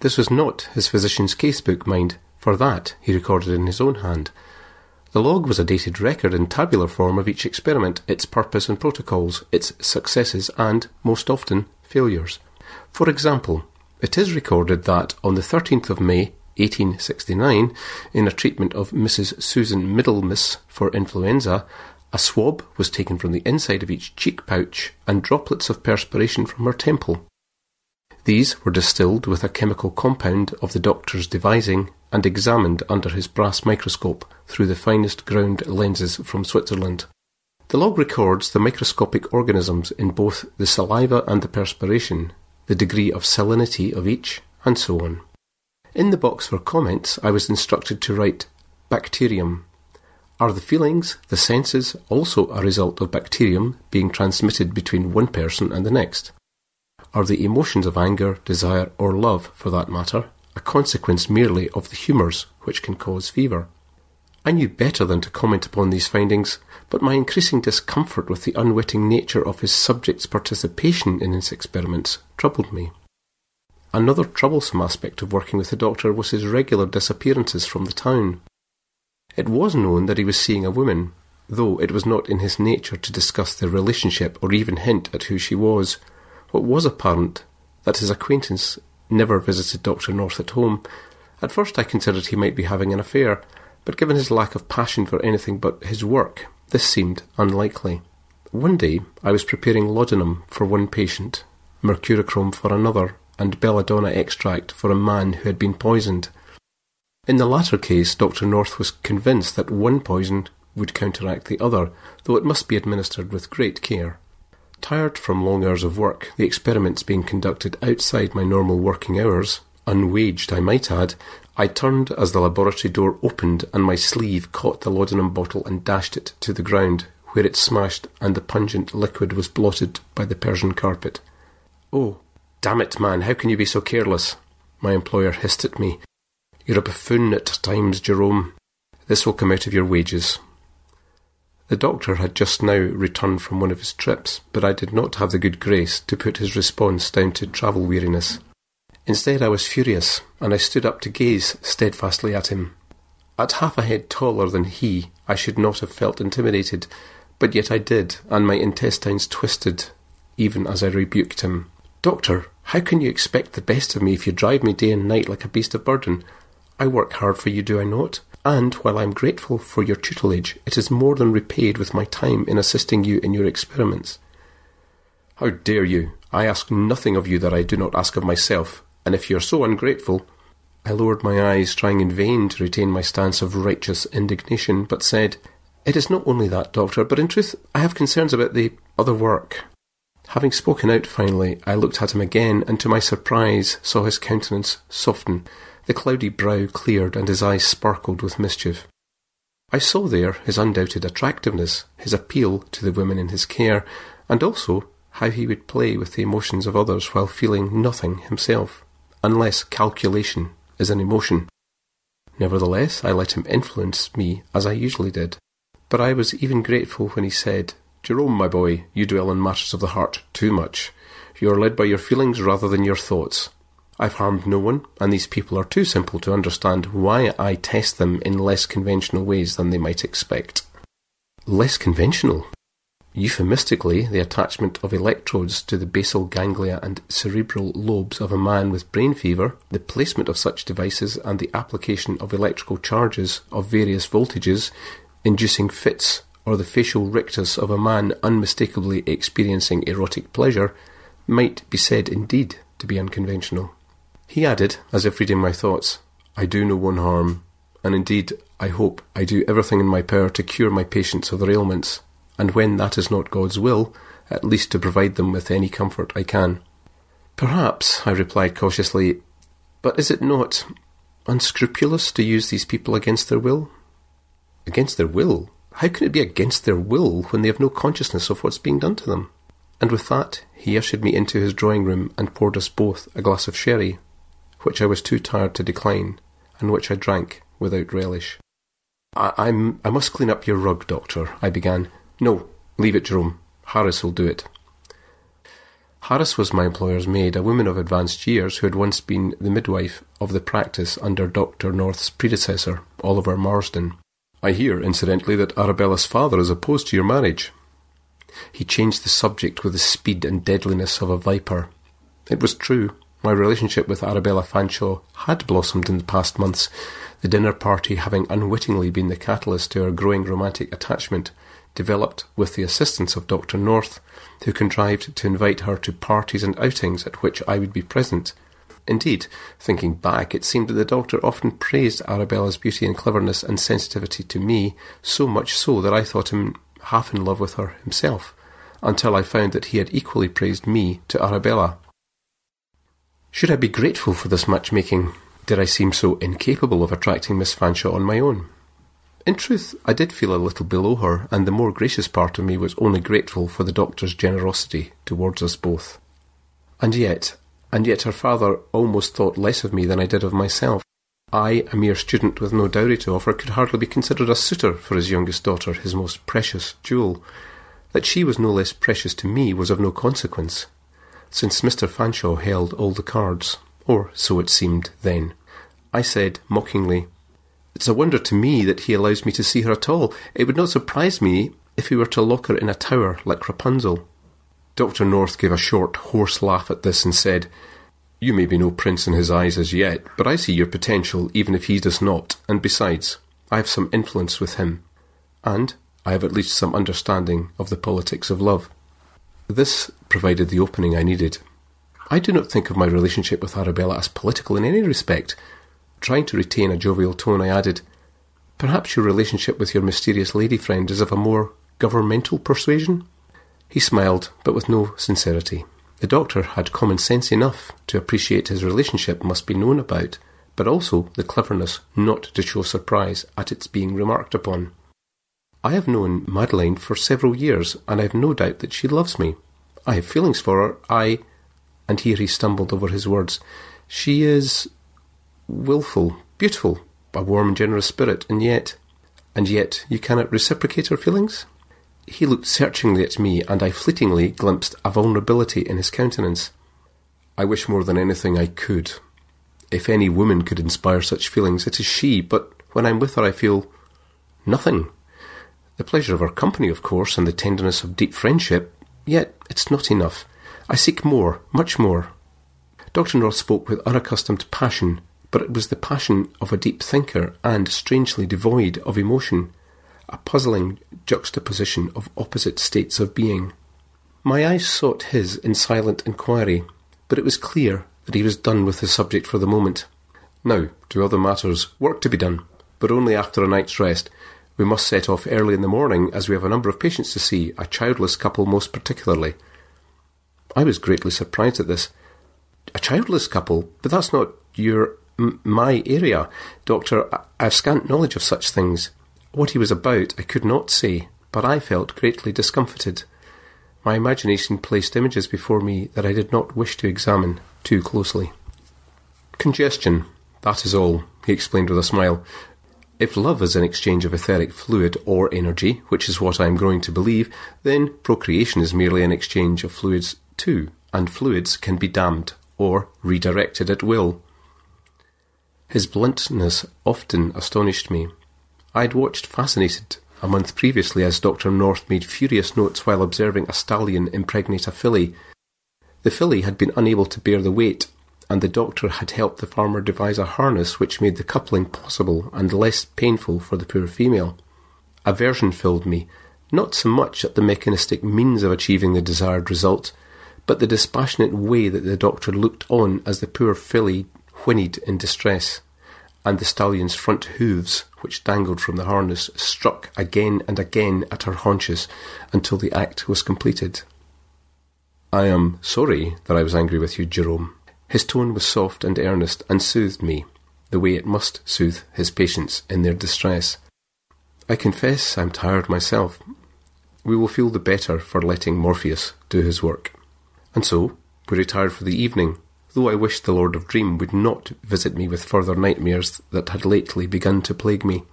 This was not his physician's casebook, mind, for that he recorded in his own hand. The log was a dated record in tabular form of each experiment, its purpose and protocols, its successes and, most often, failures. For example, it is recorded that on the 13th of May, 1869, in a treatment of Mrs. Susan Middlemiss for influenza, a swab was taken from the inside of each cheek pouch and droplets of perspiration from her temple. These were distilled with a chemical compound of the doctor's devising and examined under his brass microscope through the finest ground lenses from Switzerland. The log records the microscopic organisms in both the saliva and the perspiration, the degree of salinity of each, and so on. In the box for comments, I was instructed to write bacterium. Are the feelings, the senses, also a result of bacterium being transmitted between one person and the next? Are the emotions of anger, desire, or love, for that matter, a consequence merely of the humours which can cause fever? I knew better than to comment upon these findings, but my increasing discomfort with the unwitting nature of his subject's participation in his experiments troubled me. Another troublesome aspect of working with the doctor was his regular disappearances from the town. It was known that he was seeing a woman, though it was not in his nature to discuss their relationship or even hint at who she was. What was apparent that his acquaintance never visited Dr. North at home. At first I considered he might be having an affair, but given his lack of passion for anything but his work, this seemed unlikely. One day I was preparing laudanum for one patient, mercurochrome for another, and belladonna extract for a man who had been poisoned. In the latter case, Dr. North was convinced that one poison would counteract the other, though it must be administered with great care. Tired from long hours of work, the experiments being conducted outside my normal working hours, unwaged I might add, I turned as the laboratory door opened and my sleeve caught the laudanum bottle and dashed it to the ground, where it smashed and the pungent liquid was blotted by the Persian carpet. Oh, damn it, man, how can you be so careless? My employer hissed at me. You're a buffoon at times, Jerome. This will come out of your wages. The doctor had just now returned from one of his trips, but I did not have the good grace to put his response down to travel weariness. Instead, I was furious, and I stood up to gaze steadfastly at him. At half a head taller than he, I should not have felt intimidated, but yet I did, and my intestines twisted even as I rebuked him. Doctor, how can you expect the best of me if you drive me day and night like a beast of burden? I work hard for you, do I not? And while I am grateful for your tutelage, it is more than repaid with my time in assisting you in your experiments. How dare you? I ask nothing of you that I do not ask of myself, and if you are so ungrateful. I lowered my eyes, trying in vain to retain my stance of righteous indignation, but said, It is not only that, Doctor, but in truth I have concerns about the other work. Having spoken out finally, I looked at him again, and to my surprise saw his countenance soften the cloudy brow cleared and his eyes sparkled with mischief. I saw there his undoubted attractiveness, his appeal to the women in his care, and also how he would play with the emotions of others while feeling nothing himself, unless calculation is an emotion. Nevertheless, I let him influence me as I usually did. But I was even grateful when he said, Jerome, my boy, you dwell on matters of the heart too much. You are led by your feelings rather than your thoughts. I've harmed no one, and these people are too simple to understand why I test them in less conventional ways than they might expect. Less conventional? Euphemistically, the attachment of electrodes to the basal ganglia and cerebral lobes of a man with brain fever, the placement of such devices, and the application of electrical charges of various voltages, inducing fits, or the facial rictus of a man unmistakably experiencing erotic pleasure, might be said indeed to be unconventional. He added, as if reading my thoughts, I do no one harm, and indeed I hope I do everything in my power to cure my patients of their ailments, and when that is not God's will, at least to provide them with any comfort I can. Perhaps, I replied cautiously, but is it not unscrupulous to use these people against their will? Against their will? How can it be against their will when they have no consciousness of what's being done to them? And with that, he ushered me into his drawing room and poured us both a glass of sherry which I was too tired to decline, and which I drank without relish. I, I'm, I must clean up your rug, Doctor, I began. No, leave it, Jerome. Harris will do it. Harris was my employer's maid, a woman of advanced years who had once been the midwife of the practice under Dr. North's predecessor, Oliver Marsden. I hear, incidentally, that Arabella's father is opposed to your marriage. He changed the subject with the speed and deadliness of a viper. It was true. My relationship with Arabella Fanshawe had blossomed in the past months, the dinner party having unwittingly been the catalyst to our growing romantic attachment, developed with the assistance of Dr. North, who contrived to invite her to parties and outings at which I would be present. Indeed, thinking back, it seemed that the doctor often praised Arabella's beauty and cleverness and sensitivity to me, so much so that I thought him half in love with her himself, until I found that he had equally praised me to Arabella. Should I be grateful for this matchmaking? Did I seem so incapable of attracting Miss Fanshawe on my own? In truth, I did feel a little below her, and the more gracious part of me was only grateful for the doctor's generosity towards us both. And yet, and yet her father almost thought less of me than I did of myself. I, a mere student with no dowry to offer, could hardly be considered a suitor for his youngest daughter, his most precious jewel. That she was no less precious to me was of no consequence, since Mr. Fanshawe held all the cards, or so it seemed then. I said mockingly, It's a wonder to me that he allows me to see her at all. It would not surprise me if he were to lock her in a tower like Rapunzel. Dr. North gave a short, hoarse laugh at this and said, You may be no prince in his eyes as yet, but I see your potential even if he does not, and besides, I have some influence with him, and I have at least some understanding of the politics of love. This provided the opening I needed. I do not think of my relationship with Arabella as political in any respect. Trying to retain a jovial tone, I added, Perhaps your relationship with your mysterious lady friend is of a more governmental persuasion? He smiled, but with no sincerity. The doctor had common sense enough to appreciate his relationship must be known about, but also the cleverness not to show surprise at its being remarked upon. I have known Madeline for several years, and I have no doubt that she loves me. I have feelings for her. I. And here he stumbled over his words. She is. wilful, beautiful, a warm and generous spirit, and yet. And yet you cannot reciprocate her feelings? He looked searchingly at me, and I fleetingly glimpsed a vulnerability in his countenance. I wish more than anything I could. If any woman could inspire such feelings, it is she, but when I'm with her, I feel nothing. The pleasure of her company, of course, and the tenderness of deep friendship, yet it's not enough. I seek more, much more. Dr. North spoke with unaccustomed passion, but it was the passion of a deep thinker and strangely devoid of emotion a puzzling juxtaposition of opposite states of being. My eyes sought his in silent inquiry, but it was clear that he was done with the subject for the moment. Now, to other matters, work to be done, but only after a night's rest. We must set off early in the morning, as we have a number of patients to see, a childless couple most particularly. I was greatly surprised at this. A childless couple? But that's not your. M- my area. Doctor, I- I've scant knowledge of such things. What he was about I could not say, but I felt greatly discomfited. My imagination placed images before me that I did not wish to examine too closely. Congestion, that is all, he explained with a smile. If love is an exchange of etheric fluid or energy, which is what I am growing to believe, then procreation is merely an exchange of fluids too, and fluids can be dammed or redirected at will. His bluntness often astonished me. I had watched fascinated a month previously as Dr. North made furious notes while observing a stallion impregnate a filly. The filly had been unable to bear the weight, and the doctor had helped the farmer devise a harness which made the coupling possible and less painful for the poor female. Aversion filled me, not so much at the mechanistic means of achieving the desired result, but the dispassionate way that the doctor looked on as the poor filly whinnied in distress, and the stallion's front hoofs, which dangled from the harness, struck again and again at her haunches until the act was completed. I am sorry that I was angry with you, Jerome. His tone was soft and earnest, and soothed me, the way it must soothe his patients in their distress. I confess I'm tired myself. We will feel the better for letting Morpheus do his work. And so we retired for the evening, though I wished the Lord of Dream would not visit me with further nightmares that had lately begun to plague me.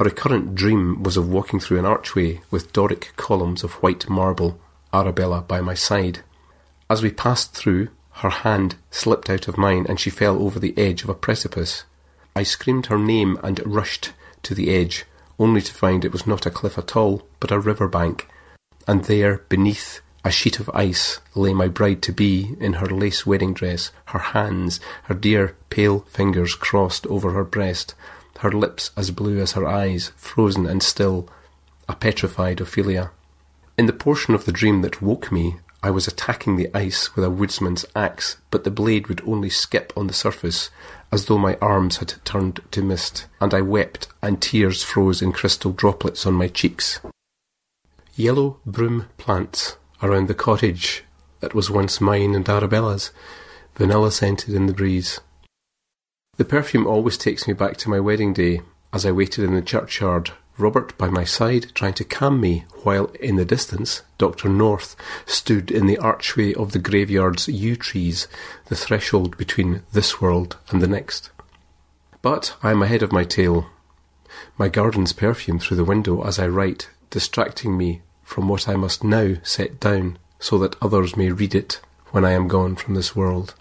A recurrent dream was of walking through an archway with Doric columns of white marble, Arabella by my side. As we passed through, her hand slipped out of mine and she fell over the edge of a precipice. I screamed her name and rushed to the edge, only to find it was not a cliff at all, but a river bank, and there, beneath a sheet of ice, lay my bride to be in her lace wedding dress, her hands, her dear pale fingers crossed over her breast, her lips as blue as her eyes, frozen and still, a petrified Ophelia. In the portion of the dream that woke me, I was attacking the ice with a woodsman's axe, but the blade would only skip on the surface, as though my arms had turned to mist, and I wept, and tears froze in crystal droplets on my cheeks. Yellow broom plants around the cottage that was once mine and Arabella's, vanilla scented in the breeze. The perfume always takes me back to my wedding day, as I waited in the churchyard, Robert by my side trying to calm me, while in the distance Dr. North stood in the archway of the graveyard's yew trees, the threshold between this world and the next. But I am ahead of my tale. My garden's perfume through the window as I write, distracting me from what I must now set down, so that others may read it when I am gone from this world.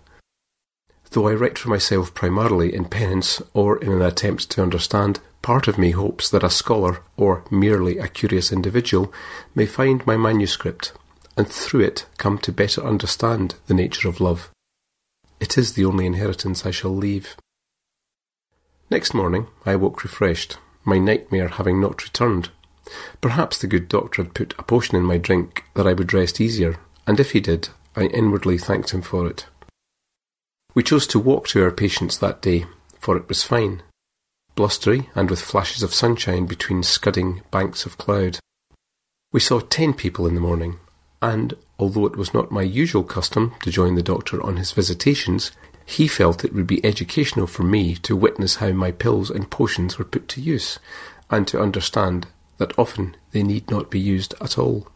Though I write for myself primarily in penance or in an attempt to understand, part of me hopes that a scholar, or merely a curious individual, may find my manuscript, and through it come to better understand the nature of love. It is the only inheritance I shall leave. Next morning I woke refreshed, my nightmare having not returned. Perhaps the good doctor had put a potion in my drink that I would rest easier, and if he did, I inwardly thanked him for it. We chose to walk to our patients that day, for it was fine, blustery and with flashes of sunshine between scudding banks of cloud. We saw ten people in the morning, and although it was not my usual custom to join the doctor on his visitations, he felt it would be educational for me to witness how my pills and potions were put to use, and to understand that often they need not be used at all.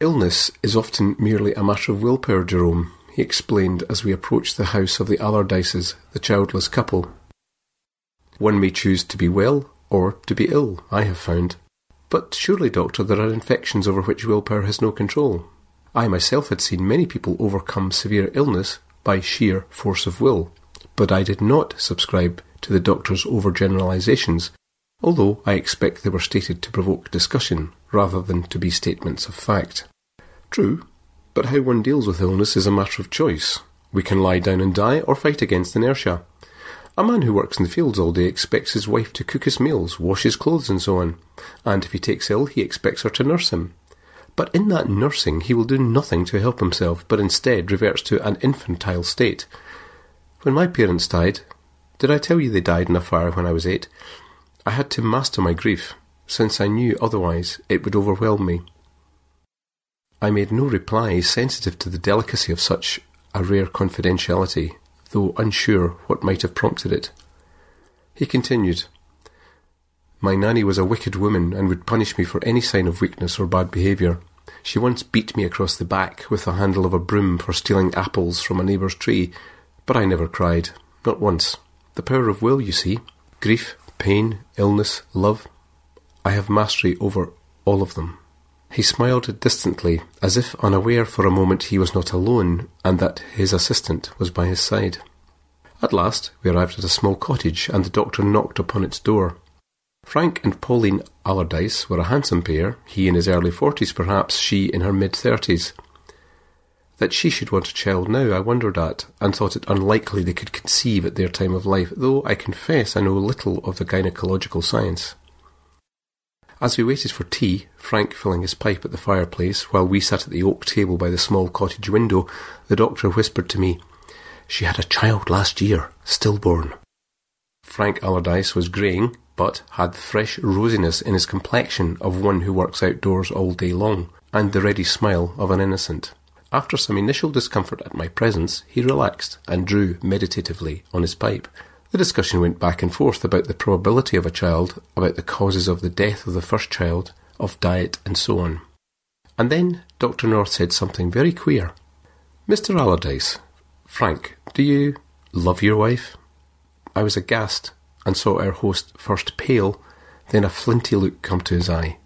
Illness is often merely a matter of willpower, Jerome, he explained as we approached the house of the Allardyces, the childless couple. One may choose to be well or to be ill, I have found. But surely, doctor, there are infections over which willpower has no control. I myself had seen many people overcome severe illness by sheer force of will, but I did not subscribe to the doctor's overgeneralizations, although I expect they were stated to provoke discussion rather than to be statements of fact. True, but how one deals with illness is a matter of choice. We can lie down and die or fight against inertia. A man who works in the fields all day expects his wife to cook his meals, wash his clothes, and so on. And if he takes ill, he expects her to nurse him. But in that nursing, he will do nothing to help himself, but instead reverts to an infantile state. When my parents died, did I tell you they died in a fire when I was eight? I had to master my grief, since I knew otherwise it would overwhelm me. I made no reply sensitive to the delicacy of such a rare confidentiality, though unsure what might have prompted it. He continued, My nanny was a wicked woman and would punish me for any sign of weakness or bad behaviour. She once beat me across the back with the handle of a broom for stealing apples from a neighbour's tree, but I never cried, not once. The power of will, you see. Grief, pain, illness, love. I have mastery over all of them. He smiled distantly, as if unaware for a moment he was not alone, and that his assistant was by his side. At last we arrived at a small cottage, and the doctor knocked upon its door. Frank and Pauline Allardyce were a handsome pair, he in his early forties perhaps, she in her mid thirties. That she should want a child now I wondered at, and thought it unlikely they could conceive at their time of life, though I confess I know little of the gynecological science. As we waited for tea, Frank filling his pipe at the fireplace, while we sat at the oak table by the small cottage window, the doctor whispered to me, She had a child last year, stillborn. Frank Allardyce was greying, but had the fresh rosiness in his complexion of one who works outdoors all day long, and the ready smile of an innocent. After some initial discomfort at my presence, he relaxed and drew meditatively on his pipe, the discussion went back and forth about the probability of a child, about the causes of the death of the first child, of diet, and so on. And then Dr. North said something very queer. Mr. Allardyce, Frank, do you love your wife? I was aghast and saw our host first pale, then a flinty look come to his eye.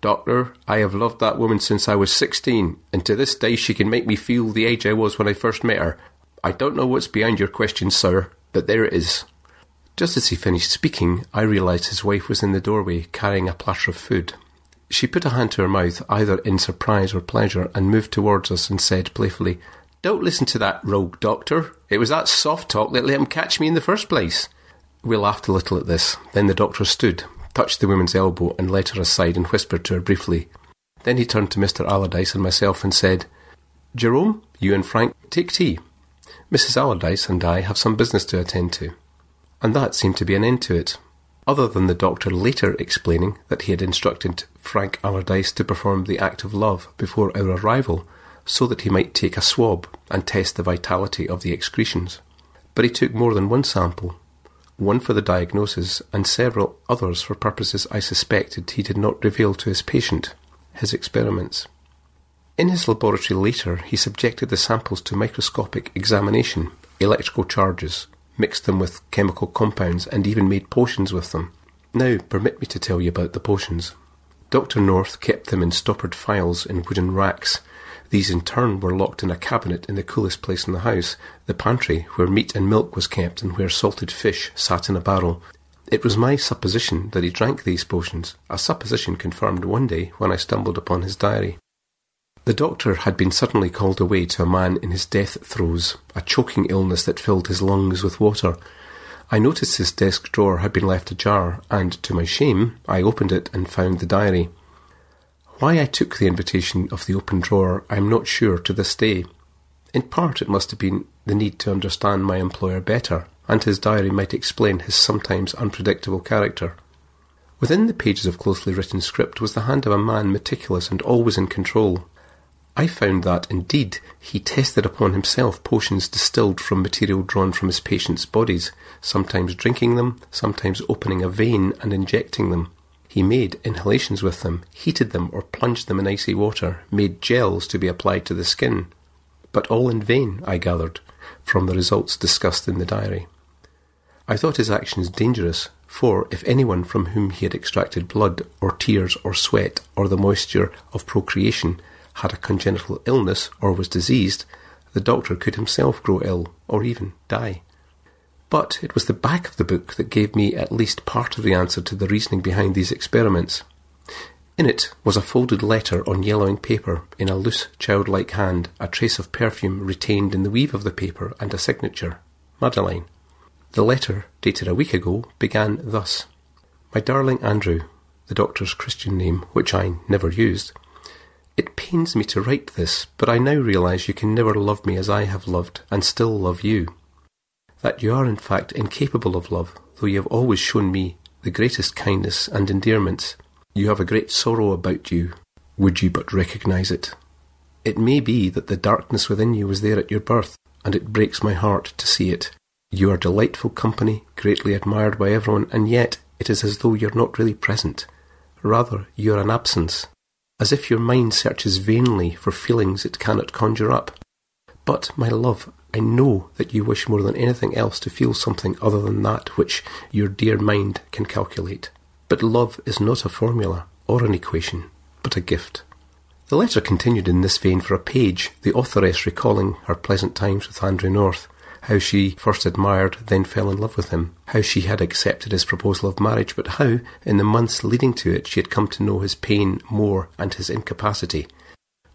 Doctor, I have loved that woman since I was sixteen, and to this day she can make me feel the age I was when I first met her. I don't know what's behind your question, sir, but there it is. Just as he finished speaking, I realised his wife was in the doorway carrying a platter of food. She put a hand to her mouth, either in surprise or pleasure, and moved towards us and said playfully, Don't listen to that rogue doctor. It was that soft talk that let him catch me in the first place. We laughed a little at this. Then the doctor stood, touched the woman's elbow, and led her aside and whispered to her briefly. Then he turned to Mr. Allardyce and myself and said, Jerome, you and Frank take tea. Mrs. Allardyce and I have some business to attend to. And that seemed to be an end to it, other than the doctor later explaining that he had instructed Frank Allardyce to perform the act of love before our arrival, so that he might take a swab and test the vitality of the excretions. But he took more than one sample, one for the diagnosis and several others for purposes I suspected he did not reveal to his patient, his experiments. In his laboratory later, he subjected the samples to microscopic examination, electrical charges, mixed them with chemical compounds, and even made potions with them. Now, permit me to tell you about the potions. Dr. North kept them in stoppered phials in wooden racks. These in turn were locked in a cabinet in the coolest place in the house, the pantry, where meat and milk was kept and where salted fish sat in a barrel. It was my supposition that he drank these potions, a supposition confirmed one day when I stumbled upon his diary. The doctor had been suddenly called away to a man in his death throes, a choking illness that filled his lungs with water. I noticed his desk drawer had been left ajar, and to my shame, I opened it and found the diary. Why I took the invitation of the open drawer, I am not sure to this day. In part, it must have been the need to understand my employer better, and his diary might explain his sometimes unpredictable character. Within the pages of closely written script was the hand of a man meticulous and always in control. I found that, indeed, he tested upon himself potions distilled from material drawn from his patients' bodies, sometimes drinking them, sometimes opening a vein and injecting them. He made inhalations with them, heated them or plunged them in icy water, made gels to be applied to the skin. But all in vain, I gathered, from the results discussed in the diary. I thought his actions dangerous, for if anyone from whom he had extracted blood, or tears, or sweat, or the moisture of procreation had a congenital illness or was diseased, the doctor could himself grow ill or even die. But it was the back of the book that gave me at least part of the answer to the reasoning behind these experiments. In it was a folded letter on yellowing paper in a loose, childlike hand, a trace of perfume retained in the weave of the paper, and a signature Madeline. The letter, dated a week ago, began thus My darling Andrew, the doctor's Christian name, which I never used. It pains me to write this, but I now realize you can never love me as I have loved and still love you that you are in fact incapable of love, though you have always shown me the greatest kindness and endearments. You have a great sorrow about you, would you but recognize it. It may be that the darkness within you was there at your birth, and it breaks my heart to see it. You are delightful company, greatly admired by everyone, and yet it is as though you are not really present. Rather, you are an absence, as if your mind searches vainly for feelings it cannot conjure up. But, my love, I know that you wish more than anything else to feel something other than that which your dear mind can calculate. But love is not a formula or an equation, but a gift. The letter continued in this vein for a page, the authoress recalling her pleasant times with Andrew North, how she first admired, then fell in love with him, how she had accepted his proposal of marriage, but how, in the months leading to it, she had come to know his pain more and his incapacity.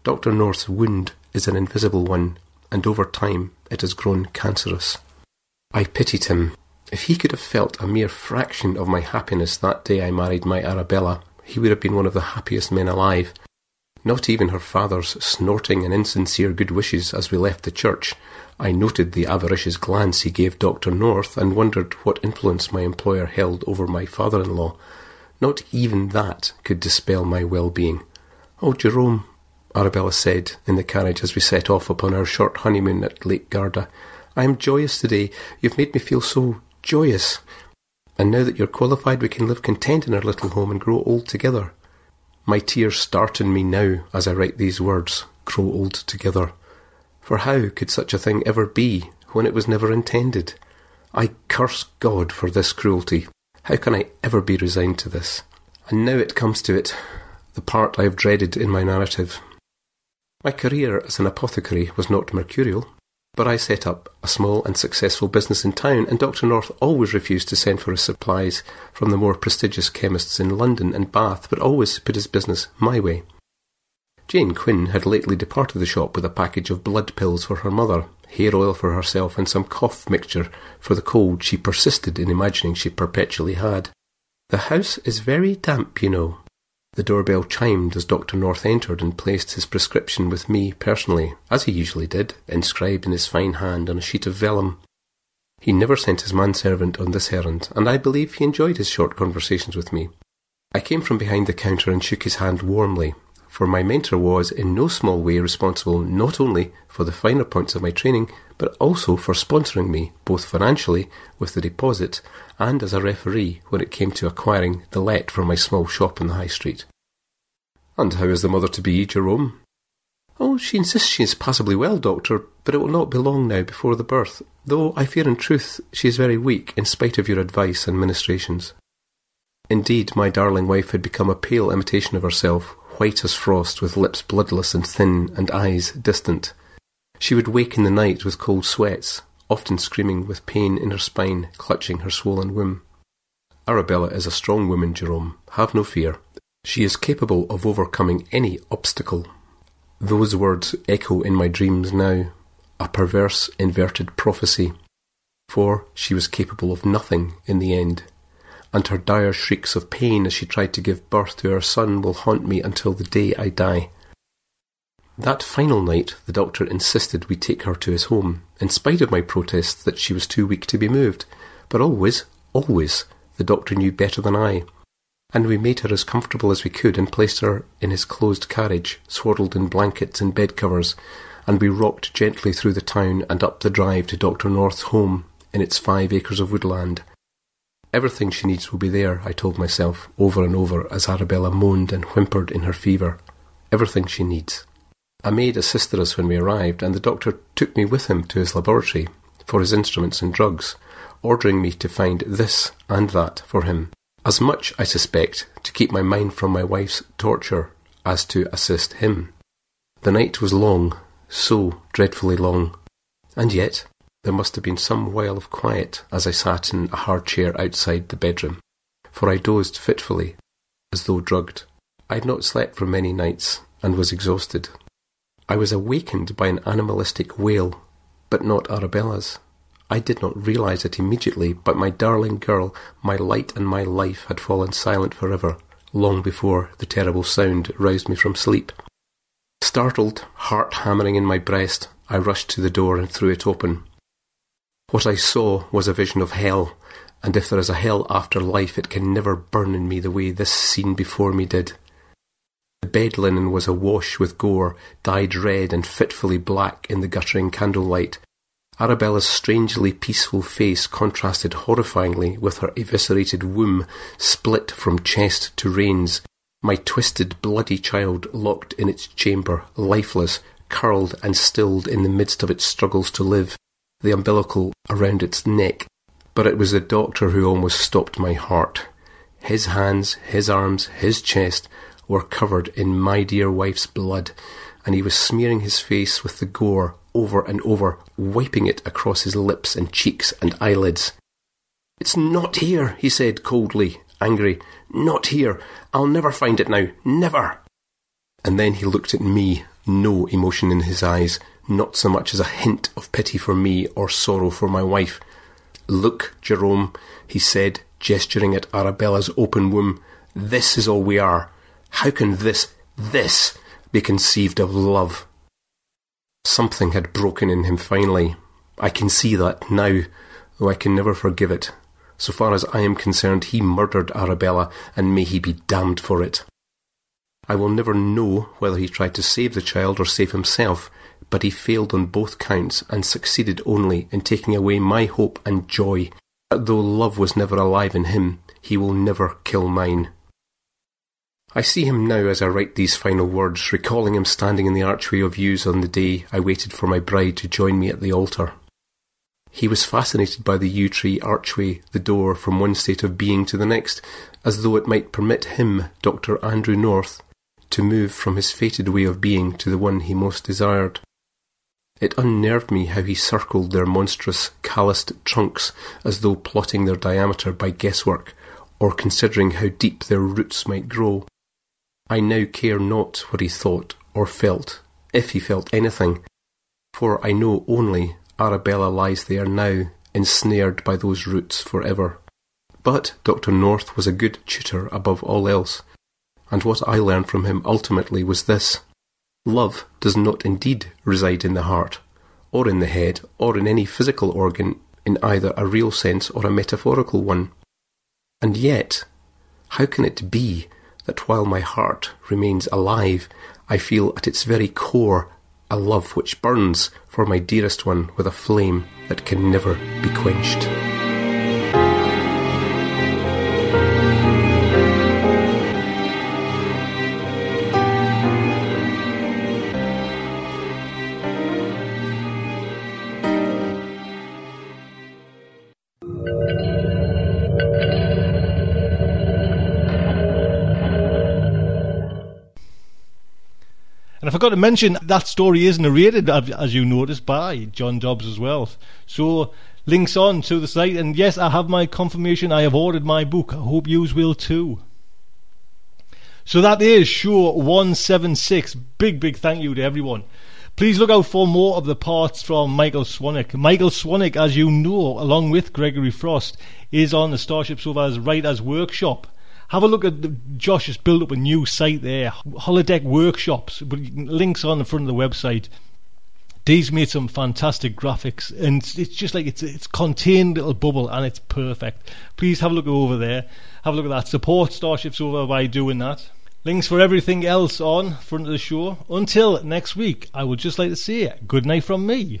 Dr. North's wound is an invisible one, and over time it has grown cancerous. I pitied him. If he could have felt a mere fraction of my happiness that day I married my Arabella, he would have been one of the happiest men alive. Not even her father's snorting and insincere good wishes as we left the church. I noted the avaricious glance he gave Dr. North and wondered what influence my employer held over my father in law. Not even that could dispel my well being. Oh, Jerome, Arabella said in the carriage as we set off upon our short honeymoon at Lake Garda. I am joyous today. You've made me feel so joyous. And now that you're qualified, we can live content in our little home and grow old together. My tears start in me now as I write these words grow old together. For how could such a thing ever be when it was never intended? I curse God for this cruelty. How can I ever be resigned to this? And now it comes to it, the part I have dreaded in my narrative. My career as an apothecary was not mercurial, but I set up a small and successful business in town, and Dr. North always refused to send for his supplies from the more prestigious chemists in London and Bath, but always put his business my way. Jane Quinn had lately departed the shop with a package of blood pills for her mother, hair oil for herself, and some cough mixture for the cold she persisted in imagining she perpetually had. The house is very damp, you know. The doorbell chimed as Dr. North entered and placed his prescription with me personally, as he usually did, inscribed in his fine hand on a sheet of vellum. He never sent his manservant on this errand, and I believe he enjoyed his short conversations with me. I came from behind the counter and shook his hand warmly, for my mentor was in no small way responsible not only for the finer points of my training, but also for sponsoring me, both financially with the deposit and as a referee when it came to acquiring the let for my small shop in the High Street. And how is the mother to be, Jerome? Oh, she insists she is passably well, doctor, but it will not be long now before the birth, though I fear in truth she is very weak in spite of your advice and ministrations. Indeed, my darling wife had become a pale imitation of herself, white as frost, with lips bloodless and thin, and eyes distant. She would wake in the night with cold sweats, often screaming with pain in her spine, clutching her swollen womb. Arabella is a strong woman, Jerome. Have no fear. She is capable of overcoming any obstacle. Those words echo in my dreams now, a perverse, inverted prophecy. For she was capable of nothing in the end, and her dire shrieks of pain as she tried to give birth to her son will haunt me until the day I die. That final night, the doctor insisted we take her to his home, in spite of my protests that she was too weak to be moved. But always, always, the doctor knew better than I. And we made her as comfortable as we could and placed her in his closed carriage, swaddled in blankets and bed covers, and we rocked gently through the town and up the drive to Dr. North's home in its five acres of woodland. Everything she needs will be there, I told myself over and over as Arabella moaned and whimpered in her fever. Everything she needs. A maid assisted us when we arrived, and the doctor took me with him to his laboratory for his instruments and drugs, ordering me to find this and that for him. As much, I suspect, to keep my mind from my wife's torture as to assist him. The night was long, so dreadfully long, and yet there must have been some while of quiet as I sat in a hard chair outside the bedroom, for I dozed fitfully, as though drugged. I had not slept for many nights, and was exhausted. I was awakened by an animalistic wail, but not Arabella's. I did not realize it immediately, but my darling girl, my light and my life, had fallen silent forever, long before the terrible sound roused me from sleep. Startled, heart hammering in my breast, I rushed to the door and threw it open. What I saw was a vision of hell, and if there is a hell after life, it can never burn in me the way this scene before me did. The bed linen was awash with gore, dyed red and fitfully black in the guttering candlelight. Arabella's strangely peaceful face contrasted horrifyingly with her eviscerated womb, split from chest to reins. My twisted, bloody child locked in its chamber, lifeless, curled and stilled in the midst of its struggles to live, the umbilical around its neck. But it was the doctor who almost stopped my heart. His hands, his arms, his chest were covered in my dear wife's blood, and he was smearing his face with the gore over and over, wiping it across his lips and cheeks and eyelids. It's not here, he said coldly, angry. Not here. I'll never find it now. Never. And then he looked at me, no emotion in his eyes, not so much as a hint of pity for me or sorrow for my wife. Look, Jerome, he said, gesturing at Arabella's open womb. This is all we are. How can this, this, be conceived of love? Something had broken in him finally. I can see that now, though I can never forgive it. So far as I am concerned, he murdered Arabella, and may he be damned for it. I will never know whether he tried to save the child or save himself, but he failed on both counts and succeeded only in taking away my hope and joy. That though love was never alive in him, he will never kill mine. I see him now as I write these final words, recalling him standing in the archway of yews on the day I waited for my bride to join me at the altar. He was fascinated by the yew tree archway, the door from one state of being to the next, as though it might permit him, Dr. Andrew North, to move from his fated way of being to the one he most desired. It unnerved me how he circled their monstrous, calloused trunks as though plotting their diameter by guesswork, or considering how deep their roots might grow. I now care not what he thought or felt, if he felt anything, for I know only Arabella lies there now, ensnared by those roots for ever. But Dr. North was a good tutor above all else, and what I learned from him ultimately was this love does not indeed reside in the heart, or in the head, or in any physical organ in either a real sense or a metaphorical one. And yet, how can it be that while my heart remains alive, I feel at its very core a love which burns for my dearest one with a flame that can never be quenched. Forgot to mention that story is narrated, as you noticed, by John Dodds as well. So links on to the site, and yes, I have my confirmation. I have ordered my book. I hope yous will too. So that is show 176. Big, big thank you to everyone. Please look out for more of the parts from Michael Swanwick. Michael Swanwick, as you know, along with Gregory Frost, is on the Starship Sofa's Writers Workshop. Have a look at Josh has built up a new site there, Holodeck Workshops. Links on the front of the website. Dee's made some fantastic graphics, and it's just like it's it's contained little bubble, and it's perfect. Please have a look over there. Have a look at that. Support Starship Sofa by doing that. Links for everything else on front of the show. Until next week, I would just like to say good night from me.